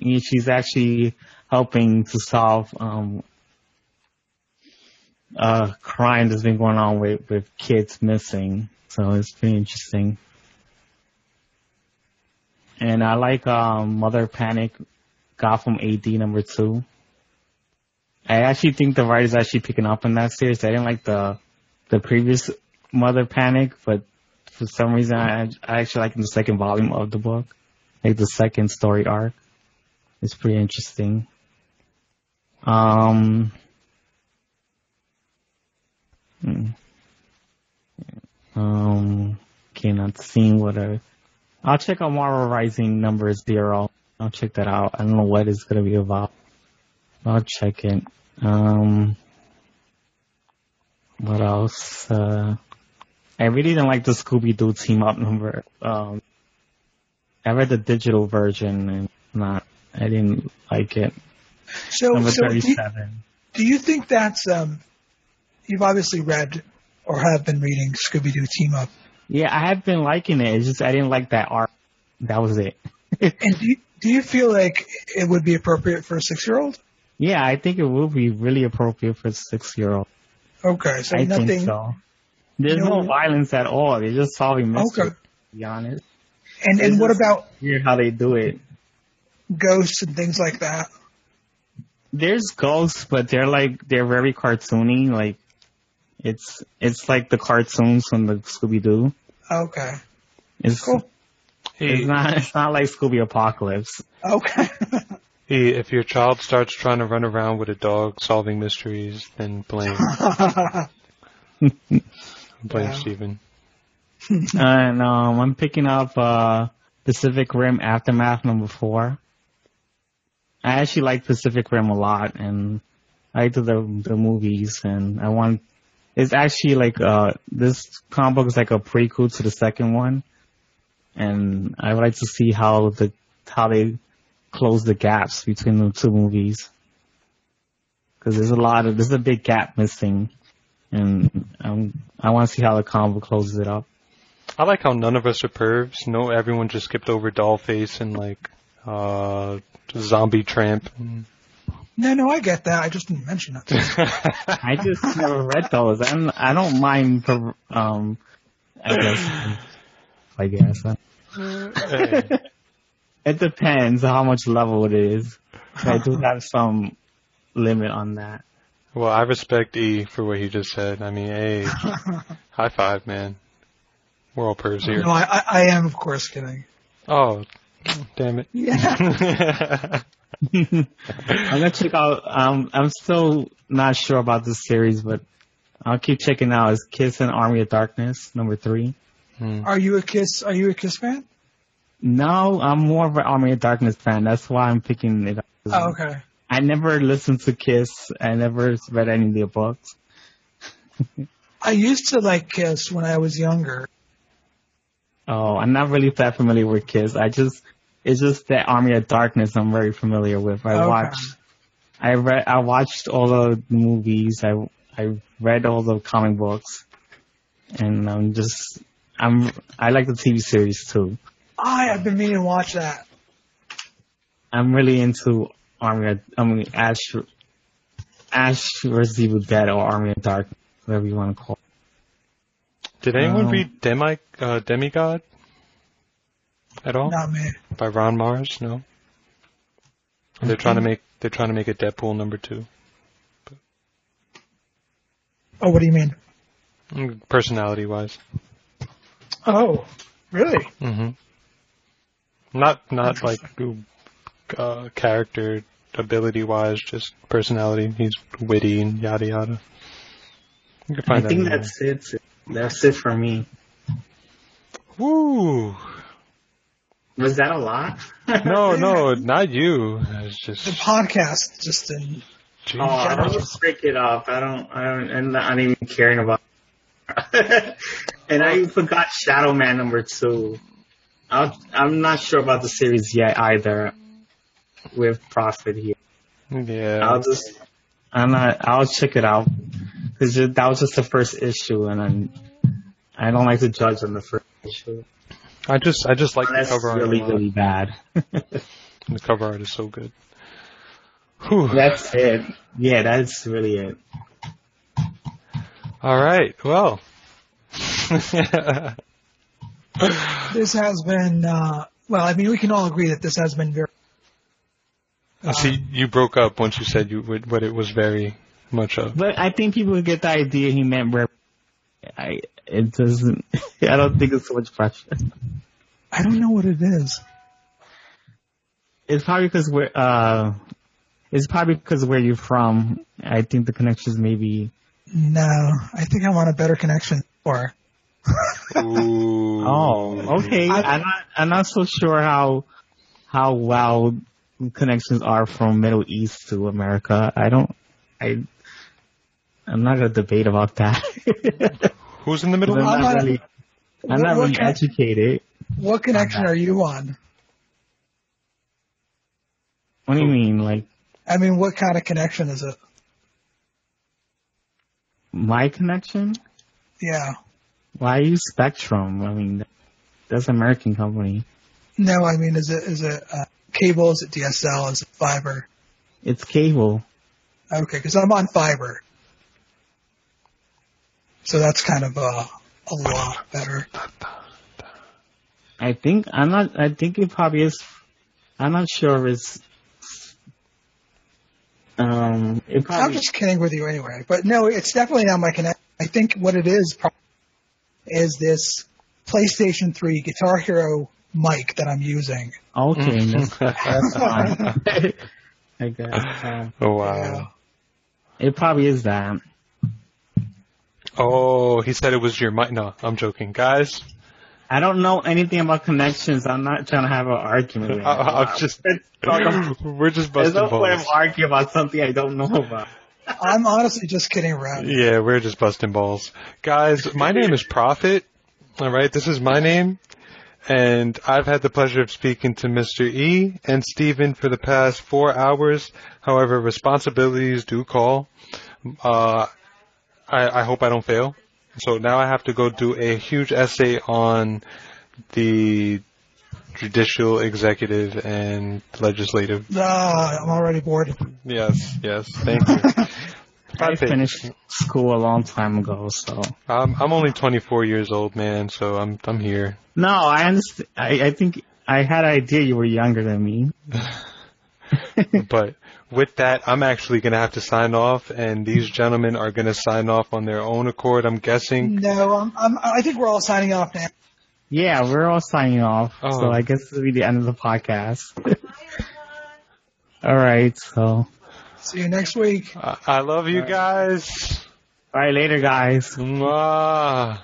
And she's actually helping to solve um, a crime that's been going on with, with kids missing. So it's pretty interesting. And I like um, Mother Panic, Gotham AD number two. I actually think the writer's actually picking up on that series. I didn't like the the previous Mother Panic, but for some reason I, I actually like the second volume of the book, like the second story arc. It's pretty interesting. Um, hmm. um, okay, not seeing what I. I'll check out Marvel Rising number zero. I'll check that out. I don't know what it's gonna be about. I'll check it. Um, what else? Uh, I really didn't like the Scooby Doo team up number. Um, I read the digital version and not. I didn't like it. So, Number so do, you, do you think that's um, you've obviously read or have been reading Scooby Doo Team Up, Yeah, I have been liking it. It's just I didn't like that art. That was it. and do you, do you feel like it would be appropriate for a six year old? yeah, I think it will be really appropriate for a six-year-old. Okay, so I nothing. think so. There's No- no violence at all. They're just solving mysteries. Okay. To be honest, And and what about weird how they do it. ghosts and things like that. There's ghosts, but they're like they're very cartoony. Like it's it's like the cartoons from the Scooby Doo. Okay. It's Cool. it's He, not it's not like Scooby Apocalypse. Okay. he, if your child starts trying to run around with a dog solving mysteries, then blame blame Yeah. Steven. and um, I'm picking up uh, Pacific Rim Aftermath number four. I actually like Pacific Rim a lot, and I like the the movies, and I want. It's actually like uh this comic book is like a prequel to the second one, and I would like to see how the how they close the gaps between the two movies. Because there's a lot of there's a big gap missing, and um, I want to see how the comic book closes it up. I like how none of us are pervs. No, everyone just skipped over Dollface and like uh Zombie Tramp. no, no, I get that. I just didn't mention it. I just never read those. I'm, I don't mind. For, um, I guess. I guess Hey, it depends how much level it is. I do have some limit on that. Well, I respect E for what he just said. I mean, A, high five, man. We're all pervs here. No, I, I, I am, of course, kidding. Oh, damn it. Yeah. I'm gonna check out. Um, I'm still not sure about this series, but I'll keep checking out. Is Kiss and Army of Darkness number three? Hmm. Are you a Kiss? Are you a Kiss fan? No, I'm more of an Army of Darkness fan. That's why I'm picking it up. Oh, okay. I never listened to Kiss. I never read any of their books. I used to like Kiss when I was younger. Oh, I'm not really that familiar with Kiss. I just, it's just that Army of Darkness I'm very familiar with. I Okay. watched, I read, I watched all the movies. I, I read all the comic books. And I'm just, I'm, I like the TV series too. I have been meaning to watch that. I'm really into Army of, I mean, Ash, Ash vs. Evil Dead or Army of Dark, whatever you want to call it. Did anyone Um, read Demi uh, Demigod at all Not me. by Ron Marz? No. They're trying to make they're trying to make a Deadpool number two. Oh, what do you mean? Personality wise. Oh, really? Mm-hmm. Not not like uh, character ability wise, just personality. He's witty and yada yada. You can I find that think anywhere. that's it. That's it for me. Woo! Was that a lot? No, no, not you. It's The podcast just in. Jeez. Oh, I don't break it up. I don't. I don't. I'm not even caring about. and I forgot Shadow Man number two. I'll, I'm not sure about the series yet either. With profit here, yeah. I'll just. I'm not. I'll check it out because that was just the first issue, and I'm. I don't like to judge on the first issue. I just I just like the cover art. really, really bad. The cover art is so good. Whew. That's it. Yeah, that's really it. All right. Well. This has been. Uh, well, I mean, we can all agree that this has been very. See, you broke up once you said you would, what it was very much of. But I think people get the idea he meant where I it doesn't I don't think it's so much pressure. I don't know what it is. It's probably because we're uh it's probably because where you're from. I think the connections maybe No, I think I want a better connection. Or Ooh. Oh, okay. I- I, am not I'm not so sure how how well connections are from Middle East to America. I don't I I'm not gonna debate about that. Who's in the middle? I'm I'm not not- really I'm not what really kind- educated. what connection are you on? What do you mean? Like I mean, what kind of connection is it? my connection? Yeah. Why use Spectrum? I mean, that's an American company. No, I mean, is it is it uh, cable? Is it DSL? Is it fiber? It's cable. Okay, because I'm on fiber, so that's kind of uh, a lot better. I think I'm not. I think it probably is. I'm not sure if it's. Um, it I'm just kidding with you anyway. But no, it's definitely not my connect. I think what it is is this PlayStation 3 Guitar Hero mic that I'm using. okay. That's, that's fine. I guess um, oh wow. Yeah. it probably is that. Oh, he said it was your mic. No, I'm joking, guys. I don't know anything about connections. I'm not trying to have an argument. With I, I'm just. We're just There's busting no point of balls. arguing about something I don't know about. I'm honestly just kidding around. Yeah, we're just busting balls. Guys, my name is Prophet. Alright, this is my name. And I've had the pleasure of speaking to Mr. E and Stephen for the past four hours. However, responsibilities do call. Uh, I, I hope I don't fail. So now I have to go do a huge essay on the judicial, executive, and legislative. Ah, I'm already bored. Yes, yes, thank you. I Prophet. finished school a long time ago, so I'm I'm only 24 years old, man. So I'm I'm here. no, I understand. I, I think I had an idea you were younger than me. but with that, I'm actually gonna have to sign off, and these gentlemen are gonna sign off on their own accord. I'm guessing. No, I'm, I'm, I think we're all signing off now. Yeah, we're all signing off, Oh. so I guess this will be the end of the podcast. all right, so See you next week. I, I love you guys. all right, later, guys. Mwah.